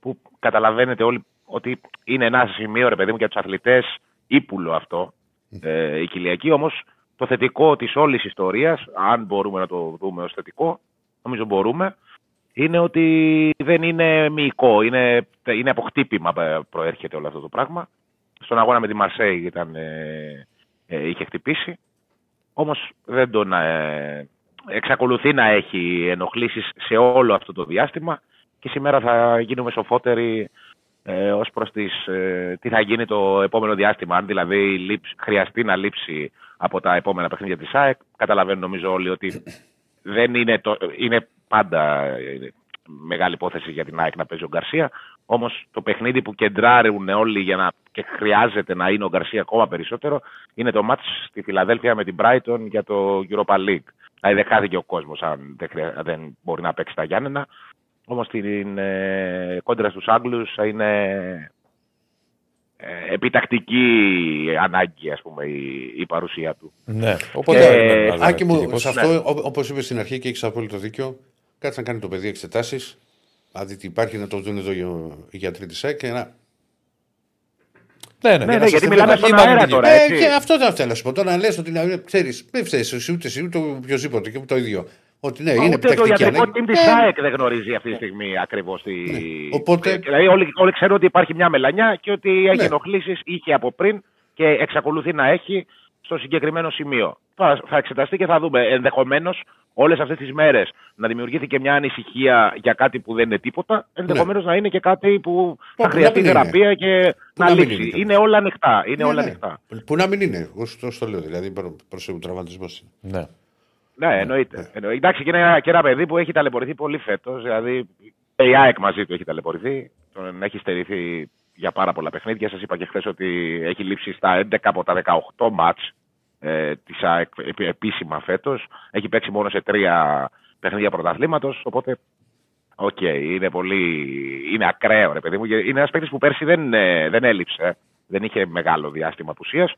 που καταλαβαίνετε όλοι ότι είναι ένα σημείο, ρε παιδί μου, για τους αθλητές ύπουλο αυτό, ε, η κοιλιακή. Όμως το θετικό της όλης ιστορίας, αν μπορούμε να το δούμε ως θετικό, νομίζω μπορούμε, είναι ότι δεν είναι μυϊκό, είναι, είναι από χτύπημα ε, προέρχεται όλο αυτό το πράγμα. Στον αγώνα με τη Μαρσέη ήταν, ε, ε, είχε χτυπήσει, όμως δεν τον ε, εξακολουθεί να έχει ενοχλήσεις σε όλο αυτό το διάστημα και σήμερα θα γίνουμε σοφότεροι ε, ως προς τις, ε, τι θα γίνει το επόμενο διάστημα. Αν δηλαδή λείψ, χρειαστεί να λείψει από τα επόμενα παιχνίδια της ΑΕΚ, καταλαβαίνουν νομίζω όλοι ότι δεν είναι, το, είναι πάντα ε, μεγάλη υπόθεση για την ΑΕΚ να παίζει ο Γκαρσία. Όμως το παιχνίδι που κεντράρουν όλοι για να, και χρειάζεται να είναι ο Γκαρσία ακόμα περισσότερο είναι το μάτς στη Φιλαδέλφια με την Brighton για το Europa League. Δηλαδή δεν χάθηκε ο κόσμος αν δεν, χρειά, δεν μπορεί να παίξει τα Γιάννενα. Όμως στην ε, κόντρα στους Άγγλους θα είναι ε, επιτακτική ανάγκη ας πούμε, η, η παρουσία του. Ναι, Οπότε, οπότε. ε, να δούμε Άκη τι μου, τύπος. σε αυτό, όπως είπες στην αρχή και έχεις απόλυτο δίκιο, κάτσε να κάνει το παιδί εξετάσεις. Να δει τι υπάρχει, να το δουν εδώ οι- οι γιατροί τη ΑΕΚ και να. Ναι, ναι, Ναι, για ναι, να γιατί σας μιλάμε πει, στον είμαστε αέρα εκεί. τώρα. Ε, έτσι. και αυτό θα θέλω να σου πω. Τώρα να λες ότι ξέρεις, δεν φταίεις εσύ ούτε εσύ ούτε οποιοδήποτε και το ίδιο. Ότι ναι, Μα είναι Ούτε το επιτακτική ιατρικό ανάγκη. team της Ε, ΑΕΚ δεν γνωρίζει αυτή τη στιγμή ακριβώς τι. Ναι. Οπότε- Δηλαδή, όλοι, όλοι ξέρουν ότι υπάρχει μια μελανιά και ότι έχει Ναι. ενοχλήσεις, είχε από πριν και εξακολουθεί να έχει στο συγκεκριμένο σημείο. Θα, θα εξεταστεί και θα δούμε. Ενδεχομένως όλες αυτές τις μέρες να δημιουργήθηκε μια ανησυχία για κάτι που δεν είναι τίποτα. Ενδεχομένως να είναι και κάτι που θα να χρειαστεί μην είναι. θεραπεία και Που να να μην λύσει. είναι. Είναι όλα ανοιχτά. Είναι ναι, όλα ναι. ανοιχτά. Που να μην είναι. Εγώ σου το- το λέω. Δηλαδή προ τραυματισμός. Ναι. Ναι, εννοείται. εννοείται. Εντάξει, και είναι ένα, και ένα παιδί που έχει ταλαιπωρηθεί πολύ φέτος. Δηλαδή, και η ΑΕΚ μαζί του έχει ταλαιπωρηθεί. Τον έχει στερηθεί για πάρα πολλά παιχνίδια. Σας είπα και χθες ότι έχει λείψει στα 11 από τα 18 ματς ε, της ΑΕΚ επί- επίσημα φέτος. Έχει παίξει μόνο σε τρία παιχνίδια πρωταθλήματος. Οπότε, οκ, είναι πολύ. Είναι ακραίο, ρε παιδί μου. Είναι ένας παίκτης που πέρσι δεν, ε, δεν έλειψε. Δεν είχε μεγάλο διάστημα απουσίας.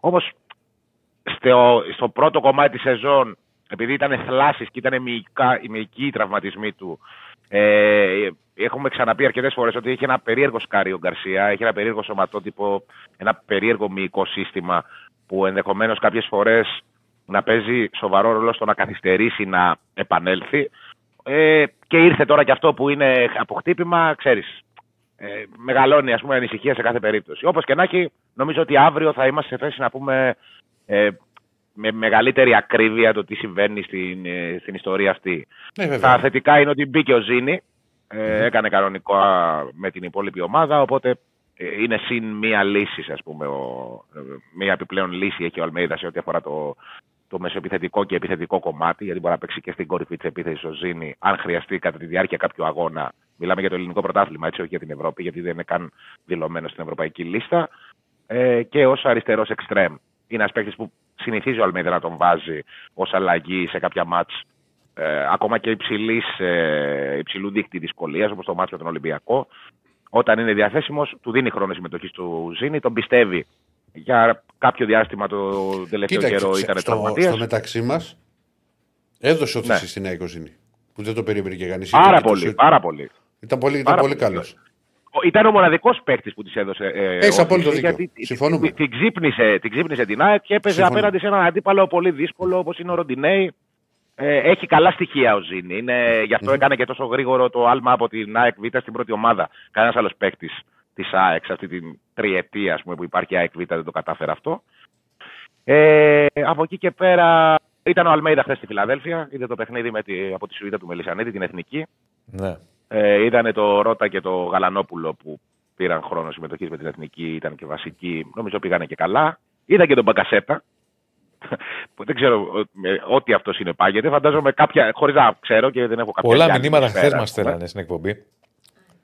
Όμως στο, στο πρώτο κομμάτι της σεζόν, επειδή ήταν θλάσεις και ήταν μυϊκά, οι μυϊκοί οι τραυματισμοί του, ε, έχουμε ξαναπεί αρκετές φορές ότι είχε ένα περίεργο σκάρι ο Γκαρσία, είχε ένα περίεργο σωματότυπο, ένα περίεργο μυϊκό σύστημα που ενδεχομένως κάποιες φορές να παίζει σοβαρό ρόλο στο να καθυστερήσει να επανέλθει. Ε, και ήρθε τώρα και αυτό που είναι από χτύπημα, ξέρεις, ε, μεγαλώνει ας πούμε ανησυχία σε κάθε περίπτωση. Όπως και να έχει, νομίζω ότι αύριο θα είμαστε σε θέση να πούμε ε, με μεγαλύτερη ακρίβεια το τι συμβαίνει στην, ε, στην ιστορία αυτή. Ναι, Τα βέβαια. θετικά είναι ότι μπήκε ο Ζήνη, ε, έκανε κανονικό α, με την υπόλοιπη ομάδα, οπότε ε, είναι συν μία λύση, ας πούμε, ο, ε, μία επιπλέον λύση έχει ο Αλμέιδας σε ό,τι αφορά το, το μεσοεπιθετικό και επιθετικό κομμάτι, γιατί μπορεί να παίξει και στην κορυφή της επίθεσης ο Ζήνη, αν χρειαστεί κατά τη διάρκεια κάποιου αγώνα. Μιλάμε για το ελληνικό πρωτάθλημα, έτσι, όχι για την Ευρώπη, γιατί δεν είναι καν δηλωμένο στην ευρωπαϊκή λίστα. Ε, και ως αριστερός εξτρέμ. Είναι ένας παίκτης που συνηθίζει ο Αλμέιδα να τον βάζει ως αλλαγή σε κάποια μάτς ε, ακόμα και υψηλής, ε, υψηλού δείκτη δυσκολίας, όπως το μάτι με τον Ολυμπιακό. Όταν είναι διαθέσιμος, του δίνει χρόνο συμμετοχή του Ζήνη, τον πιστεύει. Για κάποιο διάστημα το τελευταίο καιρό Κοίταξε, ήταν στο, τραυματίας. στο μεταξύ μας έδωσε όθηση Ναι. στην ΑΕΚ ο Ζήνη, Που δεν το περίμενε και κανείς. Πάρα πολύ, πάρα πολύ. Ήταν πολύ, ήταν Πάρα πολύ πολύ. καλός. Ο- Ήταν ο μοναδικός παίκτης που της έδωσε. Ε, Έχεις ο απόλυτο Ζήνη, δίκιο. γιατί Συμφωνούμε. Την, την, ξύπνησε, την ξύπνησε την ΑΕΚ και έπαιζε Συμφωνώ. απέναντι σε έναν αντίπαλο πολύ δύσκολο όπως είναι ο Ροντινέη. Ε, έχει καλά στοιχεία ο Ζήνη. Είναι, γι' αυτό έκανε και τόσο γρήγορο το άλμα από την ΑΕΚ Β στην πρώτη ομάδα. Κανένας άλλος παίκτης της ΑΕΚ σε αυτή την τριετία ας πούμε, που υπάρχει η ΑΕΚ Β δεν το κατάφερε αυτό. Ε, από εκεί και πέρα ήταν ο Αλμέιδα χθες στη Φιλαδέλφια. Είδε το παιχνίδι με τη, από τη Σουηδία του Μελισανίδη, την εθνική. Ναι. Ε, ήταν το Ρότα και το Γαλανόπουλο που πήραν χρόνο συμμετοχής με την εθνική, ήταν και βασικοί. Νομίζω πήγανε και καλά. Είδα και τον Μπαγκασέτα. που δεν ξέρω ε, ό,τι αυτός συνεπάγεται. Φαντάζομαι κάποια, χωρίς να ξέρω και δεν έχω κάποια. Πολλά διάλειμμα μηνύματα σφαίρα, χθες μας ας πούμε. στέλνανε στην εκπομπή.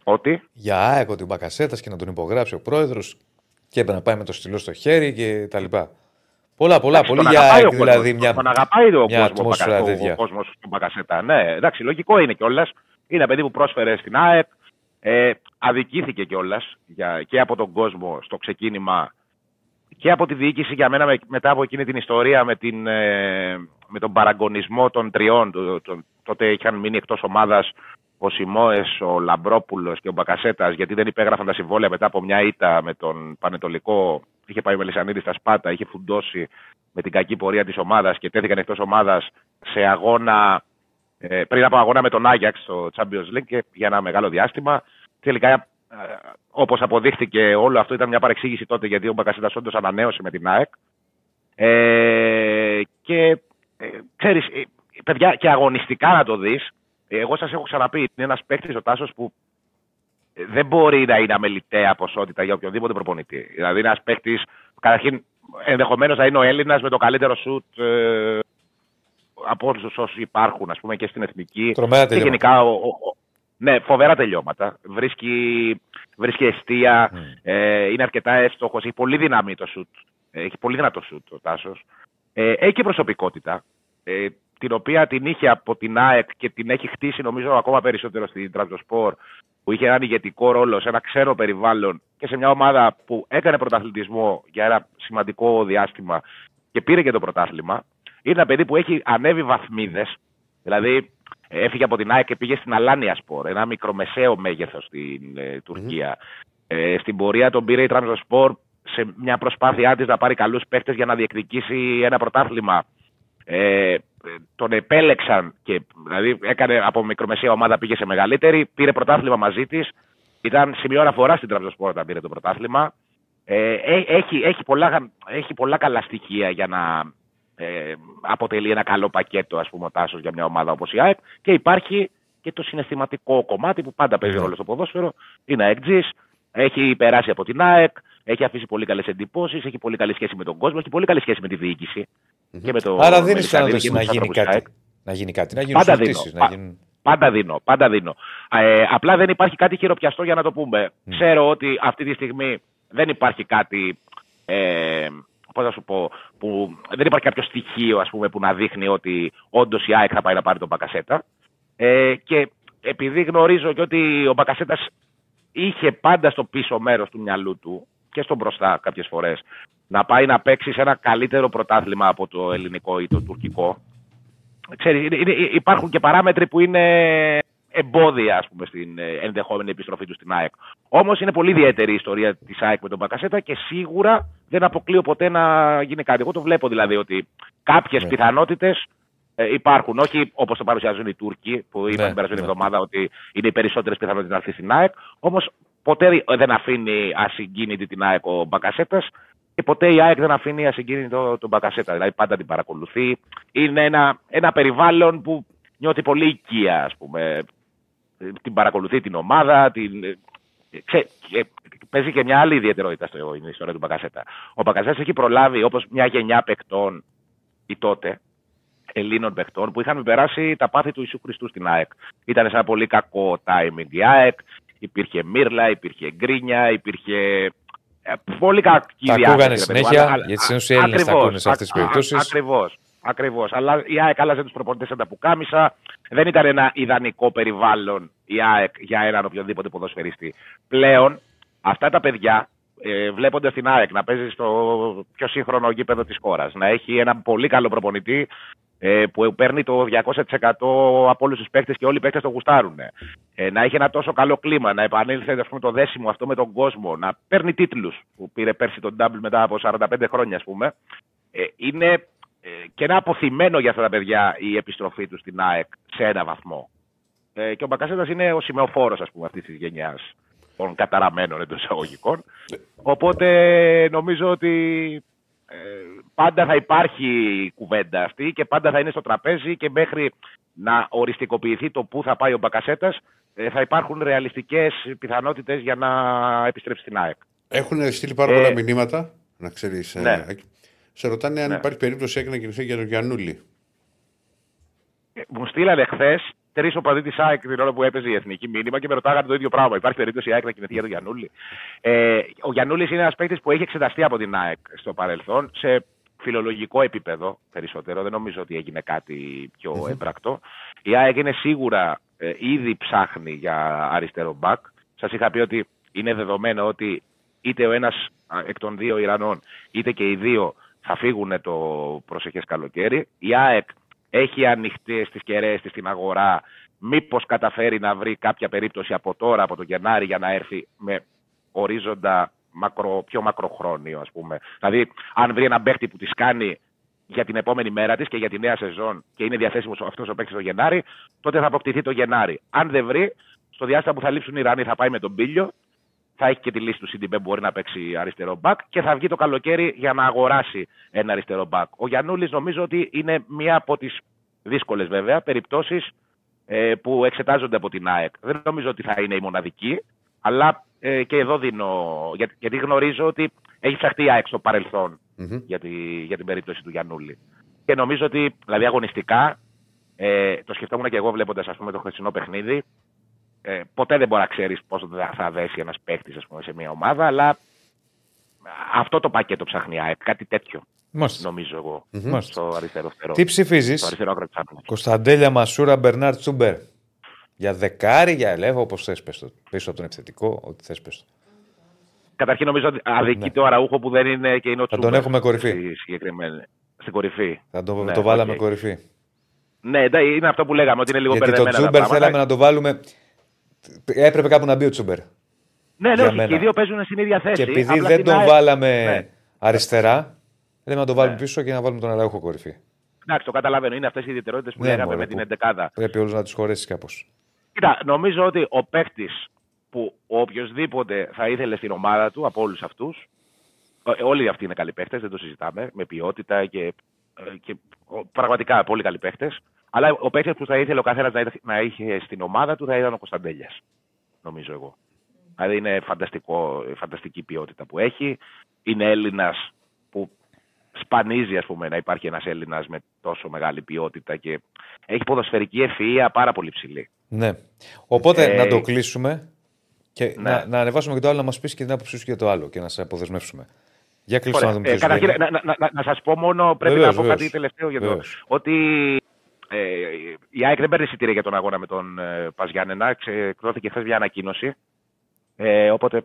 Ότι; Για ΑΕΚ ότι ο Μπακασέτα και να τον υπογράψει ο πρόεδρος και έπρεπε να πάει με το στυλό στο χέρι και τα λοιπά. Πολλά, πολλά, Εντάξει, πολύ τον για αγαπάει ΑΕΚ ο δηλαδή. κόσμος, Μια... Τον αγαπάει ο μια κόσμος ατμόσφαιρα ο, τέτοια. ο κόσμος του Μπακασέτα. Ναι, εντάξει, λογικό είναι κιόλας. Είναι ένα παιδί που πρόσφερε στην ΑΕΚ. Ε, αδικήθηκε κιόλας και από τον κόσμο στο ξεκίνημα και από τη διοίκηση για μένα με- μετά από εκείνη την ιστορία με, την, ε, με τον παραγωνισμό των τριών. Το- το- τότε είχαν μείνει εκτός ομάδας ο Σιμόε, ο Λαμπρόπουλος και ο Μπακασέτας, γιατί δεν υπέγραφαν τα συμβόλαια μετά από μια ήττα με τον Πανετολικό. Είχε πάει ο Μελισανίδη στα Σπάτα, είχε φουντώσει με την κακή πορεία της ομάδας και τέθηκαν εκτός ομάδας σε αγώνα ε, πριν από αγώνα με τον Άγιαξ στο Champions League και για ένα μεγάλο διάστημα. Τελικά, ε, όπως αποδείχθηκε, όλο αυτό ήταν μια παρεξήγηση τότε γιατί ο Μπακασέτα όντως ανανέωσε με την ΑΕΚ. Ε, και ε, ξέρεις, ε, παιδιά, και αγωνιστικά να το δεις, εγώ σας έχω ξαναπεί, είναι ένας παίκτης ο Τάσος που ε, δεν μπορεί να είναι αμεληταία ποσότητα για οποιοδήποτε προπονητή. Δηλαδή, ένας παίκτης, καταρχήν, ενδεχομένως να είναι ο Έλληνας με το καλύτερο σουτ ε, από όλους όσοι υπάρχουν, ας πούμε, και στην εθνική. Τρομερά και τελειώματα. γενικά, ο, ο- ο- ναι, φοβερά τελειώματα. Βρίσκει, βρίσκει αιστεία, ε, είναι αρκετά εύστοχος, έχει πολύ δύναμη το σουτ. Ε, Έχει πολύ δυνατό σουτ ο Τάσος. Ε, έχει και προσωπικότητα, ε, την οποία την είχε από την ΑΕΚ και την έχει χτίσει νομίζω ακόμα περισσότερο στην Τραπεζοσπορ, που είχε έναν ηγετικό ρόλο σε ένα ξένο περιβάλλον και σε μια ομάδα που έκανε πρωταθλητισμό για ένα σημαντικό διάστημα και πήρε και το πρωτάθλημα. Είναι ένα παιδί που έχει ανέβει βαθμίδες. Δηλαδή, ε, έφυγε από την ΑΕΚ και πήγε στην Αλάνια Σπορ, ένα μικρομεσαίο μέγεθος στην ε, τουρκια Ε, στην πορεία τον πήρε η Τραπεζοσπορ σε μια προσπάθειά της να πάρει καλούς παίχτε για να διεκδικήσει ένα πρωτάθλημα. Ε, τον επέλεξαν και δηλαδή έκανε από μικρομεσαία ομάδα πήγε σε μεγαλύτερη, πήρε πρωτάθλημα μαζί της. Ήταν σημείο αναφοράς στην Τραπεζοσπορ όταν πήρε το πρωτάθλημα. Ε, έ- έχει, έχει, πολλά, έχει πολλά καλά στοιχεία για να ε, αποτελεί ένα καλό πακέτο ας πούμε ο Τάσος για μια ομάδα όπως η ΑΕΚ και υπάρχει και το συναισθηματικό κομμάτι που πάντα παίζει ρόλο στο ποδόσφαιρο. Είναι αεκτζής, έχει περάσει από την ΑΕΚ, έχει αφήσει πολύ καλές εντυπώσεις, έχει πολύ καλή σχέση με τον κόσμο, έχει πολύ καλή σχέση με τη διοίκηση. Και με το, Άρα με δίνει τις πιθανότητε αδέρφια να και με τους γίνει ανθρώπους της κάτι. ΑΕΚ. Να γίνει κάτι, να γίνουν Πάντα δίνω. συζητήσει. Να Πα- γίνουν... Πάντα δίνω, πάντα δίνω. Ε, απλά δεν υπάρχει κάτι χειροπιαστό για να το πούμε. Ξέρω ότι αυτή τη στιγμή δεν υπάρχει κάτι. Ε, πώς να σου πω, που δεν υπάρχει κάποιο στοιχείο ας πούμε, που να δείχνει ότι όντως η ΑΕΚ θα πάει να πάρει τον Μπακασέτα. Ε, και επειδή γνωρίζω και ότι ο Μπακασέτας είχε πάντα στο πίσω μέρος του μυαλού του και στο μπροστά κάποιες φορές να πάει να παίξει σε ένα καλύτερο πρωτάθλημα από το ελληνικό ή το τουρκικό. Ξέρεις, είναι- είναι- υπάρχουν και παράμετροι που είναι εμπόδια ας πούμε, στην ε, ενδεχόμενη επιστροφή του στην ΑΕΚ. Όμως είναι πολύ ιδιαίτερη η ιστορία της ΑΕΚ με τον Μπακασέτα και σίγουρα δεν αποκλείω ποτέ να γίνει κάτι. Εγώ το βλέπω δηλαδή ότι κάποιες Ναι. πιθανότητες υπάρχουν. Όχι όπως το παρουσιάζουν οι Τούρκοι, που είπαν Ναι, την περασμένη ναι. εβδομάδα ότι είναι οι περισσότερες πιθανότητες να έρθει στην ΑΕΚ. Όμως ποτέ δεν αφήνει ασυγκίνητη την ΑΕΚ ο Μπακασέτας και ποτέ η ΑΕΚ δεν αφήνει ασυγκίνητο τον Μπακασέτα. Δηλαδή πάντα την παρακολουθεί. Είναι ένα, ένα περιβάλλον που νιώθει πολύ οικία, ας πούμε. Ε, Την παρακολουθεί την ομάδα, την, ε, ξέ, και παίζει και μια άλλη ιδιαιτερότητα στο, στην ιστορία του Μπακασέτα. Ο Μπακασέτας έχει προλάβει όπως μια γενιά παικτών ή τότε Ελλήνων παιχτών που είχαν περάσει τα πάθη του Ιησού Χριστού στην ΑΕΚ. Ήταν σε ένα πολύ κακό timing η ΑΕΚ. Υπήρχε μύρλα, υπήρχε γκρίνια, υπήρχε. ε, Πολύ κακή Τα διάθεση, ακούγανε ρε παιδί μου, συνέχεια, αλλά- γιατί συνήθως οι α- Έλληνες τα ακριβώς, ακούνε σε αυτές τις α- α- περιπτώσεις. Ακριβώς. Ακριβώς. Αλλά η ΑΕΚ άλλαζε τους προπονητές σαν τα πουκάμισα. Δεν ήταν ένα ιδανικό περιβάλλον η ΑΕΚ για έναν οποιοδήποτε ποδοσφαιριστή. Πλέον αυτά τα παιδιά ε, βλέποντας την ΑΕΚ να παίζει στο πιο σύγχρονο γήπεδο της χώρας, να έχει έναν πολύ καλό προπονητή ε, που παίρνει το 200% από όλους τους παίκτες και όλοι οι παίκτες το γουστάρουν. Ε, να έχει ένα τόσο καλό κλίμα, να επανέλθει ας πούμε, το δέσιμο αυτό με τον κόσμο, να παίρνει τίτλους που πήρε πέρσι τον Double μετά από 45 χρόνια, ας πούμε. Ε, είναι ε, και ένα αποθυμένο για αυτά τα παιδιά η επιστροφή τους στην ΑΕΚ σε ένα βαθμό. Ε, και ο Μπακασέτα είναι ο σημεοφόρος, ας πούμε, αυτής της γενιάς των καταραμένων εντός εισαγωγικών. Οπότε νομίζω ότι ε, πάντα θα υπάρχει η κουβέντα αυτή και πάντα θα είναι στο τραπέζι και μέχρι να οριστικοποιηθεί το πού θα πάει ο Μπακασέτα, ε, θα υπάρχουν ρεαλιστικές πιθανότητες για να επιστρέψει στην ΑΕΚ. Έχουν στείλει πάρα Ε, πολλά μηνύματα, να ξέρεις. ναι. Σε ρωτάνε αν Ναι. υπάρχει περίπτωση έχει να κινηθεί για τον Γιαννούλη. Ε, Μου στείλανε χθες τρεις οπαδοί τη ΑΕΚ την ώρα που έπαιζε η εθνική μήνυμα και με ρωτάγανε το ίδιο πράγμα. Υπάρχει περίπτωση η ΑΕΚ να κινηθεί για τον Γιαννούλη. Ε, ο Γιαννούλη είναι ένας παίκτης που έχει εξεταστεί από την ΑΕΚ στο παρελθόν σε φιλολογικό επίπεδο περισσότερο. Δεν νομίζω ότι έγινε κάτι πιο έμπρακτο. Η ΑΕΚ είναι σίγουρα ε, ήδη ψάχνει για αριστερό μπακ. Σας είχα πει ότι είναι δεδομένο ότι είτε ο ένας εκ των δύο Ιρανών, είτε και οι δύο θα φύγουν το προσεχές καλοκαίρι. Η ΑΕΚ έχει ανοιχτέ τι κεραίες της στην αγορά. Μήπως καταφέρει να βρει κάποια περίπτωση από τώρα, από τον Γενάρη, για να έρθει με ορίζοντα μακρο, πιο μακροχρόνιο, ας πούμε. Δηλαδή, αν βρει έναν παίχτη που τη κάνει για την επόμενη μέρα της και για τη νέα σεζόν και είναι διαθέσιμος αυτός ο παίκτης το Γενάρη, τότε θα αποκτηθεί το Γενάρη. Αν δεν βρει, στο διάστημα που θα λείψουν οι Ράνοι θα πάει με τον Πίλιο, θα έχει και τη λύση του CDB μπορεί να παίξει αριστερό μπακ και θα βγει το καλοκαίρι για να αγοράσει ένα αριστερό μπακ. Ο Γιαννούλης νομίζω ότι είναι μία από τις δύσκολες βέβαια περιπτώσεις ε, που εξετάζονται από την ΑΕΚ. Δεν νομίζω ότι θα είναι η μοναδική, αλλά ε, και εδώ δίνω. Γιατί, γιατί γνωρίζω ότι έχει ψαχτεί η ΑΕΚ στο παρελθον για, τη, για την περίπτωση του Γιαννούλη. Και νομίζω ότι, δηλαδή αγωνιστικά, ε, το σκεφτόμουν και εγώ βλέποντας το χθεσινό παιχνίδι, ε, ποτέ δεν μπορεί να ξέρεις πόσο θα δέσει ένας παίχτη σε μια ομάδα, αλλά αυτό το πακέτο ψάχνει η ΑΕΚ, κάτι τέτοιο. Μάλιστα. Νομίζω εγώ. Mm-hmm. Στο αριστερό φτερό. Τι ψηφίζεις, Κωνσταντέλια Μασούρα Μπερνάρ Τσούμπερ. Για δεκάρι, για ελεύθερο, όπως θες πες Πίσω από τον επιθετικό, ό,τι θες πες Καταρχήν νομίζω ότι αδικείται ναι. ο Αραούχο που δεν είναι και είναι ο Τσούμπερ. Θα τον έχουμε κορυφή. Στην κορυφή. Θα τον ναι, το βάλαμε okay. κορυφή. Ναι, είναι αυτό που λέγαμε, ότι είναι λίγο Γιατί το Τσούμπερ θέλαμε να το βάλουμε. Έπρεπε κάπου να μπει ο Τσούμπερ. Ναι, ναι, και οι δύο παίζουν στην ίδια θέση. Και επειδή δεν τον βάλαμε ναι. αριστερά, Λέμε να το βάλουμε ναι. πίσω και να βάλουμε τον Αραούχο κορυφή. Εντάξει, το καταλαβαίνω. Είναι αυτές οι ιδιαιτερότητες που ναι, λέγαμε με την εντεκάδα. Πρέπει όλους να του χωρέσεις κάπως. Κοίτα, νομίζω ότι ο παίκτης που οποιοδήποτε θα ήθελε στην ομάδα του από όλους αυτούς. Ε, όλοι αυτοί είναι καλοί παίκτες, δεν το συζητάμε. Με ποιότητα και, ε, και πραγματικά πολύ καλοί παίκτες. Αλλά ο παίκτη που θα ήθελε ο καθένας να, να είχε στην ομάδα του θα ήταν ο Κωνσταντέλιας. Νομίζω εγώ. Δηλαδή είναι φανταστικό, φανταστική ποιότητα που έχει. Είναι Έλληνας που σπανίζει ας πούμε, να υπάρχει ένας Έλληνας με τόσο μεγάλη ποιότητα και έχει ποδοσφαιρική ευφυΐα πάρα πολύ ψηλή. Ναι. Οπότε ε... να το κλείσουμε και ναι. να, να ανεβάσουμε και το άλλο να μας πεις και την άποψή σου για το άλλο και να σε αποδεσμεύσουμε. Για κλείσουμε να δούμε ε, καταρχήν, να, να, να, να σας πω μόνο, πρέπει βεβαίως, να πω κάτι τελευταίο για το. Ότι ε, η ΑΕΚ δεν παίρνει εισιτήρια για τον αγώνα με τον ε, Παζιάννενα. Ξεκρώθηκε χθες μια ανακοίνωση. Ε, οπότε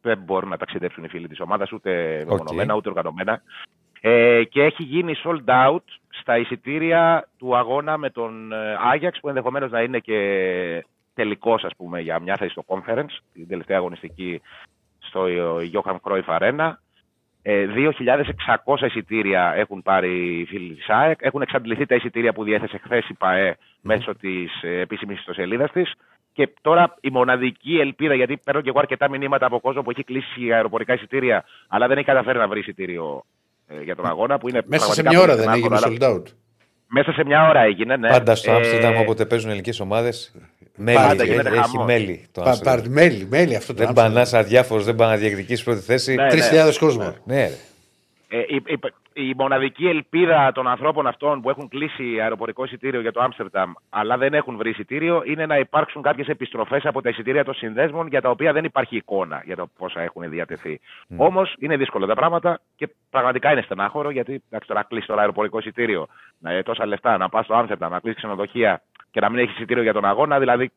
δεν μπορούν να ταξιδέψουν οι φίλοι της ομάδας ούτε μεμονωμένα ούτε οργανωμένα. Ε, και έχει γίνει sold out στα εισιτήρια του αγώνα με τον Άγιαξ που ενδεχομένως να είναι και τελικός ας πούμε για μια θέση στο conference, την τελευταία αγωνιστική στο Johan Cruyff Arena. 2.600 εισιτήρια έχουν πάρει οι φίλοι της ΑΕΚ. Έχουν εξαντληθεί τα εισιτήρια που διέθεσε χθες η ΠαΕ μέσω της επίσημης ιστοσελίδας της. Και τώρα η μοναδική ελπίδα, γιατί παίρνω και εγώ αρκετά μηνύματα από κόσμο που έχει κλείσει αεροπορικά εισιτήρια, αλλά δεν έχει καταφέρει να βρει εισιτήριο ε, για τον αγώνα. Που είναι Μέσα σε μια ώρα δεν έγινε sold out. Μέσα σε μια ώρα έγινε, ναι. Πάντα στο Άμστερνταμ, ε... όποτε παίζουν ελληνικές ομάδες. Μέλη, Πάντα έχει, έχει μέλη το Πα, μέλη, μέλη αυτό το Δεν πανά αδιάφορος, δεν πάνε να διεκδικήσεις πρώτη θέση. Ναι, 3.000 ναι. κόσμο. Ναι, ε, η, η, η, μοναδική ελπίδα των ανθρώπων αυτών που έχουν κλείσει αεροπορικό εισιτήριο για το Άμστερνταμ, αλλά δεν έχουν βρει εισιτήριο, είναι να υπάρξουν κάποιες επιστροφές από τα εισιτήρια των συνδέσμων για τα οποία δεν υπάρχει εικόνα για το πόσα έχουν διατεθεί. Mm. Όμως είναι δύσκολα τα πράγματα και πραγματικά είναι στενάχωρο γιατί εντάξει, τώρα κλείσει το αεροπορικό εισιτήριο, να έχει τόσα λεφτά, να πας στο Άμστερνταμ, να κλείσει ξενοδοχεία και να μην έχεις εισιτήριο για τον αγώνα. Δηλαδή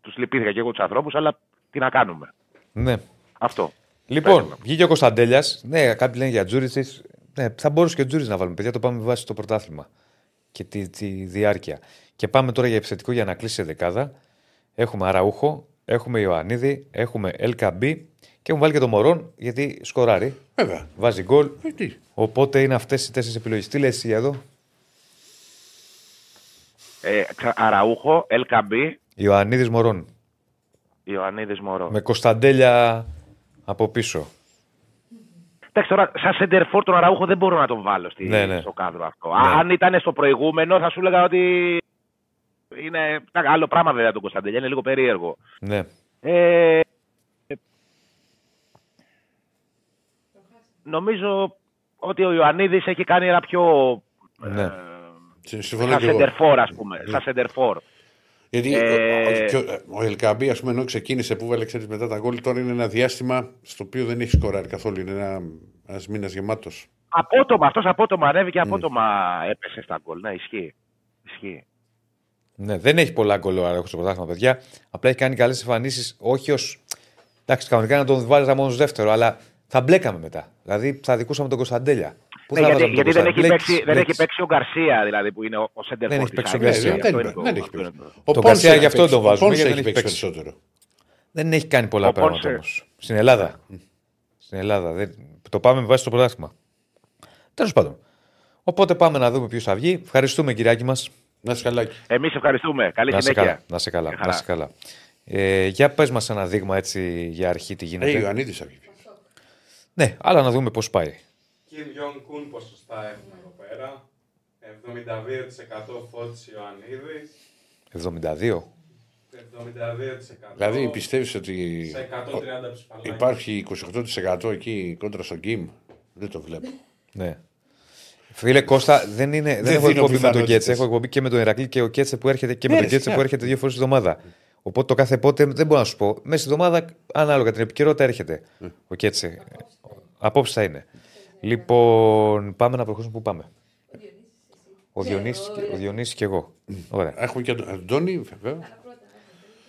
τους λυπήθηκα και εγώ τους ανθρώπους, αλλά τι να κάνουμε. Ναι. Αυτό. Λοιπόν, βγήκε ο Κωνσταντέλιας. Ναι, κάποιοι λένε για Τζούριτσι. Ναι, θα μπορούσε και ο Τζούρις να βάλουμε. Παιδιά, το πάμε βάσει στο πρωτάθλημα και τη, τη διάρκεια. Και πάμε τώρα για επιθετικό για να κλείσει η δεκάδα. Έχουμε Αραούχο, έχουμε Ιωαννίδη, έχουμε LKB και έχουμε βάλει και το Μωρόν γιατί σκοράρει. Βέβαια. Βάζει γκολ. Ε, Οπότε είναι αυτές οι τέσσερις επιλογές. Τι λες εσύ εδώ; Ε, αραούχο, LKB. Ιωαννίδης Μωρόν. Ιωαννίδης Μωρόν. Με Κωνσταντέλια από πίσω. Εντάξει, τώρα σαν σεντερφόρ τον Αραούχο δεν μπορώ να τον βάλω στη, ναι, ναι. στο κάδρο αυτό. Ναι. Αν ήταν στο προηγούμενο θα σου έλεγα ότι είναι άλλο πράγμα βέβαια τον Κωνσταντέλια, είναι λίγο περίεργο. Ναι. Ε, νομίζω ότι ο Ιωαννίδης έχει κάνει ένα πιο... Ναι. Ε, σαν σεντερφόρ, ας πούμε. Ναι. Σαν σεντερφόρ. Γιατί ε... ο, ο Ελκαμπή, ας πούμε, ενώ ξεκίνησε που βάλε μετά τα γκολ, τώρα είναι ένα διάστημα στο οποίο δεν έχει σκοράρει καθόλου. Είναι ένα μήνας γεμάτος. Απότομα, αυτός απότομα ανέβηκε, απότομα mm. έπεσε στα γκολ. Ναι, ισχύει. ισχύει. Ναι, δεν έχει πολλά γκολ ο Αρέχο στο πρωτάθλημα, παιδιά. Απλά έχει κάνει καλές εμφανίσεις, όχι ω. Εντάξει, κανονικά να τον βάλεις μόνο δεύτερο, αλλά θα μπλέκαμε μετά. Δηλαδή θα δικούσαμε τον Κωνσταντέλια. Πού ναι, γιατί, γιατί δεν, έχει παίξει, δεν έχει παίξει ο Γκαρσία, δηλαδή που είναι ο, ο Σέντερ Δεν έχει παίξει ο Γκαρσία. Δεν έχει παίξει. Ο Γκαρσία γι' αυτό τον βάζουμε. Γιατί δεν έχει παίξει περισσότερο. Δεν έχει κάνει πολλά πράγματα όμως. Στην Ελλάδα. Στην Ελλάδα. Το πάμε με βάση το πρωτάθλημα. Τέλος πάντων. Οπότε πάμε να δούμε ποιος θα βγει. Ευχαριστούμε, κυριάκι μας. Να είσαι καλά. εκεί. Εμείς ευχαριστούμε. Καλή Να σε συνέχεια. καλά. Να σε καλά. Μια Να χαρά. σε καλά. Ε, για πες μας ένα δείγμα έτσι για αρχή τι Ε, γίνεται. Ιωαννίδης θα βγει. ναι, αλλά να δούμε πώς πάει. Kim Jong-un ποσοστά έχουμε εδώ πέρα. 72% φώτιση Ιωαννίδης. 72. 72%. Δηλαδή πιστεύεις ότι Σε 130 ψηφαλάκια. υπάρχει 28% εκεί κόντρα στο Γκίμ. Δεν το βλέπω. Ναι. Φίλε Κώστα, δεν, είναι, δεν, Δεν έχω δίνω εκπομπή με τον πιθανότητες. Κέτσε. Έχω εκπομπή και με τον Ηρακλή και ο Κέτσε που έρχεται και με Ναι, τον ρε, Κέτσε που φυσικά. έρχεται δύο φορές τη εβδομάδα. Οπότε το κάθε πότε δεν μπορώ να σου πω. Μέσα στη εβδομάδα, ανάλογα την επικαιρότητα, έρχεται ο Κέτσε. Απόψε θα είναι. Λοιπόν, πάμε να προχωρήσουμε. Πού πάμε; Ο Διονύσης, και- ο Διονύσης και εγώ. Ωραία. Έχουμε και τον Αντώνη, βέβαια.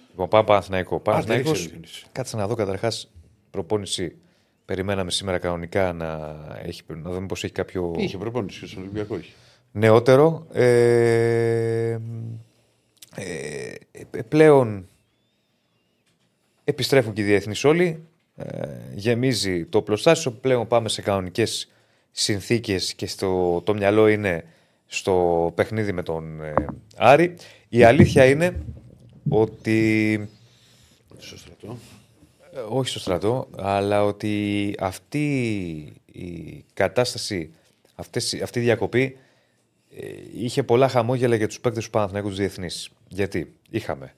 Λοιπόν, πάμε Παναθηναϊκό. δεν Παναθηναϊκός, ήξερε, Διονύσης. κάτσε να δω καταρχάς προπόνηση. Περιμέναμε σήμερα κανονικά να, έχει, να δούμε πώς έχει κάποιο Είχε προπόνηση και στον Ολυμπιακό. Είχε. νεότερο. Ε, ε, ε, πλέον επιστρέφουν και οι διεθνείς όλοι. Ε, γεμίζει το πλωστάσιο. Πλέον πάμε σε κανονικές συνθήκες και στο, το μυαλό είναι στο παιχνίδι με τον ε, Άρη. Η αλήθεια είναι ότι Στο στρατό. ε, όχι στο στρατό, αλλά ότι αυτή η κατάσταση, αυτές, αυτή η διακοπή ε, είχε πολλά χαμόγελα για τους παίκτες του Παναθηναϊκούς τους διεθνείς. Γιατί; Είχαμε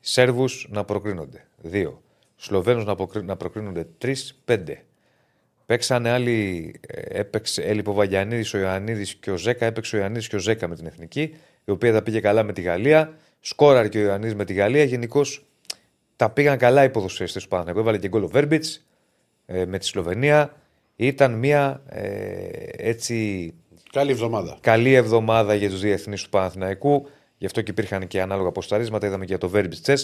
Σέρβους να προκρίνονται, δύο. Σλοβαίνους να, προκρι- να προκρίνονται, τρεις, πέντε. Παίξανε άλλοι, ε, έπαιξε, έλειπε ο Βαγιανίδης, ο Ιωαννίδης και ο Ζέκα, έπαιξε ο Ιωαννίδης και ο Ζέκα με την Εθνική, η οποία τα πήγε καλά με τη Γαλλία, σκόραρε και ο Ιωαννίδης με τη Γαλλία, γενικώς τα πήγαν καλά οι ποδοσφαιριστές του Παναθηναϊκού. Έβαλε και γκολ ο Βέρμπιτς ε, με τη Σλοβενία. Ήταν μια ε, έτσι Καλή εβδομάδα. καλή εβδομάδα για τους διεθνείς του Παναθηναϊκού. Γι' αυτό και υπήρχαν και ανάλογα αποσταρίσματα. Είδαμε και για το Βέρμπιτς Τσέ.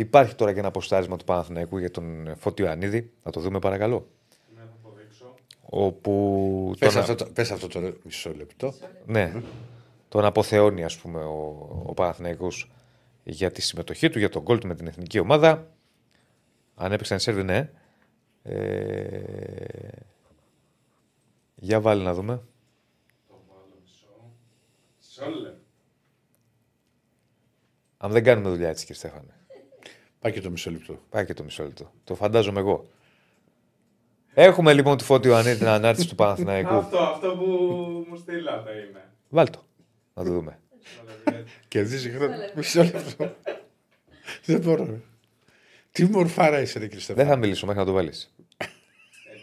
Υπάρχει τώρα και ένα αποστάρισμα του Παναθηναϊκού για τον Φώτιο Ιωαννίδη. Να το δούμε παρακαλώ. Ναι, θα αποδείξω. Όπου Πες τον, αυτό, το- πες αυτό το μισό λεπτό. ναι, τον αποθεώνει ας πούμε ο, ο Παναθηναϊκός για τη συμμετοχή του, για τον γκολ του με την εθνική ομάδα. Αν έπαιξαν Σέρβοι, ναι. Ε, για βάλει να δούμε. Το βάλω μισό. Μισό λεπτό. Αν δεν κάνουμε δουλειά έτσι, κύριε Στέφανε. Πάει και το μισό λεπτό. Πάει και το μισό λεπτό. Το φαντάζομαι εγώ. Έχουμε λοιπόν τη Φώτη Ιωαννίδη την ανάρτηση του Παναθηναϊκού. Αυτό, αυτό που μου στείλατε είναι. Βάλ το. Να το δούμε. Κερδίζει χρόνο. Μισό λεπτό. Δεν μπορώ. ρε. Τι μορφάρα είσαι, ρε κύριε Δεν Στέφανο. θα μιλήσω μέχρι να το βάλεις. Ε,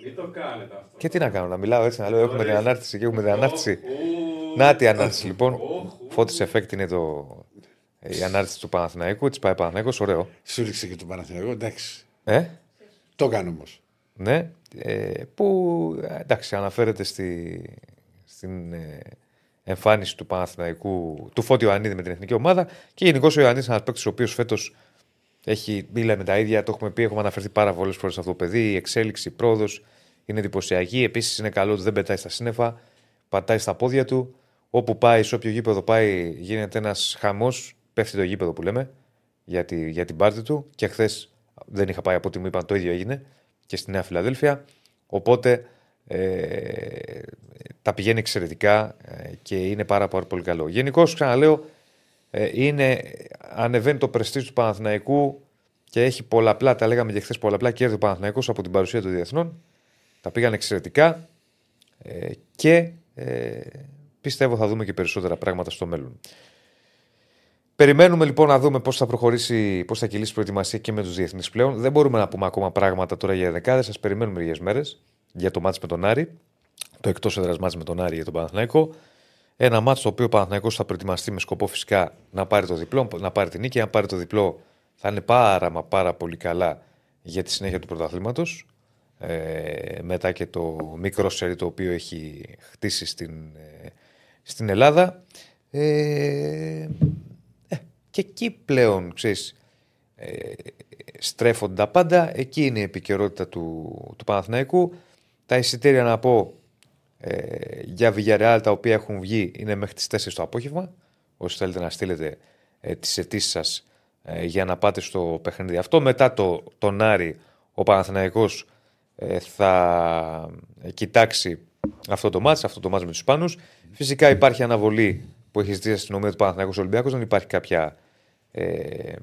μην το κάνετε αυτό. Και τι να κάνω, να μιλάω έτσι, να λέω έχουμε την ανάρτηση και έχουμε την ανάρτηση. Ου, Να τη ανάρτηση λοιπόν. Οχ, Φώτης Effect είναι το, η ανάρτηση του Παναθηναϊκού. Της πάει Παναθηναϊκός, ωραίο. Σου ρίξε και τον Παναθηναϊκό, εντάξει. Ε, Το κάνω όμως. ναι. Ε, που ε, εντάξει, αναφέρεται στη, στην ε, εμφάνιση του Παναθηναϊκού, του Φώτη Ιωαννίδη με την εθνική ομάδα και γενικώς ο Ιωαννίδης είναι ένας παίκτης ο οποίος φέτος έχει μίλα με τα ίδια, το έχουμε πει, έχουμε αναφερθεί πάρα πολλές φορές σε αυτό το παιδί. Η εξέλιξη, η πρόοδος είναι εντυπωσιακή. Επίσης είναι καλό ότι δεν πετάει στα σύννεφα, πατάει στα πόδια του. Όπου πάει, σε όποιο γήπεδο πάει, γίνεται ένας χαμός. Πέφτει το γήπεδο που λέμε για, τη, για την πάρτη του. Και χθες δεν είχα πάει από ό,τι μου είπαν, το ίδιο έγινε και στη Νέα Φιλαδέλφια. Οπότε ε, τα πηγαίνει εξαιρετικά ε, και είναι πάρα, πάρα πολύ καλό. Γενικώς, ξαναλέω, ε, είναι, ανεβαίνει το πρεστή του Παναθηναϊκού και έχει πολλαπλά, τα λέγαμε και χθες, πολλαπλά κέρδη ο Παναθηναϊκός από την παρουσία των διεθνών. Τα πήγαν εξαιρετικά ε, και ε, πιστεύω θα δούμε και περισσότερα πράγματα στο μέλλον. Περιμένουμε λοιπόν να δούμε πώς θα προχωρήσει, πώς θα κυλήσει η προετοιμασία και με τους διεθνείς πλέον. Δεν μπορούμε να πούμε ακόμα πράγματα τώρα για δεκάδες. Σα περιμένουμε λίγε μέρες για το μάτς με τον Άρη. Το εκτός έδρας μάτς με τον Άρη για τον Παναθηναϊκό. Ένα μάτς το οποίο ο Παναθηναϊκός θα προετοιμαστεί με σκοπό φυσικά να πάρει το διπλό, να πάρει την νίκη. Αν πάρει το διπλό, θα είναι πάρα μα πάρα πολύ καλά για τη συνέχεια του πρωταθλήματος. Ε, μετά και το μικρό σερί το οποίο έχει χτίσει στην, ε, στην Ελλάδα. Ε, ε, και εκεί πλέον, ξέρεις, ε, στρέφονται τα πάντα. Εκεί είναι η επικαιρότητα του, του Παναθηναϊκού. Τα εισιτήρια να πω ε, για Villarreal τα οποία έχουν βγει είναι μέχρι τις 4 το απόγευμα. Όσοι θέλετε να στείλετε ε, τις αιτήσεις σας ε, για να πάτε στο παιχνίδι αυτό. Μετά το, τον Άρη ο Παναθηναϊκός ε, θα ε, κοιτάξει αυτό το μάτς, αυτό το μάτς με τους Ισπανού. Φυσικά υπάρχει αναβολή που έχει ζητήσει η αστυνομία του Παναθηναϊκού Ολυμπιακούς. Δεν υπάρχει κάποια ε,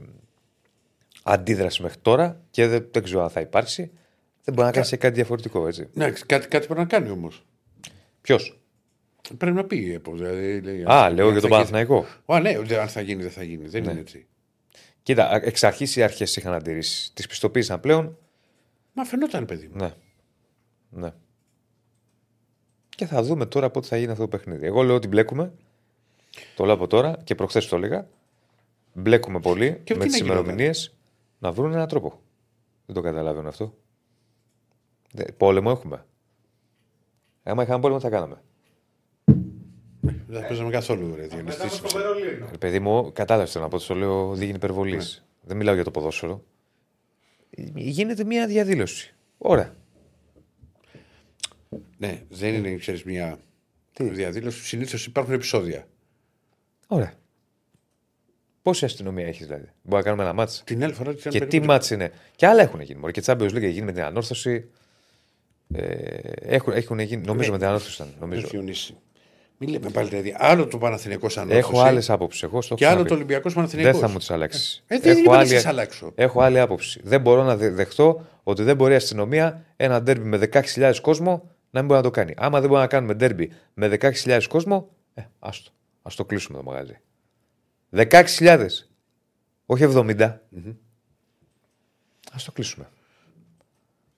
αντίδραση μέχρι τώρα και δεν, δεν ξέρω αν θα υπάρξει. Δεν μπορεί να κάνει κάτι διαφορετικό, έτσι. Ναι, κάτι, κάτι πρέπει να κάνει όμως. Ποιος; Πρέπει να πει η ΕΠΟ. Δηλαδή, λέει, Α, αν λέω θα για τον γίνει- Παναθηναϊκό. Α, ναι, ούτε αν θα γίνει, δεν θα γίνει. Δεν Ναι. είναι έτσι. Κοίτα, εξ αρχής οι αρχές είχαν αντιρρήσεις. Τις πιστοποίησαν πλέον. Μα φαινόταν, παιδί μου. Ναι. ναι. Και θα δούμε τώρα πότε θα γίνει αυτό το παιχνίδι. Εγώ λέω ότι μπλέκουμε. Το λέω από τώρα και προχθές το έλεγα. Μπλέκουμε πολύ Και με τι τις να γινόταν; ημερομηνίες να βρουν έναν τρόπο. Δεν το καταλαβαίνω αυτό. Δε- Πόλεμο έχουμε. Άμα είχαμε πόλεμο, θα κάναμε; Δεν θα παίζαμε καθόλου. Ρε, Μετά από διονυστής. το Βερολίνο. Ε, παιδί μου, κατάλαβες να πω, το λέω δίγυνη υπερβολής. Ναι. Δεν μιλάω για το ποδόσφαιρο. Ε, Γίνεται μια διαδήλωση. Ωραία. Ναι, δεν είναι, ξέρεις, μια διαδήλωση. Συνήθως υπάρχουν επεισόδια. Ωραία. Πόση αστυνομία έχεις δηλαδή; Μπορεί να κάνουμε ένα μάτσο. Την άλλη φορά ήταν Και τι περίπου- μάτς είναι; Και άλλα έχουν γίνει. Μωρέ. Και Champions League έχει γίνει με την ανόρθωση. Ε, έχουν, έχουν γίνει, νομίζω Ναι. με την ανόρθωση ήταν. Ρε Νομίζω. Διονύση. Μην λέμε πάλι τέτοια. Άλλο το Παναθηνικό σαν Έχω άλλες άποψεις. Εγώ στο Και έχω άλλο το ξαναπεί. Ολυμπιακός Παναθηνικό. Δεν θα μου τις αλλάξεις. Ε, δεν είπα να τις αλλάξω. έχω άλλη άποψη. Δεν μπορώ να δε- δεχτώ ότι δεν μπορεί η αστυνομία ένα ντέρμπι με 16.000 κόσμο να μην μπορεί να το κάνει. Άμα δεν μπορεί να κάνουμε ντέρμπι με 16.000 κόσμο, ε, άστο. Α το κλείσουμε το μαγαζί. 16.000. Όχι 70. Α το κλείσουμε.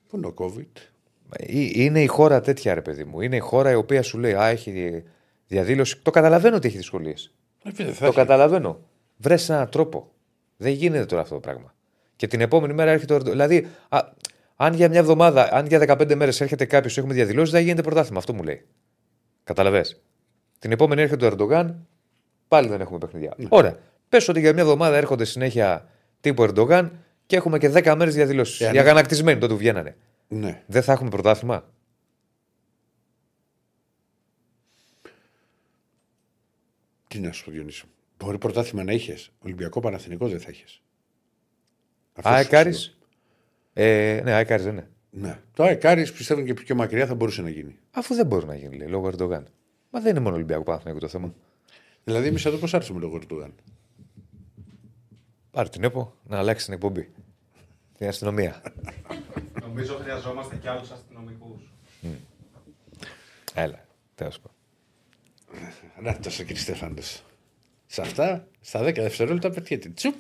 Πού είναι ο COVID. Ε, Είναι η χώρα τέτοια, ρε παιδί μου. Είναι η χώρα η οποία σου λέει Α, έχει διαδήλωση. Το καταλαβαίνω ότι έχει δυσκολίες. Ε, φίλε, θα Το έχει. καταλαβαίνω. Βρε έναν τρόπο. Δεν γίνεται τώρα αυτό το πράγμα. Και την επόμενη μέρα έρχεται. ο Ερντο- Δηλαδή, α, αν για μια εβδομάδα, αν για 15 μέρες έρχεται κάποιος και έχουμε διαδηλώσει, δεν γίνεται πρωτάθλημα. Αυτό μου λέει. Καταλαβέ. Την επόμενη έρχεται ο Ερντογάν, πάλι δεν έχουμε παιχνιδιά. Ναι. Ωραία. Πες ότι για μια εβδομάδα έρχονται συνέχεια τύπου Ερντογάν και έχουμε και 10 μέρες διαδηλώσει. Ε, αν- Οι αγανακτισμένοι τότε που βγαίνανε. Ναι. Δεν θα έχουμε πρωτάθλημα; Τι να σου πω, Διονύση. Μπορεί πρωτάθλημα να είχες. Ολυμπιακό Παναθηνικό δεν θα είχες. Αεκάρη. Ε, ναι, Αεκάρη δεν είναι. Ναι. Το Αεκάρη πιστεύω και πιο μακριά θα μπορούσε να γίνει. Αφού δεν μπορεί να γίνει, λέει, λόγω Ερντογάν. Μα δεν είναι μόνο Ολυμπιακό Παναθηναϊκό το θέμα. Δηλαδή, εμεί εδώ πώ άρχισαμε λόγω Ερντογάν. Πάρε την ΕΠΟ να αλλάξει την εκπομπή. Την αστυνομία. Νομίζω χρειαζόμαστε και άλλους αστυνομικούς. Έλα, τέλος πάντων. Να το κύριε Στέφαντος. Σε αυτά, στα 10 δευτερόλεπτα πετιέται. Τσουπ.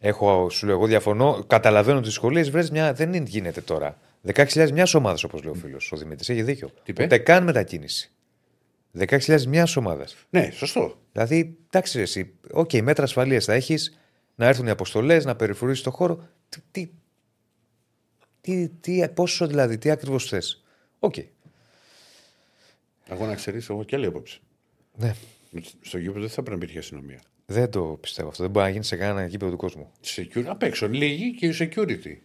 Έχω, σου λέω, εγώ διαφωνώ. Καταλαβαίνω τις δυσκολίες. Βρες μια. Δεν είναι- γίνεται τώρα. 16.000 μιας ομάδας, όπως λέει ο φίλος. Ο Δημήτρης έχει δίκιο. είπε; Ούτε καν μετακίνηση. 16.000 μιας ομάδας. Ναι, σωστό. Δηλαδή, εντάξει, ρε, εσύ. Οκ, μέτρα ασφαλείας θα έχεις. Να έρθουν οι αποστολές, να περιφρουρήσεις το χώρο. Τι. τι, τι, τι πόσο δηλαδή, τι ακριβώς θες. Οκ. Εγώ να ξέρεις, εγώ και άλλη άποψη. Ναι. Στο γήπεδο δεν θα πρέπει να υπήρχε αστυνομία. Δεν το πιστεύω αυτό. Δεν μπορεί να γίνει σε κανένα γήπεδο του κόσμου. Security, απ' έξω. Λίγοι και οι security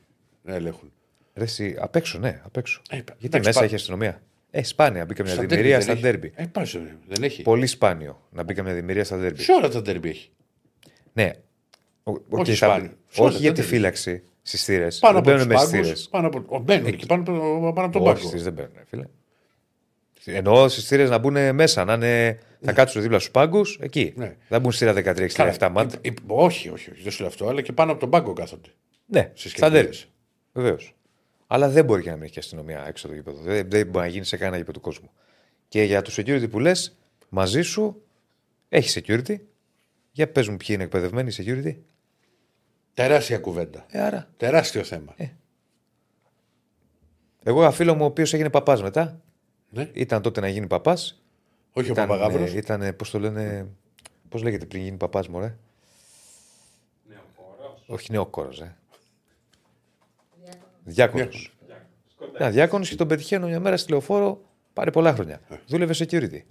να ελέγχουν. Ρε, εσύ, απ' έξω, ναι, απ' έξω. Ε, Γιατί εντάξει, μέσα πά- έχει αστυνομία. Ε, σπάνια μπήκα μια Στα δημιουργία ντέρμπι στα δεν έχει. ντέρμπι. Ε, πάσο, ρε, δεν έχει. Πολύ σπάνιο να μπει καμιά δημιουργία στα ντέρμπι. Σε όλα τα ντέρμπι έχει. Ναι. Ο- οκ, Όχι θα- σπάνιο. Σε όλα Όχι τα για τη ντέρμπι. φύλαξη στις θύρες. Πάνω Δεν από μπαίνουν τους με στις θύρες. πάγκου. Πάνω από. ο, Μπαίνουν και πάνω από, πάνω από τον Όχι, πάγκο. στις δεν μπαίνουν, φίλε. Εννοώ στις θύρες να μπουν μέσα, να είναι. Θα κάτσουν δίπλα στους πάγκους, εκεί. Ναι. Δεν μπουν στήρα 13 Καλά, 17 μάτ. υ- υ- Όχι, όχι, όχι, δεν σου λέω αυτό, αλλά και πάνω από τον πάγκο κάθονται. Ναι, Στις στα ντέρμπι. κερκίδες. Βεβαίως. Αλλά δεν μπορεί και να μην έχει αστυνομία έξω από το γήπεδο. Δεν, δεν μπορεί να γίνει σε κανένα γήπεδο του κόσμου. Και για το security που λες, μαζί σου έχεις security. Για πες μου ποιοι είναι εκπαιδευμένοι security. Τεράστια κουβέντα. Ε, άρα. Τεράστιο θέμα. Εγώ ένα φίλο μου, ο οποίος έγινε παπάς μετά, Ναι. ήταν τότε να γίνει παπάς. Όχι ο Ήταν, Παπαγάβρο. ήταν πώς το λένε. Πώς λέγεται πριν γίνει παπάς, μωρέ; Νεοχώρο. Όχι νεόκορος, ε. Διάκονος. Ένα διάκονος και τον πετυχαίνω μια μέρα στη λεωφόρο, πάρει πολλά χρόνια. Δούλευε security.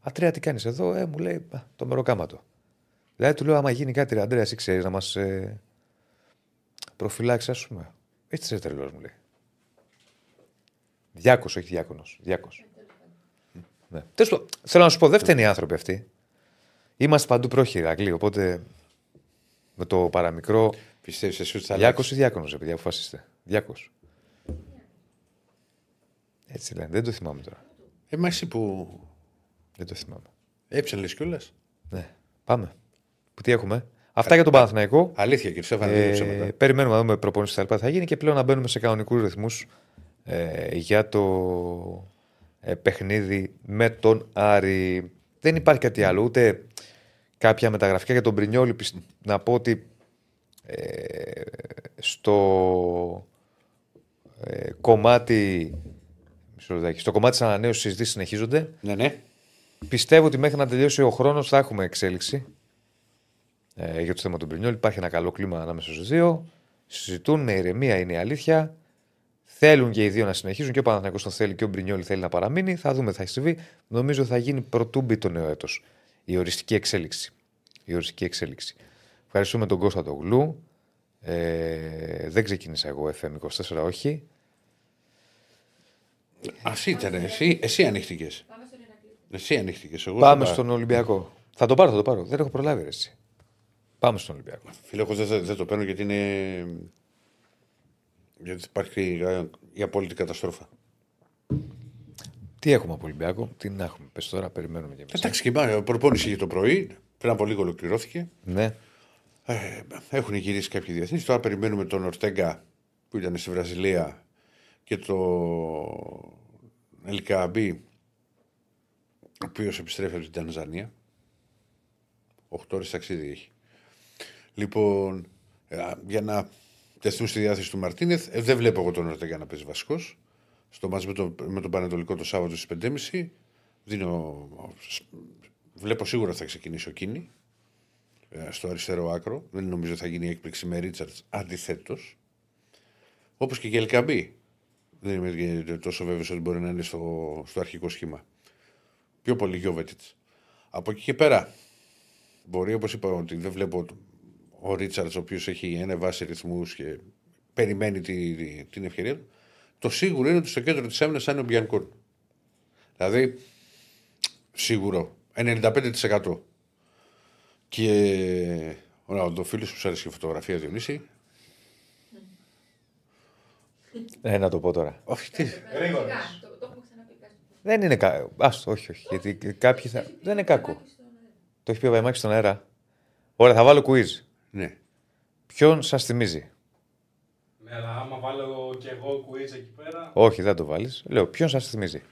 Ατρέα, τι κάνεις εδώ, ε, μου λέει «Α, το μεροκάματο. Δηλαδή του λέω, άμα γίνει κάτι, ρε Αντρέα, εσύ ξέρεις να μας ε, προφυλάξεις, ας πούμε. Έτσι είσαι τρελός, μου λέει. Διάκος, όχι διάκονος. Διάκος. Ναι. Τέλος πάντων, θέλω να σου πω, δεν φταίνει οι άνθρωποι αυτοί. Είμαστε παντού πρόχειρα, Αγγλί, οπότε με το παραμικρό. Πιστεύεις εσύ ότι θα Διάκος αλλάξει; ή διάκονος, επειδή αποφασίστε. Διάκο. Έτσι λένε, δεν το θυμάμαι τώρα. Ε, μα εσύ που Δεν το θυμάμαι. έψαλε κιόλας; Ναι. Πάμε. Που τι έχουμε; Αυτά για τον Παναθηναϊκό. Αλήθεια, κύριε Στέφανε, δεν είναι Ε, ψέματα. περιμένουμε να δούμε προπόνηση τα λοιπά. Θα γίνει και πλέον να μπαίνουμε σε κανονικούς ρυθμούς ε, για το ε, παιχνίδι με τον Άρη. Δεν υπάρχει κάτι άλλο. Ούτε κάποια μεταγραφικά για τον Πρινιόλη. πισ- Να πω ότι ε, στο ε, κομμάτι. μισό λεπτάκι, Στο κομμάτι της ανανέωσης συζητήσει συνεχίζονται. Ναι, ναι. Πιστεύω ότι μέχρι να τελειώσει ο χρόνος θα έχουμε εξέλιξη ε, για το θέμα του Μπρινιόλ. Υπάρχει ένα καλό κλίμα ανάμεσα στους δύο. Συζητούν με ηρεμία, είναι η αλήθεια. Θέλουν και οι δύο να συνεχίζουν. Και ο Παναθηναϊκός το θέλει και ο Μπρινιόλ θέλει να παραμείνει. Θα δούμε τι θα συμβεί. Νομίζω θα γίνει πρωτού μπει το νέο έτος. Η οριστική εξέλιξη. Η οριστική εξέλιξη. Ευχαριστούμε τον Κώστα τον Γλου. Ε, δεν ξεκίνησα εγώ FM24, όχι. Α ήταν, εσύ, εσύ ανοίχτηκες. Πάμε στον Ηρακλή. Εσύ ανοίχτηκες. Εγώ Πάμε δεν στον Ολυμπιακό. Θα το πάρω, θα το πάρω. Δεν έχω προλάβει ρε, εσύ. Πάμε στον Ολυμπιακό. Φίλε, εγώ δεν, δεν το παίρνω γιατί είναι. Γιατί υπάρχει ε, η απόλυτη καταστρόφα. Τι έχουμε από Ολυμπιακό, τι να έχουμε. Πες τώρα, περιμένουμε κι εμείς. Εντάξει, και πάει, προπόνηση για το πρωί. Πριν από λίγο ολοκληρώθηκε. Ναι. Ε, έχουν γυρίσει κάποιοι διεθνείς. Τώρα περιμένουμε τον Ορτέγκα που ήταν στη Βραζιλία και το Ελκαμπή, ο οποίος επιστρέφει από την Τανζανία. 8 ώρες ταξίδι έχει. Λοιπόν, ε, για να τεθούν στη διάθεση του Μαρτίνεθ, ε, δεν βλέπω εγώ τον Ορτέγκα να παίζει βασικός. Στο μάτς με, το, με τον Πανετολικό το Σάββατο στις 5.30. Δίνω, βλέπω σίγουρα θα ξεκινήσει ο Κίνη ε, στο αριστερό άκρο. Δεν νομίζω θα γίνει έκπληξη με Ρίτσαρτς. Αντιθέτως, όπως και για Ελκαμπή. Δεν είμαι τόσο βέβαιος ότι μπορεί να είναι στο, στο αρχικό σχήμα. Πιο πολύ Γιώβετιτς. Από εκεί και πέρα, μπορεί όπως είπα ότι δεν βλέπω ο Ρίτσαρτς, ο οποίος έχει ένα βάση ρυθμούς και περιμένει τη, τη- την ευκαιρία του. Το σίγουρο είναι ότι στο κέντρο της άμυνας θα είναι ο Μπιανκόν. Δηλαδή, σίγουρο. 95%. Και ο το φίλο που σου άρεσε η φωτογραφία Διονύση. Ε, να το πω τώρα. Όχι, τι. Γρήγορος. Το, το έχουμε ξαναπεί κάτι. Δεν είναι κακό. Άστο, όχι, όχι. Γιατί κάποιοι θα... Δεν είναι κακό. Το έχει πει ο Βαϊμάκης στον αέρα. Ωραία, θα βάλω quiz. Ναι. Ποιον σας θυμίζει; Ναι, αλλά άμα βάλω κι εγώ quiz εκεί πέρα. Όχι, δεν το βάλεις. Λέω, ποιον σας θυμίζει;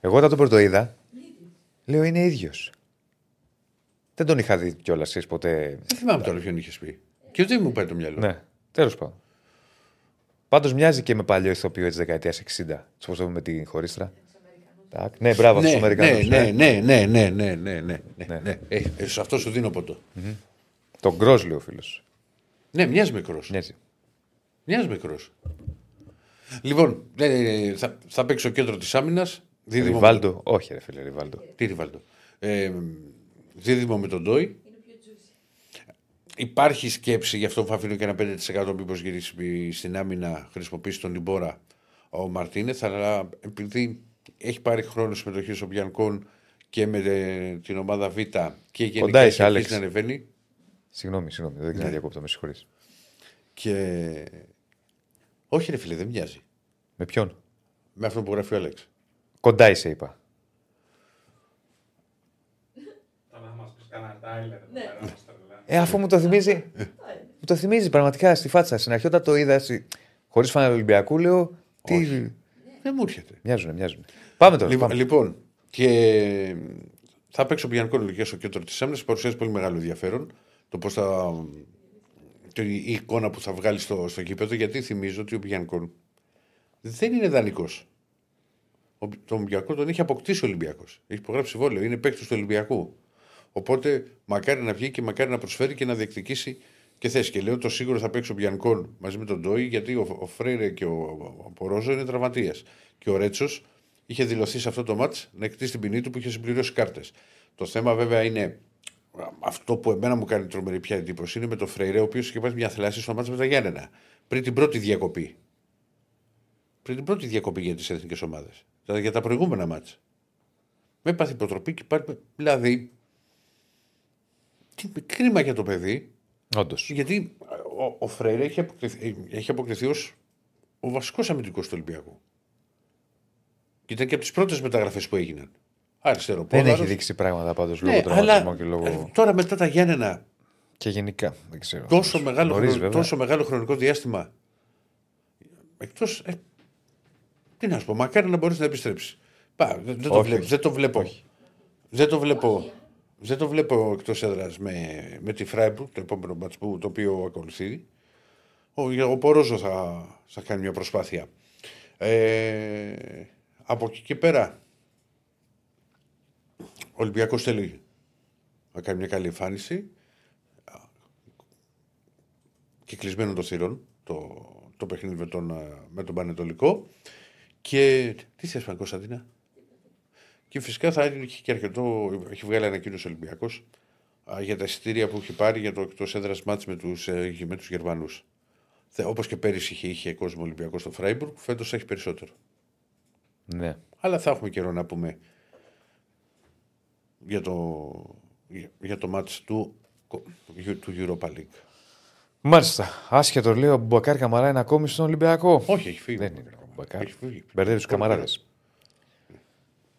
Εγώ όταν τον πρώτο είδα, λέω είναι ίδιος. Δεν τον είχα δει κιόλας εσύ ποτέ. Δεν θυμάμαι τώρα ποιον είχες πει. Και δεν μου πάει το μυαλό. Ναι, τέλος πάντων. Πάντως μοιάζει και με παλιό ηθοποιό της δεκαετίας 60. Τους το με την χωρίστρα. Ναι, μπράβο ναι, στους Αμερικανού. Ναι, ναι, ναι, ναι, ναι, ναι, ναι, ναι. ναι. ναι. Ε, ε, σε αυτό σου δίνω ποτό. Mm-hmm. Τον Κρό λέει ο φίλος. Ναι, μοιάζει μικρό. Μοιάζει μικρό. Λοιπόν, ε, θα, θα παίξω κέντρο της άμυνας. Ριβάλτο, όχι, ρε φίλε, Ριβάλτο. Τι Ριβάλτο. Ε, δίδυμο με τον Ντόι. Είναι πιο juicy. Υπάρχει σκέψη, γι' αυτό θα αφήνω και ένα 5% μήπως γυρίσει στην άμυνα, χρησιμοποιήσει τον Λιμπόρα ο Μαρτίνεθ. Αλλά επειδή έχει πάρει χρόνο συμμετοχής ο Μπιανκόν και με ε, την ομάδα Β και γενικά Κοντά είσαι, έχει αρχίσει Άλεξ. να ανεβαίνει. Συγγνώμη, συγγνώμη, δεν Ναι. ξέρω διακόπτω, με συγχωρείς. Και. Όχι, ρε φίλε, δεν μοιάζει. Με ποιον; Με αυτό που γράφει ο Άλεξ. Κοντά είσαι, είπα. Τώρα θα μα πει κανένα Τάιλερ. εδώ Ναι. πέρα, μας τρελαίνει. Ε, αφού μου το θυμίζει. μου το θυμίζει πραγματικά στη φάτσα. Στην αρχή όταν το είδα χωρίς φανέλα Ολυμπιακού, λέω. Τι. Δεν μου έρχεται. Μοιάζουν, μοιάζουν. Πάμε τώρα. Λοιπόν, πάμε. λοιπόν, και θα παίξω Μπιανκόν λογικά στο κέντρο της άμυνας. Παρουσιάζει πολύ μεγάλο ενδιαφέρον το πώς θα. το- η εικόνα που θα βγάλει στο, στο κήπεδο, γιατί θυμίζω ότι ο Μπιανκόν δεν είναι δανεικός. Τον Μπιανκόν τον έχει αποκτήσει ο Ολυμπιακός. Έχει υπογράψει συμβόλαιο, είναι παίκτης του Ολυμπιακού. Οπότε μακάρι να βγει και μακάρι να προσφέρει και να διεκδικήσει και θέση. Και λέω το σίγουρο θα παίξει ο Μπιανκόν μαζί με τον Ντόι, γιατί ο, ο Φρέιρε και ο, ο Πορόζο είναι τραυματία. Και ο Ρέτσος είχε δηλωθεί σε αυτό το μάτς να εκτίσει την ποινή του που είχε συμπληρώσει κάρτες. Το θέμα βέβαια είναι α, αυτό που εμένα μου κάνει τρομερή πια εντύπωση είναι με τον Φρέιρε, ο οποίος είχε πάρει μια θλάση στο μάτς με τα Γιάννενα. Πριν την πρώτη διακοπή. Πριν την πρώτη διακοπή για τις εθνικές ομάδες. Δηλαδή για τα προηγούμενα μάτς. Με πάθη υποτροπή και πάρει. Δηλαδή. Τι κρίμα για το παιδί, Όντως. γιατί ο, ο Φρέιρε έχει αποκτηθεί, έχει αποκτηθεί ως ο βασικός αμυντικός του Ολυμπιακού. Και ήταν και από τις πρώτες μεταγραφές που έγιναν. Αριστερό Δεν πόδαρος. έχει δείξει πράγματα πάντως Ναι, λόγω αλλά τραυματισμού και λόγω. ε, τώρα μετά τα Γιάννενα Και γενικά. Δεν ξέρω. τόσο μεγάλο, Νωρίς, χρονο- βέβαια. τόσο μεγάλο χρονικό διάστημα. Εκτός. Ε, τι να σου πω, μακάρι να μπορείς να επιστρέψεις. Πά, δεν, δεν το Όχι, βλέπω. όχι. Δεν το βλέπω. Δεν το βλέπω. Δεν το βλέπω εκτός έδρας με, με τη Φράιμπουργκ, το επόμενο μάτς που το οποίο ακολουθεί. Ο, ο Πορόζο θα, θα κάνει μια προσπάθεια. Ε, από εκεί και πέρα, ο Ολυμπιακός θέλει να κάνει μια καλή εμφάνιση και κλεισμένο των θυρών το, το παιχνίδι με τον, ε, με τον Πανετολικό. Και τι θες πάνε Κωνσταντίνα. Και φυσικά θα έχει και αρκετό, έχει βγάλει ανακοίνωση ο Ολυμπιακός για τα εισιτήρια που έχει πάρει για το εκτός έδρας μάτς με τους με τους Γερμανούς. Όπως και πέρυσι είχε, είχε κόσμο Ολυμπιακό στο Φράιμπουργκ, φέτος έχει περισσότερο. Ναι. Αλλά θα έχουμε καιρό να πούμε για το, για, για το μάτς του, του Europa League. Μάλιστα. Άσχετο λέει ο Μπακάρ Καμαρά είναι ακόμη στον Ολυμπιακό. Όχι, έχει φύγει. Δεν είναι ο Μπακάρ. Έχει φύγει. Μπερδεύει τους καμαράδες.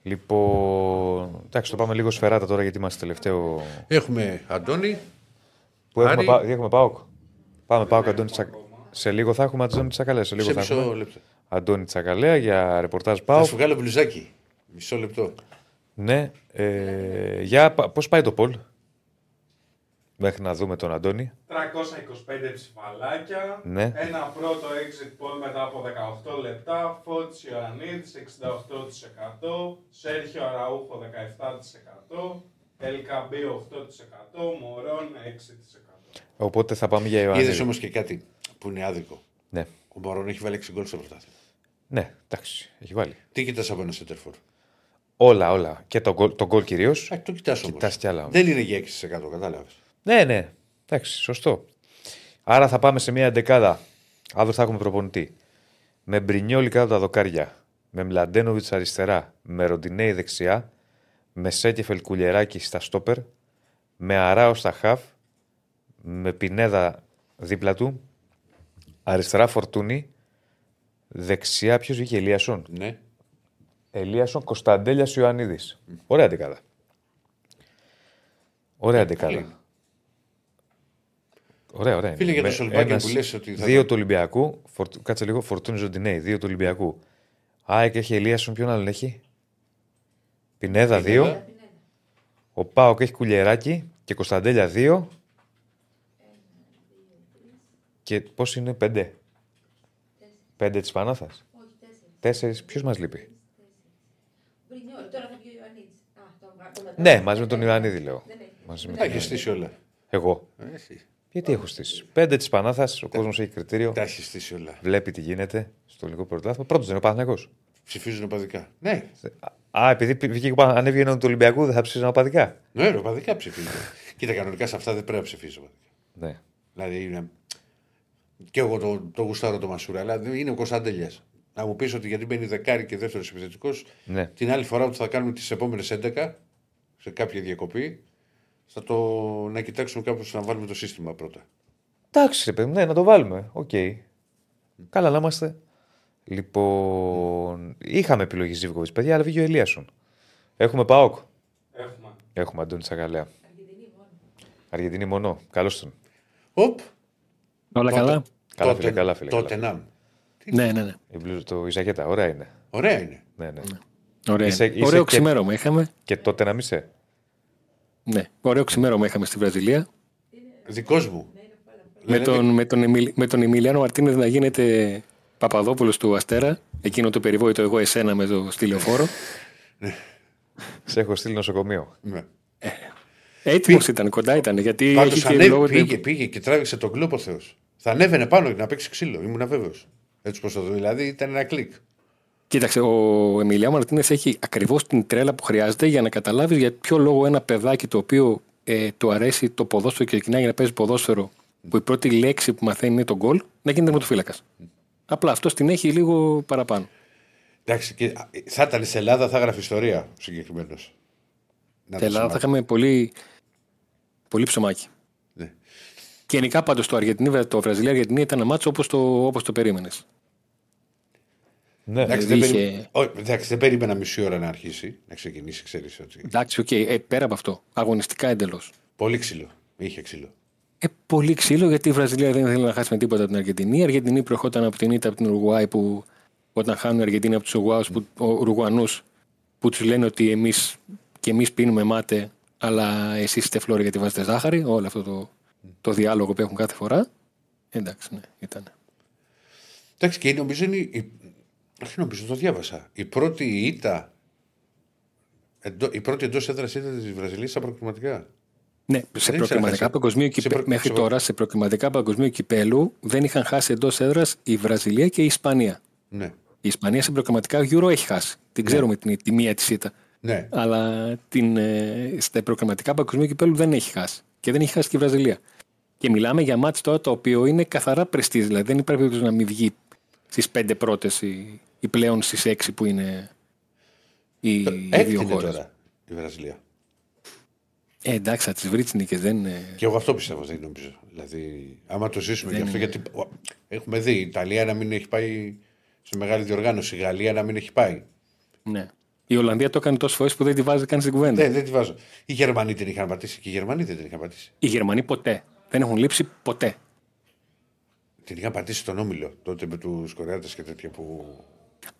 Λοιπόν. Εντάξει, το πάμε λίγο σφεράτα τώρα γιατί είμαστε τελευταίο. Έχουμε Αντώνη. Που έχουμε, Άρη. πά... έχουμε ΠΑΟΚ. Πάμε ΠΑΟΚ Αντώνη Τσα... Σε λίγο θα έχουμε Αντώνη Τσακαλέα. Σε λίγο Σε θα μισό έχουμε λεπτό. Αντώνη Τσακαλέα για ρεπορτάζ Θα ΠΑΟΚ. σου βγάλω μπλουζάκι. Μισό λεπτό. Ναι. Ε, για πώς πάει το Πολ. Μέχρι να δούμε τον Αντώνη. 325 ψηφαλάκια. Ναι. Ένα πρώτο exit poll μετά από 18 λεπτά. Φώτης Ιωαννίδης 68%. Σέρχιο Αραούχο 17%. Ελκαμπή 8%. Μωρόν 6%. Οπότε θα πάμε για Είδες Ιωάννη. όμως και κάτι που είναι άδικο. Ναι. Ο Μπαρόν έχει βάλει 6 γκολ στο πρωτάθλημα. ναι, εντάξει, έχει βάλει. Τι κοιτάς από ένα σέντερφορ. Όλα, όλα. Και τον γκολ, τον γκολ κυρίως. Α, το κοιτάς όμως. Κοιτάς κι άλλα όμως. Δεν είναι για 6%, κατάλαβες. Ναι, ναι. Εντάξει, σωστό. Άρα θα πάμε σε μια εντεκάδα. Αύριο θα έχουμε προπονητή. Με Μπρινιόλι κάτω από τα δοκάρια. Με Μλαντένοβιτς αριστερά. Με Ροντινέη δεξιά. Με Σέκεφελ Κουλιεράκη στα στόπερ. Με Αράο στα χαφ. Με Πινέδα δίπλα του. Αριστερά Φορτούνη. Δεξιά ποιος βγήκε, Ελίασον; Ναι. Ελίασον Κωνσταντέλιας Ιωαννίδης. Ωραία δεκάδα. Ωραία Καλή. Δεκάδα. Ωραία, ωραία. Φίλε, για το Με Σολμπάκη ένας- που λες ότι θα- Δύο του Ολυμπιακού. Φορτ... Κάτσε λίγο. Φορτούνη Ζοντινέη. Δύο του Ολυμπιακού. ΑΕΚ έχει Ελίασον. Ποιον άλλον έχει; Πινέδα Πινέδα. δύο. Ο Πάοκ έχει Κουλιεράκη και Κωνσταντέλια δύο. Και πώς είναι πέντε; Πέντε της Πανάθας; Όχι, τέσσερις. Τέσσερις. Ποιος μας λείπει; Μπρινιόλ, τώρα θα βγει ο Ιωαννίδης. Α, τον τον μετά. Ναι, μαζί με τον Ιωαννίδη λέω. Δεν έχει. Μαζί με Τα τον έχει στήσει όλα. Εγώ. Ε, εσύ. Γιατί έχω στήσει. Πέντε της Πανάθας, ο κόσμος έχει κριτήριο. Τα έχει στήσει όλα. Βλέπει τι γίνεται στο ελληνικό πρωτάθλημα. Πρώτος δεν είναι ο Παναθηναϊκός. Ψηφίζουν οπαδικά. Ναι, Α, επειδή πη- βγήκε ο Πανα- ανέβηκε του Ολυμπιακού, δεν θα ψήφισαν οπαδικά. ναι, ρε, οπαδικά ψηφίζουν. Κοίτα, κανονικά σε αυτά δεν πρέπει να ψηφίσει οπαδικά. Ναι. Δηλαδή είναι. Και εγώ το, το γουστάρω το Μασούρα, αλλά δεν είναι ο Κωνσταντέλιας. Να μου πεις ότι γιατί μπαίνει δεκάρι και δεύτερος επιθετικός, ναι. την άλλη φορά που θα κάνουμε τις επόμενες 11 σε κάποια διακοπή, θα το να κοιτάξουμε κάπως να βάλουμε το σύστημα πρώτα. Εντάξει, ρε παιδί μου, ναι, να το βάλουμε. Οκ. Καλά να είμαστε. Λοιπόν, είχαμε επιλογή Ζίβκοβιτς, παιδιά, αλλά βγήκε ο Ελίασον. Έχουμε ΠΑΟΚ. Έχουμε. Έχουμε Αντώνη Τσακαλέα. Αργεντινή μόνο. Καλώς τον. Οπ, Όλα καλά; Καλά, φίλε, καλά, φίλε. Τότε καλά. να. Ναι, ναι, ναι. Η μπλούζα- το Ιζακέτα, ωραία είναι. Ωραία είναι. Ναι, ναι. Ωραία. Είσαι- είσαι Ωραίο και- ξημέρωμα είχαμε. Και τότε να μη σε. Ναι, ωραίο ξημέρωμα είχαμε στη Βραζιλία. Δικός μου. Με τον, με, τον Εμιλ, με τον Εμιλιάνο Μαρτίνεθ να γίνεται Παπαδόπουλος του Αστέρα. Εκείνο το περιβόητο εγώ εσένα με το στυλιοφόρο. Σε έχω στείλει νοσοκομείο. Ναι. Έτοιμος ήταν, κοντά ήταν. Γιατί Πάντως έχει και ανέβη, λόγω. πήγε, πήγε και τράβηξε τον κλόπο Θεός. Θα ανέβαινε πάνω για να παίξει ξύλο. Ήμουν βέβαιος. Έτσι πώ το δω. Δηλαδή ήταν ένα κλικ. Κοίταξε, ο Εμιλιάνο Μαρτίνεθ έχει ακριβώς την τρέλα που χρειάζεται για να καταλάβεις για ποιο λόγο ένα παιδάκι το οποίο ε, του αρέσει το ποδόσφαιρο και ξεκινάει να παίζει ποδόσφαιρο, που η πρώτη λέξη που μαθαίνει είναι το γκολ, να γίνει τερματοφύλακα. Απλά αυτό την έχει λίγο παραπάνω. Εντάξει, και, α, θα ήταν σε Ελλάδα, θα έγραφε ιστορία ο συγκεκριμένος. Στην Ελλάδα θα είχαμε πολύ, πολύ ψωμάκι. Ναι. Και γενικά πάντως το, Αργεντινή, το Βραζιλία-Αργεντινή ήταν ένα ματς όπως το, όπως το περίμενες. Ναι. Εντάξει, δεν, είχε- περί... Ω, εντάξει, δεν περίμενα μισή ώρα να αρχίσει, να ξεκινήσει, ξέρεις ότι. Εντάξει, οκ, ε, πέρα από αυτό. Αγωνιστικά εντελώς. Πολύ ξύλο. Είχε ξύλο. Ε, πολύ ξύλο γιατί η Βραζιλία δεν ήθελε να χάσει με τίποτα την Αργεντινή. Η Αργεντινή προερχόταν από την ήττα από την Ουρουγουάη που όταν χάνουν οι Αργεντίνοι από τους Ουρουγουανούς που τους λένε ότι εμείς και εμείς πίνουμε μάτε, αλλά εσείς είστε φλόροι γιατί βάζετε ζάχαρη. Όλο αυτό το, το διάλογο που έχουν κάθε φορά. Εντάξει, ναι, ήταν. Εντάξει, και νομίζω είναι. Η... Όχι, νομίζω, το διάβασα. Η πρώτη ήττα. Εντό... Η πρώτη εντός έδρας ήττα της Βραζιλίας στα προκριματικά. Ναι, σε Δεν προκριματικά ξέχασα. παγκοσμίου Σε κυπέ... προ- μέχρι σε προ- τώρα σε προκριματικά παγκοσμίου κυπέλου δεν είχαν χάσει εντός έδρας η Βραζιλία και η Ισπανία. Ναι. Η Ισπανία σε προκριματικά Euro έχει χάσει. Την ξέρουμε την, τη μία της ήττα. ναι. Αλλά την, ε, στα προκριματικά παγκοσμίου κυπέλου δεν έχει χάσει. Και δεν έχει χάσει και η Βραζιλία. Και μιλάμε για μάτς τώρα το οποίο είναι καθαρά πρεστή. Δηλαδή δεν υπάρχει περίπτωση να μην βγει στις πέντε πρώτες ή, ή πλέον στις έξι που είναι οι, οι Έκτη δύο είναι χώρες. τώρα η Βραζιλία. Ε, εντάξει, θα τις βρεις τι νίκε. Δεν είναι. Και εγώ αυτό πιστεύω, δεν νομίζω. Δηλαδή, άμα το ζήσουμε Δεν γι' αυτό, είναι. γιατί ο, έχουμε δει η Ιταλία να μην έχει πάει σε μεγάλη διοργάνωση, η Γαλλία να μην έχει πάει. Ναι. Η Ολλανδία το έκανε τόσες φορές που δεν τη βάζει καν στην κουβέντα. Δεν, δεν τη βάζω. Οι Γερμανοί την είχαν πατήσει και οι Γερμανοί δεν την είχαν πατήσει. Οι Γερμανοί ποτέ. Δεν έχουν λείψει ποτέ. Την είχαν πατήσει στον Όμιλο τότε με τους Κορεάτες και τέτοια που.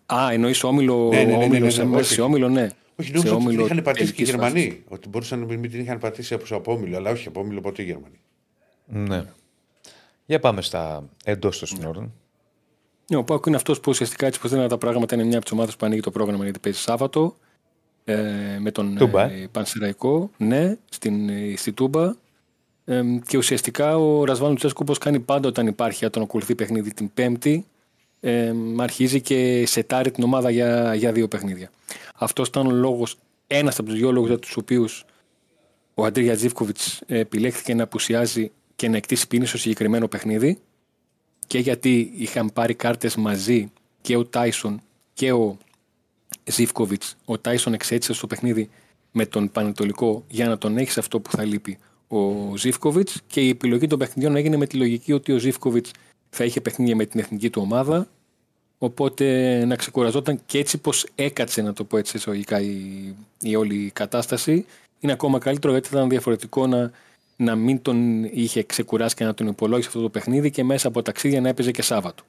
Α, εννοείς όμιλο. Ναι, ναι, ναι, ναι, ναι, όμιλο ναι, σε, όχι. σε όμιλο, ναι. Όχι, Σε νόμιζα ότι την όμιλο είχαν πατήσει και οι τελικής φάσης. Γερμανοί. Ότι μπορούσαν να μην την είχαν πατήσει από, από Όμιλο, αλλά όχι από Όμιλο ποτέ οι Γερμανοί. Ναι. Για πάμε στα εντός των συνόρων. Ναι, ο Πάουκ είναι αυτός που ουσιαστικά έτσι πώ λένε τα πράγματα είναι μια από τις ομάδες που ανοίγει το πρόγραμμα γιατί παίζει Σάββατο. Ε, με τον Τούμπα, ε, Πανσεραϊκό, ναι, στην, ε, στη Τούμπα. Ε, και ουσιαστικά ο Ρασβάν Λουτσέσκου, όπω κάνει πάντα όταν υπάρχει, αν τον ακολουθεί παιχνίδι την Πέμπτη, ε, αρχίζει και σετάρει την ομάδα για, για δύο παιχνίδια. Αυτός ήταν ο λόγος, ένας από τους δύο λόγους για τους οποίους ο Αντρίγια Τζίβκοβιτ επιλέχθηκε να απουσιάζει και να εκτίσει πίνη στο συγκεκριμένο παιχνίδι και γιατί είχαν πάρει κάρτες μαζί και ο Τάισον και ο Ζήφκοβιτς. Ο Τάισον εξέτησε στο παιχνίδι με τον Πανετολικό για να τον έχει σε αυτό που θα λείπει ο Ζήφκοβιτς και η επιλογή των παιχνιδιών έγινε με τη λογική ότι ο Ζήφκοβιτς θα είχε παιχνίδια με την εθνική του ομάδα οπότε να ξεκουραζόταν και έτσι πως έκατσε να το πω έτσι εισαγωγικά η, η όλη κατάσταση είναι ακόμα καλύτερο γιατί ήταν διαφορετικό να, να μην τον είχε ξεκουράσει και να τον υπολόγισε αυτό το παιχνίδι και μέσα από ταξίδια να έπαιζε και Σάββατο.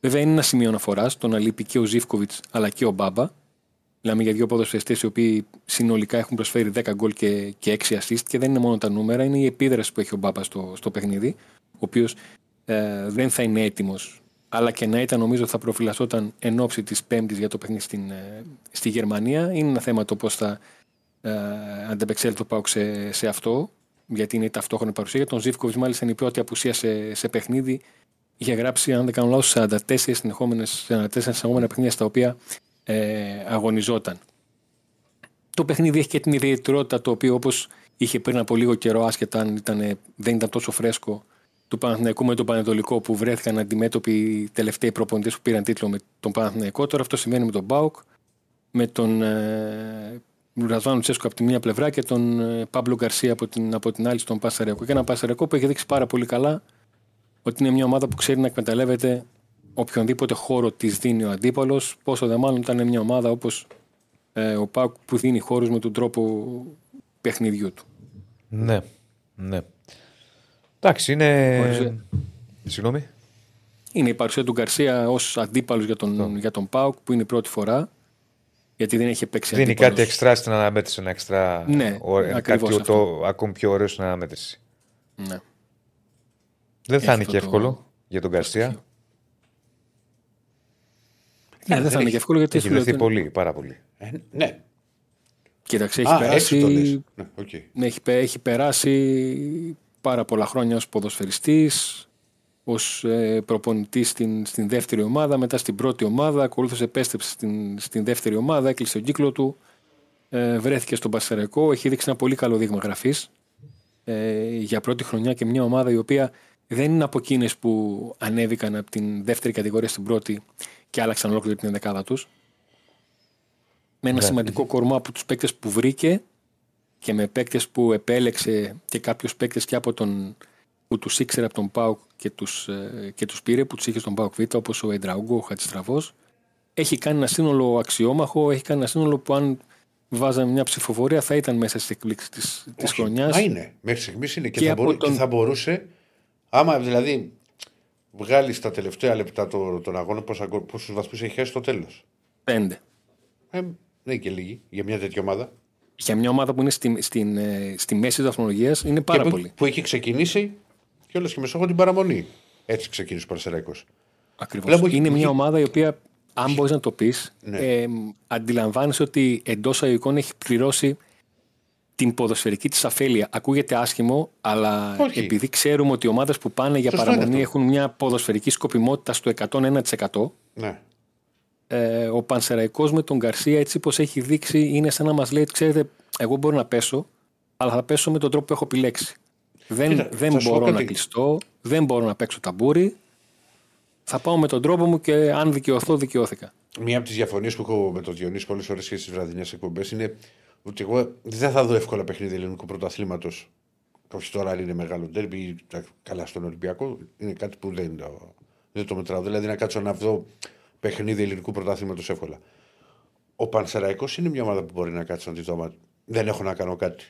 Βέβαια είναι ένα σημείο αναφοράς το να λείπει και ο Ζήφκοβιτς αλλά και ο Μπάμπα. Μιλάμε για δύο ποδοσφαιριστές οι οποίοι συνολικά έχουν προσφέρει 10 γκολ και, και 6 assist και δεν είναι μόνο τα νούμερα, είναι η επίδραση που έχει ο Μπάμπα στο, στο παιχνίδι, ο οποίος ε, δεν θα είναι έτοιμος, αλλά και να ήταν νομίζω θα προφυλασσόταν εν ώψη της Πέμπτης για το παιχνίδι στην, ε, στη Γερμανία. Είναι ένα θέμα το πώς θα ε, αντεπεξέλθει το Πάουκ σε, σε αυτό, γιατί είναι η ταυτόχρονη παρουσία. Για τον Ζήφκοβιτς, μάλιστα, είναι η πρώτη απουσία σε, σε παιχνίδι. Είχε γράψει, αν δεν κάνω λάθος, 44 συνεχόμενες, 44 συνεχόμενα παιχνίδια στα οποία ε, αγωνιζόταν. Το παιχνίδι έχει και την ιδιαιτερότητα το οποίο όπως είχε πριν από λίγο καιρό, άσχετα αν ήταν, δεν ήταν τόσο φρέσκο, του Παναθηναϊκού με τον Πανετολικό που βρέθηκαν αντιμέτωποι οι τελευταίοι προπονητές που πήραν τίτλο με τον Παναθηναϊκό. Τώρα αυτό σημαίνει με τον Μπάουκ, με τον ε, Ραζβάνο Τσέσκο από τη μία πλευρά και τον ε, Παύλο Γκαρσία από την, από την άλλη στον Πασαριακό. Και ένα Πασαριακό που έχει δείξει πάρα πολύ καλά ότι είναι μια ομάδα που ξέρει να εκμεταλλεύεται οποιονδήποτε χώρο της δίνει ο αντίπαλος. Πόσο δε μάλλον ήταν μια ομάδα όπως ε, ο Πάουκ που δίνει χώρους με τον τρόπο παιχνιδιού του. Ναι. ναι. Εντάξει, είναι. Οριζε- Συγγνώμη. Είναι η παρουσία του Γκαρσία ως αντίπαλος για τον, για τον Πάουκ που είναι η πρώτη φορά. Γιατί δεν έχει παίξει Δίνει αντίπαλος. κάτι εξτρά στην αναμέτρηση. Ένα εξτρά. Ναι, ωραίο- ακριβώς κάτι αυτό. το, ακόμη πιο ωραίο στην αναμέτρηση. Ναι. Δεν θα Έχει είναι αυτό και το- εύκολο για τον Γκαρσία. Ναι, δεν θα είναι και εύκολο γιατί Έχει σου λέω δεθεί ότι- πολύ, πάρα πολύ. Ε, ναι. Κοίταξε, έχει Α, περάσει. έτσι το λες. Ναι, οκ. Ναι, έχει, πε- έχει περάσει πάρα πολλά χρόνια ως ποδοσφαιριστής, ως ε, προπονητής στην, στην δεύτερη ομάδα, μετά στην πρώτη ομάδα, ακολούθως επέστρεψε στην, στην δεύτερη ομάδα, έκλεισε τον κύκλο του, ε, βρέθηκε στον Πασαρεκό, έχει δείξει ένα πολύ καλό δείγμα γραφής ε, για πρώτη χρονιά και μια ομάδα η οποία δεν είναι από εκείνες που ανέβηκαν από την δεύτερη κατηγορία στην πρώτη και άλλαξαν ολόκληρη την δεκάδα τους. Με ένα σημαντικό κορμό από τους παίκτες που βρήκε και με παίκτες που επέλεξε και κάποιους παίκτες και από τον που τους ήξερε από τον Πάουκ και τους και τους πήρε, που τους είχε στον Πάουκ Β, όπως ο Εντραούγκο, ο Χατζηστραβός. έχει κάνει ένα σύνολο αξιόμαχο, έχει κάνει ένα σύνολο που αν βάζαμε μια ψηφοφορία θα ήταν μέσα στις εκπλήξεις της Όχι, χρονιάς. Μα είναι. Μέχρι στιγμής είναι. Και, Και θα από μπορού- τον- και θα μπορούσε, άμα δηλαδή βγάλεις τα τελευταία λεπτά το- των αγώνων, πόσου βαθμού έχει χάσει στο τέλος. Πέντε. Ε, δεν είναι και λίγοι για μια τέτοια ομάδα. Για μια ομάδα που είναι στη, στην, ε, στη μέση της βαθμολογίας είναι πάρα και που, πολύ. που έχει ξεκινήσει και όλο και με στόχο την παραμονή. Έτσι ξεκίνησε ο Πανσεραϊκό. Ακριβώς. Βλέπω έχει- Είναι μια έχει- ομάδα η οποία, αν μπορείς να το πεις, Ναι. ε, αντιλαμβάνεσαι ότι εντός αγωγικών έχει πληρώσει την ποδοσφαιρική της αφέλεια. Ακούγεται άσχημο, αλλά Όχι. επειδή ξέρουμε ότι οι ομάδες που πάνε για Σωστό είναι παραμονή αυτό. έχουν μια ποδοσφαιρική σκοπιμότητα στο 101%. Ναι. Ε, ο Πανσεραϊκός με τον Γκαρσία έτσι πως έχει δείξει είναι σαν να μας λέει ξέρετε εγώ μπορώ να πέσω αλλά θα πέσω με τον τρόπο που έχω επιλέξει δεν, Κοίτα, δεν θα σου πω μπορώ να κάτι. κλειστώ δεν μπορώ να παίξω ταμπούρι θα πάω με τον τρόπο μου και αν δικαιωθώ δικαιώθηκα Μία από τις διαφωνίες που έχω με τον Διονύσης πολλές φορέ και στις βραδινές εκπομπές είναι ότι εγώ δεν θα δω εύκολα παιχνίδι ελληνικού πρωταθλήματος. Όχι τώρα αν είναι μεγάλο ντέρμπι ή τα- καλά στον Ολυμπιακό. Είναι κάτι που δεν το, δεν το μετράω. Δηλαδή να κάτσω να δω παιχνίδι ελληνικού πρωταθλήματο εύκολα. Ο Πανσεραϊκός είναι μια ομάδα που μπορεί να κάτσει να τη δω. άμα Δεν έχω να κάνω κάτι.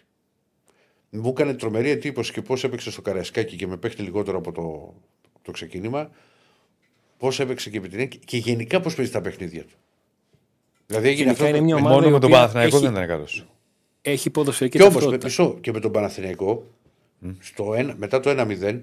Μου έκανε τρομερή εντύπωση και πώς έπαιξε στο Καραϊσκάκι και με παίχτη λιγότερο από το, το ξεκίνημα. Πώς έπαιξε και με την Έκη και γενικά πώς παίζει τα παιχνίδια του. Δηλαδή έγινε Γενικά αυτό. είναι μια με- ομάδα Μόνο η με τον οποία Παναθηναϊκό έχει- δεν ήταν καλός. έχει ποδοσφαιρική Και όμως με, ταυτότητα μισό, και με τον Παναθηναϊκό, στο ένα, μετά το 1-0,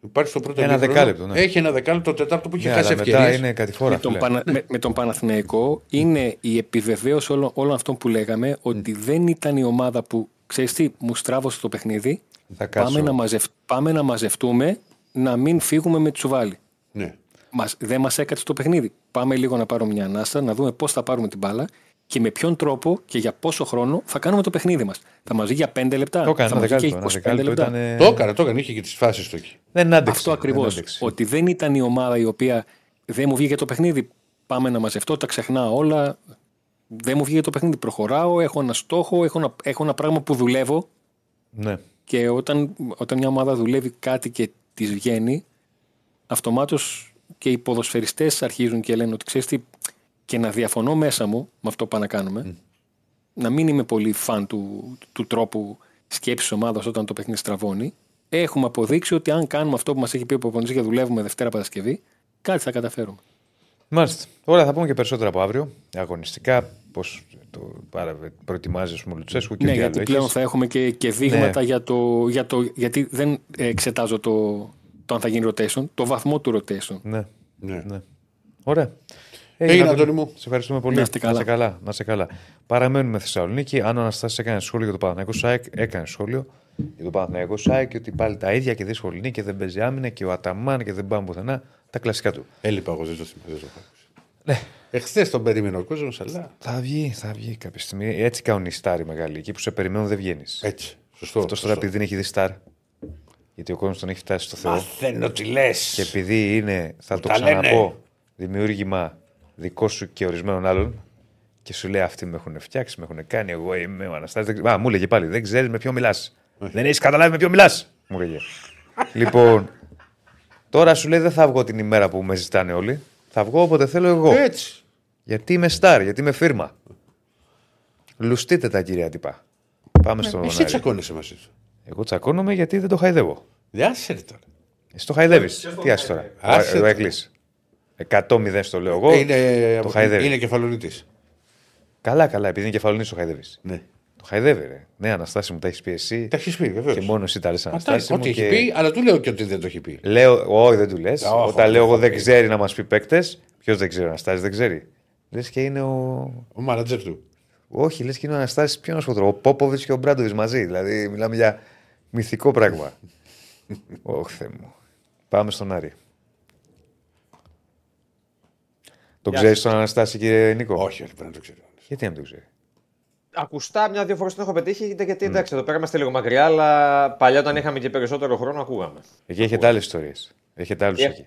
υπάρχει στο πρώτο Ένα ημίχρονο, δεκάλεπτο, ναι. Έχει ένα δεκάλεπτο, το τετάρτο που έχει Ναι, χάσει αλλά μετά ευκαιρίε. είναι κατηφόρα. με τον, φίλε. Πανα... με, με τον Παναθηναϊκό είναι η επιβεβαίωση όλων, όλων αυτών που λέγαμε ότι δεν ήταν η ομάδα που ξέρεις τι, μου στράβωσε το παιχνίδι Θα κάτσω. πάμε να, μαζευ... πάμε να μαζευτούμε να μην φύγουμε με τσουβάλι Ναι. μας, δεν μας έκατσε το παιχνίδι. Πάμε λίγο να πάρουμε μια ανάσα, να δούμε πώς θα πάρουμε την μπάλα και με ποιον τρόπο και για πόσο χρόνο θα κάνουμε το παιχνίδι μας. Θα μας βγει για 5 λεπτά, Το έκανε θα ένα μας βγει δεκάλεπτο. και Ένα 25 δεκάλεπτο λεπτά. ήταν. Το έκανε, το έκανε, είχε και τις φάσεις του εκεί. Δεν άντεξε. Αυτό δεν ακριβώς. άντεξε. Ότι δεν ήταν η ομάδα η οποία δεν μου βγήκε το παιχνίδι. Πάμε να μαζευτώ, τα ξεχνάω όλα. Δεν μου βγήκε το παιχνίδι. Προχωράω, έχω ένα στόχο, έχω ένα, έχω ένα πράγμα που δουλεύω. Ναι. Και όταν, όταν μια ομάδα δουλεύει κάτι και της βγαίνει, αυτομάτως και οι ποδοσφαιριστές αρχίζουν και λένε ότι ξέρεις τι, και να διαφωνώ μέσα μου με αυτό που πάμε να κάνουμε, να μην είμαι πολύ φαν του, του τρόπου σκέψης ομάδας όταν το παιχνίδι στραβώνει. Έχουμε αποδείξει ότι αν κάνουμε αυτό που μας έχει πει ο προπονητής και δουλεύουμε Δευτέρα Παρασκευή, κάτι θα καταφέρουμε. Μάλιστα. Ωραία, θα πούμε και περισσότερα από αύριο. Αγωνιστικά, πώς το παρα- προετοιμάζει ας πούμε, ο Λουτσέσκου και ναι, τι άλλο γιατί έχεις. πλέον θα έχουμε και, και δείγματα Ναι. για, το, για το. Γιατί δεν εξετάζω το, το αν θα γίνει rotation, το βαθμό του rotation. Ναι. Ναι. ναι. Ωραία. Έγινε, Αντώνη μου. Σε ευχαριστούμε πολύ. Να είστε καλά. Να είστε καλά. Να είστε καλά. Παραμένουμε Θεσσαλονίκη. Αν ο Αναστάσης έκανε σχόλιο για το Παναθηναϊκό ΣΑΕΚ, έκανε σχόλιο για το Παναθηναϊκό ΣΑΕΚ και ότι πάλι τα ίδια και δύσκολη είναι και δεν παίζει άμυνα και ο Αταμάν και δεν πάμε πουθενά. Τα κλασικά του. Έλειπα εγώ, δεν το θυμάμαι. δεν το έχω ακούσει. Ναι. Εχθές τον περίμενε ο κόσμος, αλλά. Θα βγει, θα βγει κάποια στιγμή. Έτσι κάνουν οι στάροι μεγάλοι. Εκεί που σε περιμένουν δεν βγαίνεις. Έτσι. Σωστό. Αυτό τώρα επειδή δεν έχει δει στάρ. Γιατί ο κόσμος τον έχει φτάσει στο Θεό. Μαθαίνω τι λες. Και επειδή είναι, θα το τα λένε. ξαναπώ, δημιούργημα δικό σου και ορισμένων άλλων, και σου λέει αυτοί με έχουν φτιάξει, με έχουν κάνει, εγώ είμαι ο Αναστάσης. δεν- Α, μου έλεγε πάλι, δεν ξέρεις με ποιο μιλάς. Δεν έχεις καταλάβει με ποιο μιλάς. Μου έλεγε. λοιπόν, τώρα σου λέει δεν θα βγω την ημέρα που με ζητάνε όλοι. Θα βγω όποτε θέλω εγώ. Έτσι. Γιατί είμαι στάρ, γιατί είμαι φίρμα. Λουστείτε τα κυρία τυπά. Πάμε στον Ε, Εσύ Άρη. τσακώνεσαι μαζί του. Εγώ τσακώνομαι γιατί δεν το χαϊδεύω. Δεν άσε ρε τώρα. Εσύ το χαϊδεύεις. Τι άσε τώρα. Άσε Ο το. Έκλει. 100-0 στο λέω εγώ. είναι το χαϊδεύει. είναι κεφαλονίτης. Καλά, καλά, επειδή είναι κεφαλονί το χαϊδεύει. Ναι. Το χαϊδεύει, ρε. Ναι, Αναστάση μου, τα έχεις πει εσύ. Τα έχεις πει, βεβαίως. Και μόνος εσύ τα λε Αναστάση. Ό,τι μου έχει και... πει, αλλά του λέω και ότι δεν το έχει πει. Λέω, όχι, δεν του λες. όχι, Όταν όχι, λέω εγώ όχι. δεν ξέρει να μας πει παίκτες, ποιος δεν ξέρει, Αναστάσης δεν ξέρει. Λες και είναι ο. Ο μάνατζερ του. Όχι, λες και είναι ο Αναστάσης, ποιο να σου πω τώρα, Ο Πόποβιτς και ο Μπράντοβιτς μαζί. Δηλαδή, μιλάμε για μυθικό πράγμα. Όχι, Θεέ μου. Πάμε στον Άρη. Τον Γεια ξέρεις σας. τον Αναστάση, κύριε Νίκο; Όχι, όχι, πρέπει να το ξέρω. Γιατί να μην το ξέρει; Ακουστά μια-δύο φορές τον έχω πετύχει είτε γιατί εντάξει, εδώ πέρα είμαστε λίγο μακριά, αλλά παλιά όταν είχαμε και περισσότερο χρόνο ακούγαμε. Εκεί έχετε άλλες ιστορίες. Έχετε άλλους Ε, εκεί.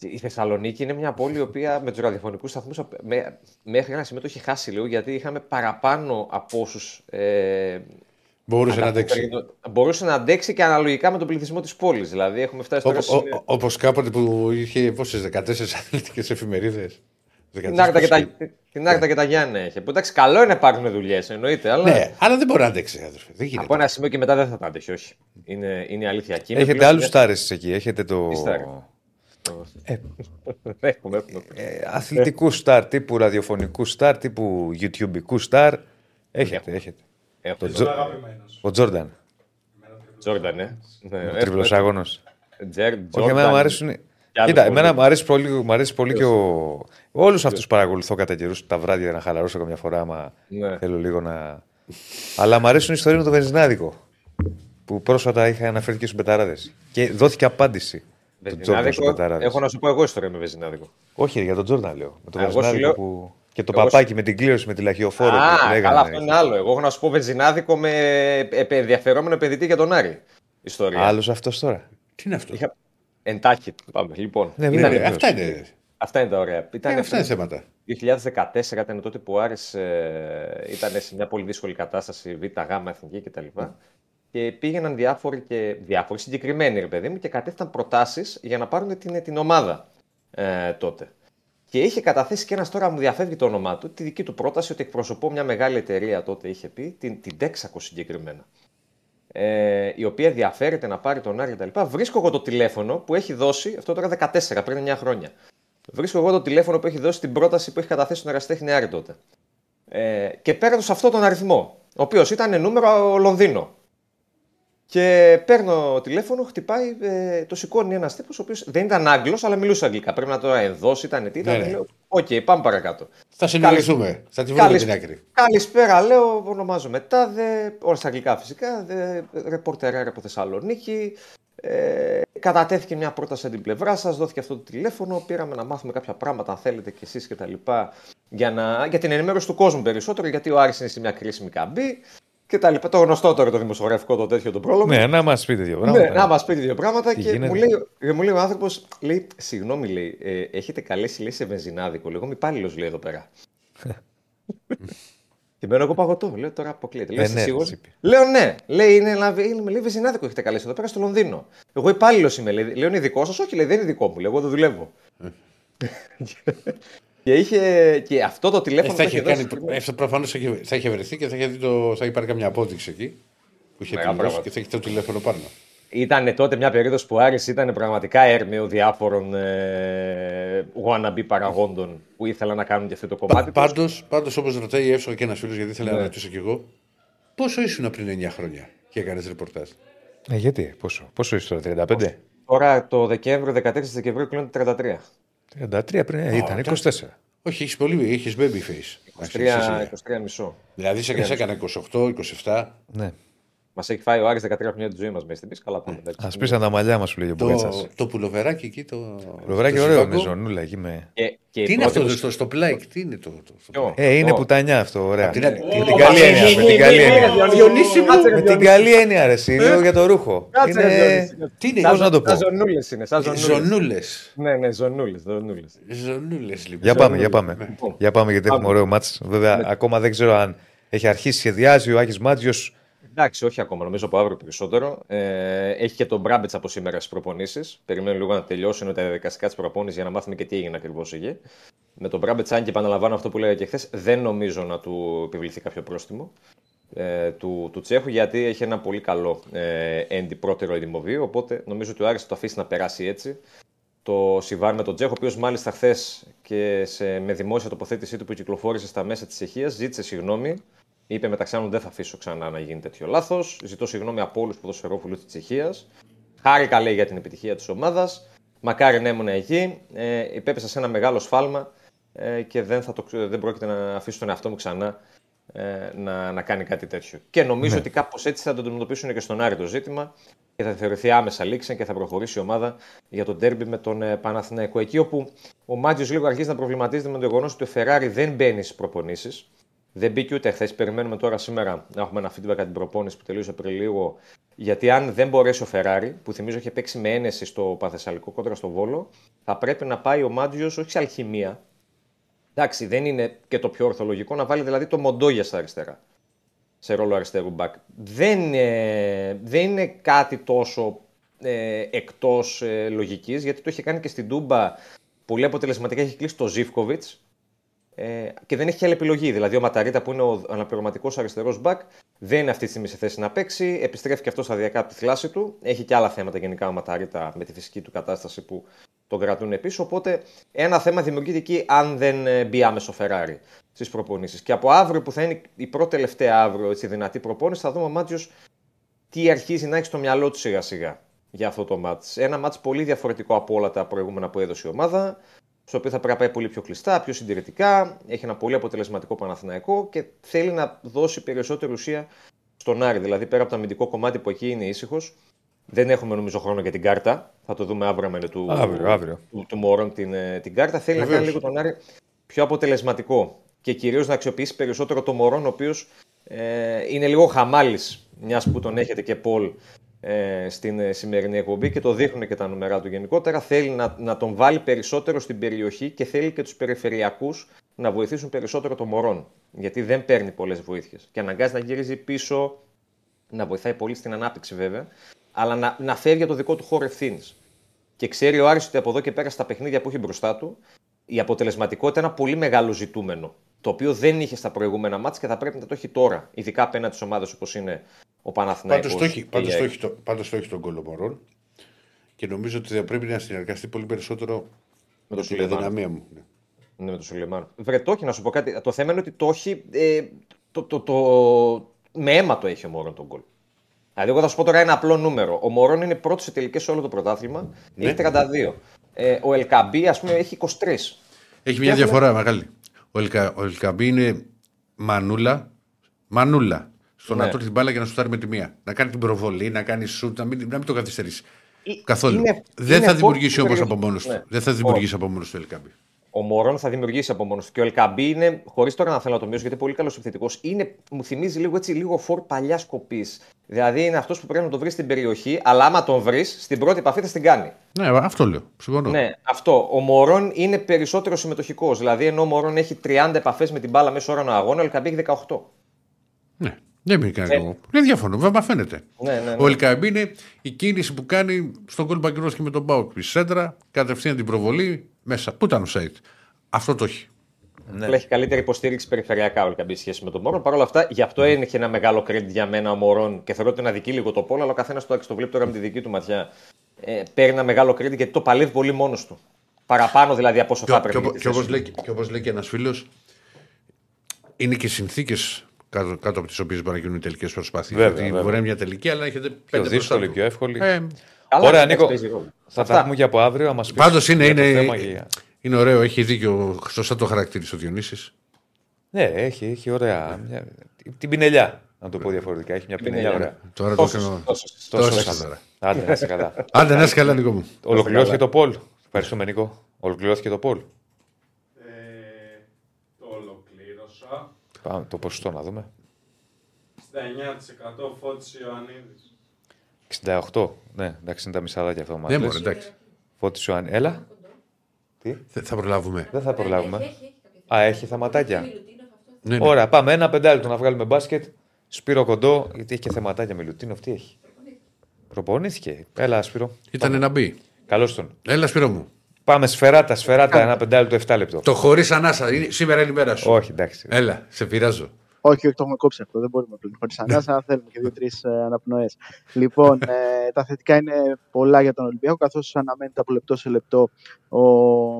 Η Θεσσαλονίκη είναι μια πόλη η οποία με τους ραδιοφωνικούς σταθμούς μέχρι ένα σημείο το έχει χάσει λίγο γιατί είχαμε παραπάνω από όσους. Ε, Μπορούσε να αντέξει. ανταποκρίνονταν- Μπορούσε να αντέξει και αναλογικά με τον πληθυσμό της πόλης. Δηλαδή έχουμε φτάσει τώρα σε σημείο- Όπως κάποτε που είχε πόσες 14 αθλητικές εφημερίδες. Την Άρτα, και τα, την Άρτα και τα Γιάννη έχει. Που εντάξει, καλό είναι να υπάρχουν δουλειές, εννοείται. Αλλά Ναι, αλλά δεν μπορεί να αντέξει, αδερφέ. Δεν γίνεται. από ένα σημείο και μετά δεν θα τα αντέχει, όχι. Είναι, είναι η αλήθεια. Και είναι Έχετε πλέον άλλους μια- στάρες εκεί. Έχετε το. Τι στάρ; Έχουμε, έχουμε. Ε, αθλητικούς στάρ, τύπου ραδιοφωνικούς στάρ, τύπου YouTubeικούς στάρ. Έχετε, έχετε. Έχουμε. Τζο- Αγαπημένος. Ο Τζόρνταν. Τζόρνταν, ε. Ναι, έχουμε. Τριπλοσάγωνο. Τζερ, Όχι, Τζόρνταν. εμένα μου αρέσουν. Και άλλοι Κοίτα, πολλοί. εμένα μου αρέσει πολύ, μου αρέσει πολύ και ο. Όλους αυτούς παρακολουθώ κατά καιρούς τα βράδια για να χαλαρώσω καμιά φορά. Άμα Ναι. θέλω λίγο να. Αλλά μου αρέσουν οι ιστορίες με το βενζινάδικο. Που πρόσφατα είχα αναφέρει και στους Μπεταράδες. Και δόθηκε απάντηση. Τον Τζόρνταν στους Βεζινάδικο, Μπεταράδες. έχω να σου πω εγώ ιστορία με βεζινάδικο. Όχι, για τον Τζόρνταν λέω. Με το Εγώ σου βενζινάδικο λέω- που. Και το εγώ σου- παπάκι με την κλήρωση με τη λαχιοφόρο. που Α, λέγανε. καλά, αυτό είναι άλλο. Εγώ έχω να σου πω βενζινάδικο με επ- ενδιαφερόμενο επενδυτή για τον Άρη. Ιστορία. Άλλος αυτός τώρα. Τι είναι αυτό; Είχα... Εντάχει, πάμε. Λοιπόν, Ναι, ήταν- βέβαια. Ε, αυτά είναι. αυτά είναι τα ωραία. Ήταν Ε, αυτά είναι θέματα. 2014 ήταν τότε που ο Άρης ε, ήταν σε μια πολύ δύσκολη κατάσταση, Β, Γ, εθνική κτλ. Και πήγαιναν διάφοροι και διάφοροι συγκεκριμένοι, ρε παιδί μου, και κατέθεσαν προτάσεις για να πάρουν την, την ομάδα ε, τότε. Και είχε καταθέσει και ένας τώρα μου διαφεύγει το όνομά του, τη δική του πρόταση ότι εκπροσωπώ μια μεγάλη εταιρεία τότε είχε πει, την, την Texaco συγκεκριμένα. Ε, η οποία ενδιαφέρεται να πάρει τον Άρη κτλ. Βρίσκω εγώ το τηλέφωνο που έχει δώσει, αυτό τώρα 14, πριν 9 χρόνια. Βρίσκω εγώ το τηλέφωνο που έχει δώσει την πρόταση που έχει καταθέσει στον Εραστέχνη Άρη τότε. Ε, και παίρνω σε αυτόν τον αριθμό, ο οποίος ήταν νούμερο Λονδίνο. Και παίρνω τηλέφωνο, χτυπάει, ε, το σηκώνει ένας τύπος, ο οποίος δεν ήταν Άγγλος, αλλά μιλούσε αγγλικά. Πρέπει να το ενδώσει, ήταν τι, ήταν. Ναι, ναι. Λέω, Οκ, πάμε παρακάτω. Θα συνεργαστούμε. Θα τη βρούμε Καλησ- την άκρη. Καλησπέρα, λέω, ονομάζομαι Τάδε, όλα στα αγγλικά φυσικά, δε, ρεπορτεράρα από Θεσσαλονίκη. Ε, κατατέθηκε μια πρόταση από την πλευρά σας, δόθηκε αυτό το τηλέφωνο. Πήραμε να μάθουμε κάποια πράγματα, αν θέλετε κι εσείς κτλ. Για, να, για την ενημέρωση του κόσμου περισσότερο, γιατί ο Άρης είναι σε μια κρίσιμη καμπή και τα λοιπά. Το γνωστό τώρα το δημοσιογραφικό, το τέτοιο το πρόλογο. Ναι, να μας πείτε δύο Ναι, πράγματα. να μας πει δύο πράγματα Τι και γίνεται. μου λέει, ε, μου λέει ο άνθρωπος, λέει, συγγνώμη, λέει, ε, έχετε καλέσει λέει, σε βενζινάδικο. Λέω, είμαι υπάλληλος, λέει εδώ πέρα. και μένω εγώ παγωτό. Λέω τώρα αποκλείεται. Λέω, Ε, είσαι ναι, σίγουρος;» της είπε. Λέω ναι. Λέει, είναι, ένα- είναι, λέει, βενζινάδικο έχετε καλέσει εδώ πέρα στο Λονδίνο. Εγώ υπάλληλος είμαι. Λέει, λέω, είναι δικό σας; Όχι, λέει, δεν είναι δικό μου. Λέω, εγώ δεν δουλεύω. και, είχε, και αυτό το Ε, τηλέφωνο θα που είχε είχε κάνει, δώσει. ε, προφανώς θα είχε- θα είχε βρεθεί και θα, είχε δει το, θα υπάρχει καμιά απόδειξη εκεί που είχε Μεγάλα τελειώσει πράγματα. και θα έχει το τηλέφωνο πάνω. Ήταν τότε μια περίοδος που ο Άρης ήταν πραγματικά έρμεο διάφορων ε, wannabe παραγόντων που ήθελαν να κάνουν και αυτό το κομμάτι. τους. Πάντως, πάντως, όπως ρωτάει εύσοχα και ένας φίλος, γιατί ήθελα Ναι. να ρωτήσω κι εγώ, πόσο ήσουν πριν 9 χρόνια και έκανες ρεπορτάζ; Ε, γιατί, πόσο, πόσο είσαι τώρα, 35. Τώρα το Δεκέμβριο, 14 Δεκεμβρίου κλείνουν 33. 33 πριν, ε, ήταν 24. Όχι, έχεις πολύ, έχεις baby face. 23, 23 μισό. Δηλαδή σε, σε έκανα 28, 27. Ναι. Μας έχει φάει ο Άρης 13 χρόνια της ζωής μας μέσα στην πίστη. Καλά πάμε. εντάξει. Α πείσαν τα μαλλιά μας που λέγει ο Το, Μπουγάτσα. το πουλοβεράκι εκεί. Το, Προβράκι το ωραίο συμβάκο. με ζωνούλα εκεί με. Και, και Τι η είναι πρώτη αυτό που- στο, στο πλάικ, τι είναι το. το, στο Ποιο; πλάικ; Ε, είναι Ω. πουτανιά αυτό, ωραία. Απ' την άλλη- Με τι- την καλή έννοια. Με την καλή έννοια. Διονύση μου. Με την καλή έννοια, ρε, εσύ, λέω για το ρούχο. Κάτσε, ρε, Είναι. Διονύση. Τι είναι, Σαν πώς να το πω. Σαν ζωνούλες είναι. Σαν ζωνούλες. Ζωνούλες. Ναι, ναι, ζωνούλες. Ζωνούλες. Ζωνούλες λοιπόν. Για πάμε, για πάμε. Λοιπόν. Για πάμε γιατί έχουμε Πάμε. ωραίο μάτς. Βέβαια, ακόμα δεν ξέρω αν έχει αρχίσει, σχεδιάζει ο Άκης Μάτζιος. Εντάξει, όχι ακόμα. Νομίζω από αύριο περισσότερο. Ε, έχει και τον Μπράμπετς από σήμερα στις προπονήσεις. Περιμένω λίγο να τελειώσουν τα διαδικαστικά της προπόνησης για να μάθουμε και τι έγινε ακριβώς εκεί. Με τον Μπράμπετς, αν και επαναλαμβάνω αυτό που λέγα και χθες, δεν νομίζω να του επιβληθεί κάποιο πρόστιμο ε, του, του Τσέχου γιατί έχει ένα πολύ καλό ε, έντι πρώτερο εντυμοβείο. Οπότε νομίζω ότι ο Άρης θα το αφήσει να περάσει έτσι. Το Σιβάν με τον Τσέχο, ο οποίος μάλιστα χθες και σε, με δημόσια τοποθέτησή του που κυκλοφόρησε στα μέσα της Τσεχίας ζήτησε συγγνώμη Είπε μεταξύ άλλων δεν θα αφήσω ξανά να γίνει τέτοιο λάθος. Ζητώ συγγνώμη από όλους του ποδοσφαιρόφιλου της Τσεχίας. Χάρηκα λέει για την επιτυχία της ομάδας. Μακάρι να ήμουν εκεί. Ε, υπέπεσα σε ένα μεγάλο σφάλμα ε, και δεν, θα το, ξε- δεν πρόκειται να αφήσω τον εαυτό μου ξανά ε, να, να κάνει κάτι τέτοιο. Και νομίζω ότι κάπως έτσι θα το αντιμετωπίσουν και στον Άρη το ζήτημα και θα θεωρηθεί άμεσα λήξη και θα προχωρήσει η ομάδα για τον τέρμπι με τον ε, Παναθηναϊκό. Εκεί όπου ο Μάτζιο λίγο αρχίζει να προβληματίζεται με το γεγονός ότι ο Φεράρι δεν μπαίνει στις προπονήσεις. Δεν μπήκε ούτε χθες. Περιμένουμε τώρα σήμερα να έχουμε ένα feedback από την προπόνηση που τελείωσε πριν λίγο. Γιατί αν δεν μπορέσει ο Φεράρι, που θυμίζω είχε παίξει με ένεση στο Παθεσσαλικό κόντρα στο Βόλο, θα πρέπει να πάει ο Μάτζιο όχι σε αλχημία. Εντάξει, δεν είναι και το πιο ορθολογικό να βάλει δηλαδή το Μοντόγια στα αριστερά. Σε ρόλο αριστερού μπακ. Δεν, ε, δεν είναι κάτι τόσο ε, εκτός ε, λογικής, γιατί το είχε κάνει και στην Τούμπα πολύ αποτελεσματικά. Έχει κλείσει το Ζήφκοβιτς Ε, και δεν έχει και άλλη επιλογή. Δηλαδή, ο Ματαρίτα που είναι ο αναπληρωματικός αριστερός μπακ δεν είναι αυτή τη στιγμή σε θέση να παίξει. Επιστρέφει και αυτός σταδιακά από τη θλάση του. Έχει και άλλα θέματα γενικά ο Ματαρίτα με τη φυσική του κατάσταση που τον κρατούν πίσω. Οπότε ένα θέμα δημιουργείται εκεί αν δεν ε, μπει άμεσο Φεράρι στις προπονήσεις. Και από αύριο που θα είναι η πρώτη τελευταία αύριο έτσι, δυνατή προπόνηση, θα δούμε ο Μάτζιος τι αρχίζει να έχει στο μυαλό του σιγά σιγά για αυτό το μάτς. Ένα μάτς πολύ διαφορετικό από όλα τα προηγούμενα που έδωσε η ομάδα, στο οποίο θα πρέπει να πάει πολύ πιο κλειστά, πιο συντηρητικά, έχει ένα πολύ αποτελεσματικό Παναθηναϊκό και θέλει να δώσει περισσότερη ουσία στον Άρη. Δηλαδή πέρα από το αμυντικό κομμάτι που εκεί είναι ήσυχος, δεν έχουμε νομίζω χρόνο για την κάρτα. Θα το δούμε αύριο με του, Αύριο, αύριο. του, του Μωρόν την, ε, την κάρτα. Θέλει να Βεβαίως. κάνει λίγο τον Άρη πιο αποτελεσματικό και κυρίως να αξιοποιήσει περισσότερο το Μωρόν, ο οποίος ε, είναι λίγο χαμάλης, μιας που τον έχετε και Πολ ε, στην ε, σημερινή εκπομπή και το δείχνουν και τα νούμερα του γενικότερα. Θέλει να, να τον βάλει περισσότερο στην περιοχή και θέλει και τους περιφερειακούς να βοηθήσουν περισσότερο το Μωρόν. Γιατί δεν παίρνει πολλές βοήθειες. Και αναγκάζει να γυρίζει πίσω, να βοηθάει πολύ στην ανάπτυξη βέβαια, αλλά να, να φεύγει για το δικό του χώρο ευθύνης. Και ξέρει ο Άρης ότι από εδώ και πέρα στα παιχνίδια που έχει μπροστά του, η αποτελεσματικότητα είναι ένα πολύ μεγάλο ζητούμενο. Το οποίο δεν είχε στα προηγούμενα μάτια και θα πρέπει να το έχει τώρα. Ειδικά απέναντι σε ομάδες όπως είναι ο Παναθηναϊκός. Πάντως το έχει, και η πάντως το ΑΕΚ. έχει, το, πάντως το έχει τον Κολομορών και νομίζω ότι θα πρέπει να συνεργαστεί πολύ περισσότερο με τον την Σουλεϊμάν. αδυναμία μου. Ναι. Ναι, με τον Σουλεμάν. Βρε, το έχει να σου πω κάτι. Το θέμα είναι ότι το έχει. Ε, το, το, το, με αίμα το έχει ο Μωρόν τον γκολ. Δηλαδή, εγώ θα σου πω τώρα ένα απλό νούμερο. Ο Μωρόν είναι πρώτος σε τελικές σε όλο το πρωτάθλημα. Ναι. Έχει 32. Ε, ο Ελκαμπή, ας πούμε, έχει 23. Έχει μια έχουμε- διαφορά μεγάλη. Ο, Ελκα, ο Ελκαμπή είναι μανούλα, μανούλα. Στο Ναι. να τρώει την μπάλα και να σου φτάρει με τη μία. Να κάνει την προβολή, να κάνει σουτ, να μην, να μην το καθυστερήσει. Ε, Καθόλου. είναι- Δεν είναι θα φόρ δημιουργήσει στην όμως περιοχή. από μόνο του. Ναι. Δεν θα δημιουργήσει από μόνο του το Ελκαμπή. Ο Μωρόν θα δημιουργήσει από μόνο του. Και ο Ελκαμπή είναι, χωρίς τώρα να θέλω να το μειώσω, γιατί είναι πολύ καλός επιθετικός, είναι, μου θυμίζει λίγο έτσι λίγο φόρ παλιά κοπή. Δηλαδή είναι αυτός που πρέπει να το βρεις στην περιοχή, αλλά άμα τον βρεις, στην πρώτη επαφή θα στην κάνει. Ναι, αυτό λέω. Συμφωνώ. Ναι, αυτό. Ο Μωρόν είναι περισσότερο συμμετοχικός. Δηλαδή, ενώ ο Μωρόν έχει 30 επαφές με την μπάλα μέσω ώρων αγώνα, ο Ελκαμπή έχει 18. Ναι. Δεν είναι κανένα κακό. Δεν διαφωνώ, βέβαια φαίνεται. Ναι, ναι, ναι. Ο Ελκαμπή είναι η κίνηση που κάνει στον κόλ και με τον Μπάουκ. Η σέντρα, κατευθείαν την προβολή μέσα. Πού ήταν ο Σάιτ. Αυτό το έχει. Ναι. Αλλά έχει καλύτερη υποστήριξη περιφερειακά ο Ελκαμπή σε σχέση με τον Μωρόν. Παρ' όλα αυτά, γι' αυτό έχει ένα μεγάλο credit για μένα ο Μωρόν και θεωρώ ότι είναι αδική λίγο το πόλο, αλλά ο καθένας το, το βλέπει τώρα με τη δική του ματιά. Ε, παίρνει ένα μεγάλο credit γιατί το παλεύει πολύ μόνος του. Παραπάνω δηλαδή από όσο Και, θα και, έπρεπε. οπο- για τη και όπως θέση λέει, και όπως λέει και ένας φίλος, είναι και συνθήκες κάτω, κάτω από τις οποίες μπορεί να γίνουν οι τελικές προσπάθειες. Βέβαια, Γιατί βέβαια. μπορεί να είναι μια τελική, αλλά έχετε Πιο πέντε δύσκολη, μπροστά πιο του. εύκολη. Ε, του. Καλά, Ωραία, εντάξει, Νίκο. παίζει ρόλο. Θα Αυτά. τα πούμε και από αύριο. Μας πεις Πάντως είναι, για το είναι, θέμα και- είναι ωραίο, έχει δίκιο. Σωστά το χαρακτήρισε ο Διονύσης. Ναι, έχει, έχει ωραία. Μια... Την πινελιά, να το πω διαφορετικά. Έχει μια πινελιά πινελιά, ωραία. Τώρα το Τόσες, έκανα. τόσες. Τόσο Τόσες καλά. τώρα. Άντε, να είσαι καλά. Άντε, να είσαι καλά, Νίκο μου. Ολοκληρώθηκε το Πολ. Ευχαριστούμε, Νίκο. Ολοκληρώθηκε το Πολ. Ε, το ολοκλήρωσα. Πάμε το ποσοστό να δούμε. 69% Φώτης Ιωαννίδης. 68. Ναι, εντάξει, είναι τα μισάδάκια αυτό που μας Ναι, λες. μωρέ, εντάξει. Φώτης Ιωάννη. Έλα. Τι; Θε- Θα προλάβουμε. Δεν θα προλάβουμε. Έχει, έχει, έχει κάποια Α, έχει θεματάκια. Μιλουτίνοφ αυτό. Ναι, ναι. Ωραία, πάμε ένα πεντάλεπτο να βγάλουμε μπάσκετ. Σπύρο κοντό, γιατί έχει και θεματάκια με Λουτίνοφ. Τι έχει; Προπονήθηκε. Έλα, Σπύρο. Ήταν να μπει. Καλώς τον. Έλα, Σπύρο μου. Πάμε σφαιράτα, σφαιράτα, ένα πεντάλεπτο, 7 λεπτό. Το χωρίς ανάσα. Είναι- Σήμερα είναι η μέρα σου. Όχι, εντάξει. Έλα, σε πειράζω. Όχι, όχι, το έχουμε κόψει αυτό. Δεν μπορούμε πλέον χωρίς ανάσα. αν θέλουμε και δύο-τρεις αναπνοές. λοιπόν, ε, τα θετικά είναι πολλά για τον Ολυμπιακό, καθώς αναμένεται από λεπτό σε λεπτό ο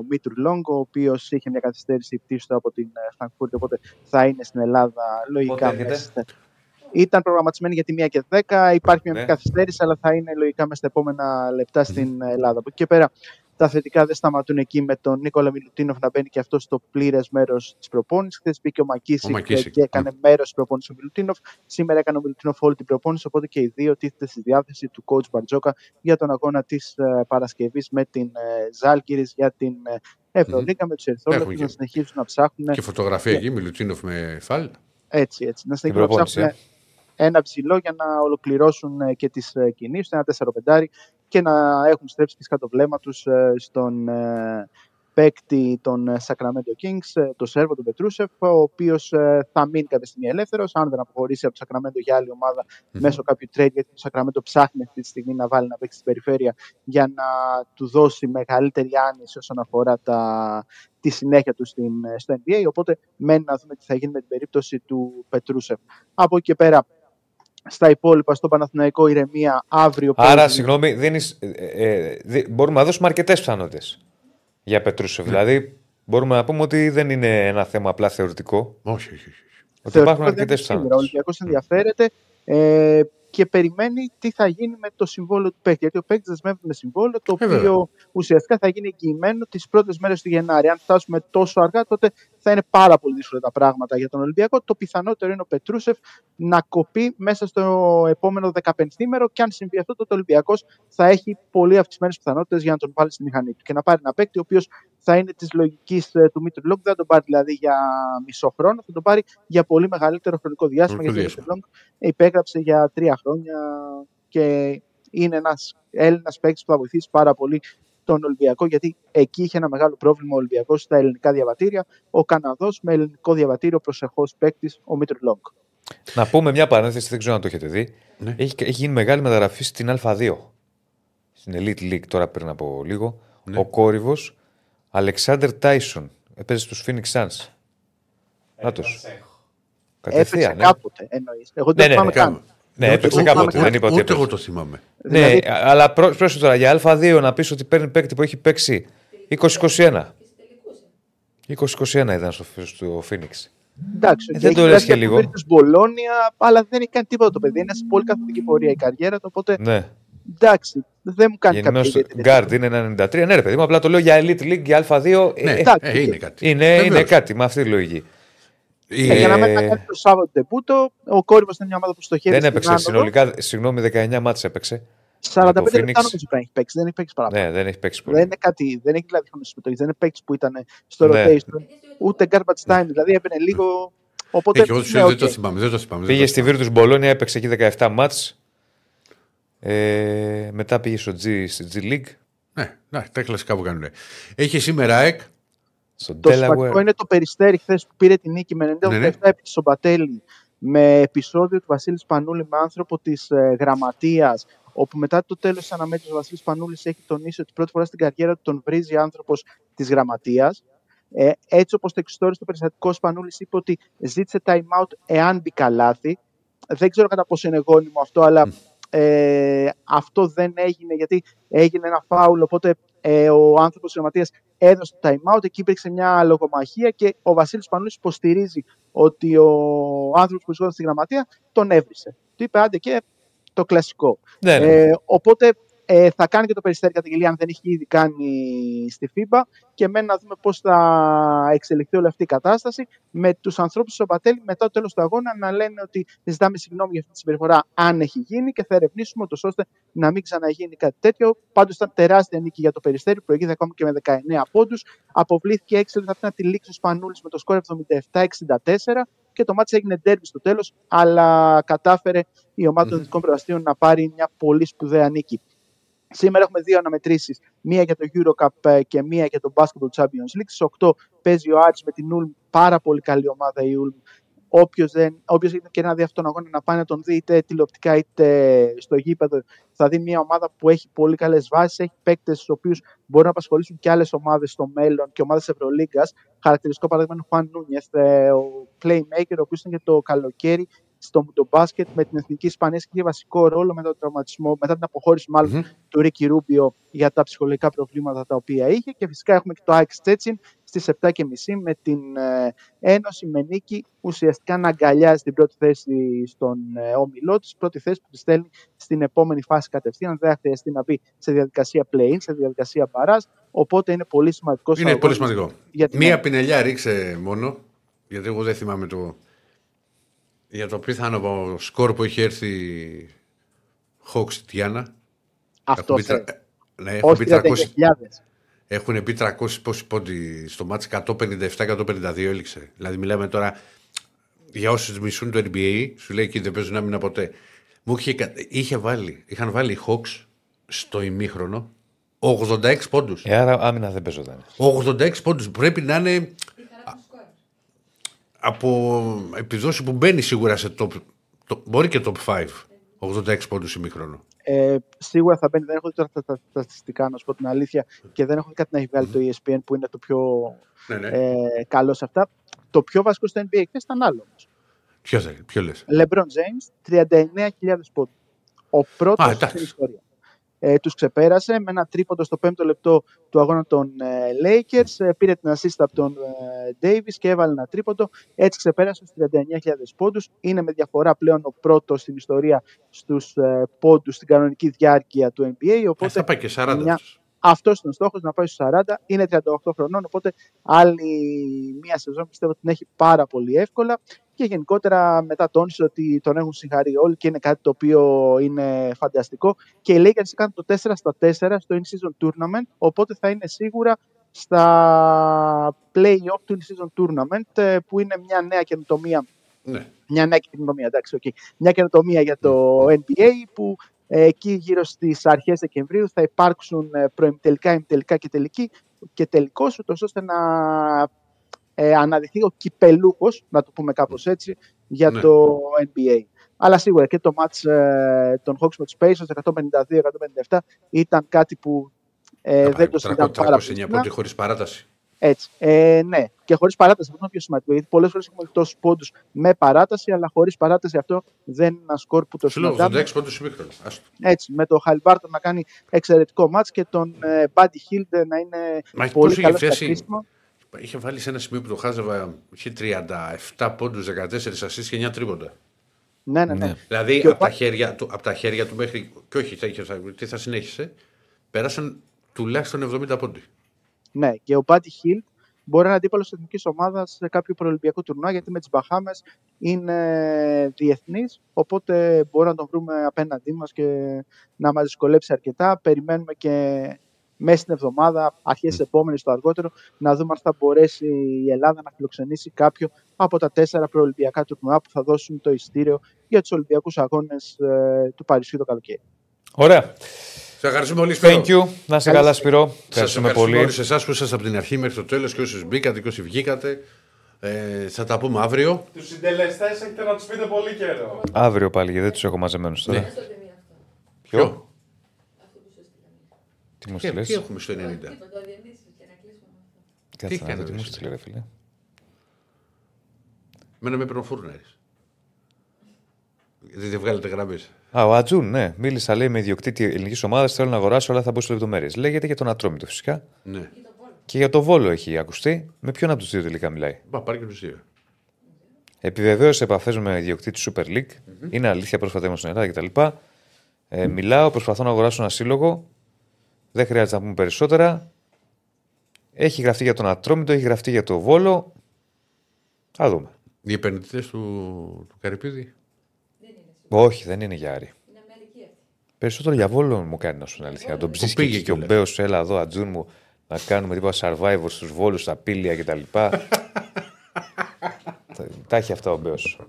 Μίτρου Λόγκ, ο οποίος είχε μια καθυστέρηση πτήση του από την ε, Φραγκφούρτη, οπότε θα είναι στην Ελλάδα λογικά. Πότε έρχεται; μέσα στα- Ήταν προγραμματισμένη για τη 1 και 10. Υπάρχει μια Ναι. καθυστέρηση, αλλά θα είναι λογικά μέσα στα επόμενα λεπτά στην Ελλάδα. Από εκεί και πέρα, τα θετικά δεν σταματούν εκεί με τον Νίκολα Μιλουτίνοφ να μπαίνει και αυτός στο πλήρες μέρος της προπόνησης. Χθες μπήκε ο Μακίσικ Ο Μακίσικ, και έκανε μέρος της προπόνησης ο Μιλουτίνοφ. Σήμερα έκανε ο Μιλουτίνοφ όλη την προπόνηση. Οπότε και οι δύο τίθεται στη διάθεση του coach Μπαρτζόκα για τον αγώνα της Παρασκευής με την ε, Ζάλκυρη για την ε, Ευρωλίγα με τους Ερυθρόλεπτους Έχουμε να και- συνεχίσουν να ψάχνουν. Και φωτογραφία εκεί, Μιλουτίνοφ με φάλ. Έτσι, έτσι. Να συνεχίσουν να προπόνηση, ψάχνουν ένα ψηλό για να ολοκληρώσουν ε, και τις κινήσεις, ένα 4-5 και να έχουν στρέψει φυσικά το βλέμμα του στον ε, παίκτη των ε, Sacramento Kings, ε, το Σέρβο, τον Πετρούσεφ, ο οποίος θα μείνει κάποια στιγμή ελεύθερος, αν δεν αποχωρήσει από το Sacramento για άλλη ομάδα μέσω κάποιου trade, γιατί το Sacramento ψάχνει αυτή τη στιγμή να βάλει να παίξει στην περιφέρεια για να του δώσει μεγαλύτερη άνεση όσον αφορά τα, τη συνέχεια του στην, στο NBA. Οπότε μένει να δούμε τι θα γίνει με την περίπτωση του Πετρούσεφ. Από εκεί και πέρα, στα υπόλοιπα, στο Παναθηναϊκό ηρεμία αύριο. Άρα, παίζει- συγγνώμη, δίνεις, ε, ε, δι- μπορούμε να δώσουμε αρκετές πιθανότητες για Πετρούσεφ. Δηλαδή, μπορούμε να πούμε ότι δεν είναι ένα θέμα απλά θεωρητικό. Όχι, όχι. όχι. Ότι Θεωρητικά υπάρχουν δεν αρκετές είναι σίγουρα. Ο πιθανότητε. Ολυμπιακός ενδιαφέρεται ε, και περιμένει τι θα γίνει με το συμβόλαιο του παίκτη. Γιατί ο παίκτης δεσμεύεται με συμβόλαιο το Ε, βέβαια. οποίο ουσιαστικά θα γίνει εγγυημένο τις πρώτες μέρες του Γενάρη. Αν φτάσουμε τόσο αργά, τότε θα είναι πάρα πολύ δύσκολα τα πράγματα για τον Ολυμπιακό. Το πιθανότερο είναι ο Πετρούσεφ να κοπεί μέσα στο επόμενο 15μέρο και αν συμβεί αυτό, τότε ο Ολυμπιακός θα έχει πολύ αυξημένες πιθανότητες για να τον βάλει στη μηχανή του και να πάρει ένα παίκτη ο οποίος θα είναι της λογικής του Μήτρου-Λονγκ. Δεν θα τον πάρει δηλαδή για μισό χρόνο, θα τον πάρει για πολύ μεγαλύτερο χρονικό διάστημα. Χρονικό γιατί ο διάστημα. Μήτρου-Λονγκ υπέγραψε για τρία χρόνια και είναι ένας Έλληνας παίκτης που θα βοηθήσει πάρα πολύ τον Ολυμπιακό, γιατί εκεί είχε ένα μεγάλο πρόβλημα ο Ολυμπιακός στα ελληνικά διαβατήρια. Ο Καναδός με ελληνικό διαβατήριο προσεχώς παίκτης, ο Μίτρου Λόγκ. Να πούμε μια παρένθεση, δεν ξέρω αν το έχετε δει. Ναι. Έχει, έχει γίνει μεγάλη μεταγραφή στην Α2. Στην Elite League τώρα πριν από λίγο. Ναι. Ο κόρυβος Αλεξάνδρ Τάισον. Έπαιζε στους Phoenix Suns. Νάτος. έχω. Έπαιξε Κατευθείαν. ναι. κάποτε εννοείς. Εγώ Ναι, δεν ναι, θυμάμαι ναι, καν. Ναι, Ούτε- έπαιξε ούτε- κάποτε. ούτε- Δεν είπα ότι Ούτε εγώ έπαιξε. το θυμάμαι. Ναι, Δηλαδή- αλλά πρό- πρόσεχε τώρα για Α2 να πεις ότι παίρνει παίκτη που έχει παίξει 2021. 2021 ήταν στο, στο Phoenix. Εντάξει, Ε, και δεν έχει το λες περάσει και από λίγο. την Virtus Μπολόνια, αλλά δεν έχει κάνει τίποτα το παιδί. Είναι σε πολύ καθοδική πορεία η καριέρα του. Οπότε Ναι. εντάξει, δεν μου κάνει κάποια Γεννημένο ιδιαίτερη Guard είναι ένα 93. Ναι, ρε παιδί μου, απλά το λέω για Elite League, για Α2. Ναι, ε, εντάξει. ε, είναι κάτι. είναι, είναι Βεβαίως. κάτι με αυτή τη λογική. Η- Ε, για να μην Ε, να κάνει το Σάββατο τεπούτο, ο κόρυβος είναι μια ομάδα που στοχεύει Δεν στην έπαιξε άνοδο. συνολικά, συγγνώμη, 19 ματς έπαιξε. 45 το Phoenix. λεπτά νομίζω πρέπει να έχει παίξει. Δεν έχει παίξει παραπάνω. Ναι, δεν έχει παίξει πολύ. Δεν είναι κάτι, δεν έχει δηλαδή χρόνο συμμετοχή. Δεν είναι παίκτης που ήταν στο Ναι. rotation. Ούτε garbage time, δηλαδή έπαιρνε λίγο. Οπότε. Έχει, εγώ ναι, δεν το οκ. θυμάμαι. Δεν το θυμάμαι. Πήγε δεν στη το Virtus Bologna, έπαιξε εκεί 17 ματς. Ε, μετά πήγε στο G, στη G League, θυμάμαι. Ναι, ναι, τα κλασικά που κάνουν. Έχει σήμερα ΑΕΚ. Στο Το σημαντικό Delaware. είναι το περιστέρι χθες που πήρε την νίκη με 97 Ναι, ναι. επί της Σομπατέλι με επεισόδιο του Βασίλης Πανούλη με άνθρωπο της ε, γραμματείας. Όπου μετά το τέλος της αναμέτρησης ο Βασίλης Πανούλης έχει τονίσει ότι πρώτη φορά στην καριέρα του τον βρίζει άνθρωπος της γραμματείας. Ε, έτσι όπως το εξιστόρισε το περιστατικό, ο Σπανούλης είπε ότι ζήτησε time out εάν μπει καλάθι. Δεν ξέρω κατά πόσο είναι γόνιμο αυτό, αλλά ε, αυτό δεν έγινε γιατί έγινε ένα φάουλ. Οπότε ε, ο άνθρωπος της γραμματείας έδωσε το time out. Εκεί υπήρξε μια λογομαχία και ο Βασίλης Πανούλης υποστηρίζει ότι ο άνθρωπος που βρισκόταν στη γραμματεία τον έβρισε. Του είπε άντε και το κλασικό. Ναι, ναι. Ε, οπότε ε, θα κάνει και το περιστέρι καταγγελία αν δεν έχει ήδη κάνει στη FIBA και μένει να δούμε πώς θα εξελιχθεί όλη αυτή η κατάσταση με τους ανθρώπους του Σομπατέλη μετά το τέλος του αγώνα να λένε ότι ζητάμε συγγνώμη για αυτή τη συμπεριφορά αν έχει γίνει και θα ερευνήσουμε ούτως ώστε να μην ξαναγίνει κάτι τέτοιο. Πάντως ήταν τεράστια νίκη για το περιστέρι, προηγήθηκε ακόμα και με 19 πόντους. Αποβλήθηκε 6 λεπτά πριν από τη λήξη του Σπανούλης με το σκορ 77-64 και το μάτι έγινε ντέρμπι στο τέλος, αλλά κατάφερε η ομάδα των Δυτικών Προβαστίων να πάρει μια πολύ σπουδαία νίκη. Σήμερα έχουμε δύο αναμετρήσεις. Μία για το Eurocup ε, και μία για το Basketball Champions League. Στις 8 παίζει ο Άρης με την Ulm. Πάρα πολύ καλή ομάδα η Ulm. Όποιος έχει και να δει αυτόν τον αγώνα να πάει να τον δει είτε τηλεοπτικά είτε στο γήπεδο, θα δει μια ομάδα που έχει πολύ καλές βάσεις. Έχει παίκτες στους οποίους μπορούν να απασχολήσουν και άλλες ομάδες στο μέλλον και ομάδες Ευρωλίγκας. Χαρακτηριστικό παράδειγμα είναι ο Χουάν Νούνιεθ, ε, ο playmaker, ο οποίος ήταν και το καλοκαίρι στο το μπάσκετ με την Εθνική Ισπανία και είχε βασικό ρόλο μετά τον τραυματισμό, μετά την αποχώρηση μάλλον Μμμ. του Ρίκη Ρούμπιο για τα ψυχολογικά προβλήματα τα οποία είχε. Και φυσικά έχουμε και το ΑΕΚ Στσέτσιν στις 7.30 με την ε, Ένωση με νίκη ουσιαστικά να αγκαλιάζει την πρώτη θέση στον ε, όμιλό της, πρώτη θέση που τη στέλνει στην επόμενη φάση κατευθείαν. Δεν θα χρειαστεί να μπει σε διαδικασία play-in, σε διαδικασία παρά. Οπότε είναι πολύ σημαντικός. Είναι πολύ σημαντικό. Για την Μία πινελιά ρίξε μόνο, γιατί εγώ δεν θυμάμαι το. Για το πιθανό σκορ που έχει έρθει Hawks Τιάννα. Αυτό Έχουν πει θέλει. τρα- Ναι, έχουν Όχι πει 300, 39.000. έχουν πει 300 πόσοι πόντι στο μάτς 157-152 έληξε. Δηλαδή μιλάμε τώρα για όσους μισούν το NBA, σου λέει εκεί δεν παίζουν άμυνα ποτέ. Μου είχε, κα- είχε βάλει, είχαν βάλει οι Hawks στο ημίχρονο 86 πόντους. Ε, άρα άμυνα δεν παίζονταν. 86 πόντους. Πρέπει να είναι από επιδόση που μπαίνει σίγουρα σε top. το- μπορεί και top 5. 86 πόντους ημίχρονο. Ε, σίγουρα θα μπαίνει. Δεν έχω δει τώρα τα, τα, τα στατιστικά, να σου πω την αλήθεια, και δεν έχω δει κάτι να έχει βγάλει το E ESPN που είναι το πιο Ναι, ναι. ε, καλό σε αυτά. Το πιο βασικό στο NBA χθες ήταν άλλο. όμως. Ποιος θέλει, ποιο λες; LeBron James, 39.000 πόντους. Ο Α, πρώτος εντάξει. στην ιστορία. Ε, τους ξεπέρασε με ένα τρίποντο στο πέμπτο λεπτό του αγώνα των ε, Lakers. Ε, πήρε την assist από τον ε, Davis και έβαλε ένα τρίποντο. Έτσι ξεπέρασε στους 39.000 πόντους. Είναι με διαφορά πλέον ο πρώτος στην ιστορία στους ε, πόντους στην κανονική διάρκεια του NBA. Ε, Οπότε θα πάει και 40. μια- αυτός είναι ο στόχος, να πάει στους 40. Είναι 38 χρονών, οπότε άλλη μία σεζόν πιστεύω ότι την έχει πάρα πολύ εύκολα. Και γενικότερα μετά τόνισε ότι τον έχουν συγχαρεί όλοι και είναι κάτι το οποίο είναι φανταστικό. Και οι Lakers κάνουν το 4 στα 4 στο in-season tournament, οπότε θα είναι σίγουρα στα play-off του in-season tournament, ε, που είναι μια νέα καινοτομία Ναι. μια νέα καινοτομία, εντάξει, οκ. Μια καινοτομία για το NBA που ε, εκεί γύρω στις αρχές Δεκεμβρίου θα υπάρξουν ε, προημιτελικά, ημιτελικά και τελική και τελικός, ούτως ώστε να ε, αναδειχθεί ο κυπελούχος, να το πούμε κάπως έτσι, για Ναι. το NBA. Αλλά σίγουρα και το match ε, των Hawks με τους Pacers 152-157 ήταν κάτι που ε, δεν το συζητάμε πάρα πολύ. 309 συχνά. πόντου χωρίς παράταση. Έτσι. Ε, ναι, και χωρίς παράταση αυτό είναι πιο σημαντικό. Γιατί πολλές φορές έχουμε τόσους πόντους με παράταση, αλλά χωρίς παράταση αυτό δεν είναι ένα σκορ που το Σου λέω συναντάμε. 86 πόντους ημίχρονο. Άστο. Έτσι, με τον Χαλιμπάρτον να κάνει εξαιρετικό μάτς και τον ε, Buddy Hield να είναι Μα έχει πολύ πόσο είχε καλός στα φτιάσει. κρίσιμα. Είχε βάλει σε ένα σημείο που το χάζευα. Είχε 37 πόντους, 14 ασίστ και 9 τρίποντα. Ναι, ναι, ναι. Ναι. Δηλαδή Και ο από τα, Πα- χέρια του, από τα χέρια του μέχρι. Και όχι, θα είχε, θα- τι θα συνέχισε. Πέρασαν τουλάχιστον 70 πόντου. ναι. Και ο Buddy Hield μπορεί να είναι αντίπαλος τη εθνικής ομάδας σε κάποιο προελπιακό τουρνουά γιατί με τις Μπαχάμες είναι διεθνής. Οπότε μπορούμε να τον βρούμε απέναντί μας και να μας δυσκολέψει αρκετά. Περιμένουμε και μέσα στην εβδομάδα, αρχές τη επόμενη το αργότερο, να δούμε αν θα μπορέσει η Ελλάδα να φιλοξενήσει κάποιο από τα τέσσερα προελπιακά τουρνουά που θα δώσουν το ειστήριο για τους Ολυμπιακούς Αγώνες του Παρισιού το καλοκαίρι. Ωραία. Σε ευχαριστούμε πολύ, Σπύρο. Thank you. Να είσαι καλά, Σπυρό. Σας Ευχαριστούμε πολύ. όλους εσάς που είσαστε από την αρχή μέχρι το τέλος και όσους μπήκατε και όσοι βγήκατε. Ε, θα τα πούμε αύριο. Τους συντελεστές έχετε να τους πείτε πολύ καιρό. Αύριο πάλι, γιατί δεν τους έχω μαζεμένους τώρα. Ναι. Στο ταινία αυτό. Ποιο; Ποιο; Αυτό που σου έστειλα. Τι μου Τι, στείλες; τι έχουμε στο 90. Τίποτα, το Διονύσης και να κλείσουμε με αυτό. Κάτσε Τι να δω έκανε, τι μου εσύ; στείλε, ρε φίλε. Μένα με έπαιρνε ο Φούρναρης. Γιατί δεν βγάλετε γραμμές. Α, ο Ατζούν, ναι. Μίλησα, λέει, με ιδιοκτήτη ελληνικής ομάδας. Θέλω να αγοράσω, αλλά θα μπω σε λεπτομέρειες. Λέγεται για τον Ατρόμητο φυσικά. Ναι. Και για το Βόλο έχει ακουστεί. Με ποιον από τους δύο τελικά μιλάει; Μπα, πάρει και τους δύο. Επιβεβαίωσε επαφές με ιδιοκτήτη Super League. Είναι αλήθεια, πρόσφατα ήμουν στην Ελλάδα κτλ. Ε, μιλάω, προσπαθώ να αγοράσω ένα σύλλογο. Δεν χρειάζεται να πούμε περισσότερα. Έχει γραφτεί για τον Ατρόμητο, έχει γραφτεί για το Βόλο. Θα δούμε. Οι επενδυτές του, του Καρυπίδη; Όχι, δεν είναι για Άρη. Είναι Αμερική αυτή. Περισσότερο για Βόλο μου κάνει να σου είναι αλήθεια. Να τον ψήσει και, πήγε εκεί και ο κιόλας; Μπέος, έλα εδώ, ατζούν μου, να κάνουμε τίποτα survivor στους Βόλους, στα πύλια κτλ. Τα- Τα έχει αυτά ο Μπέος.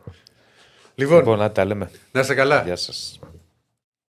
Λοιπόν, Λοιπόν, να τα λέμε. να είστε καλά. Γεια σας.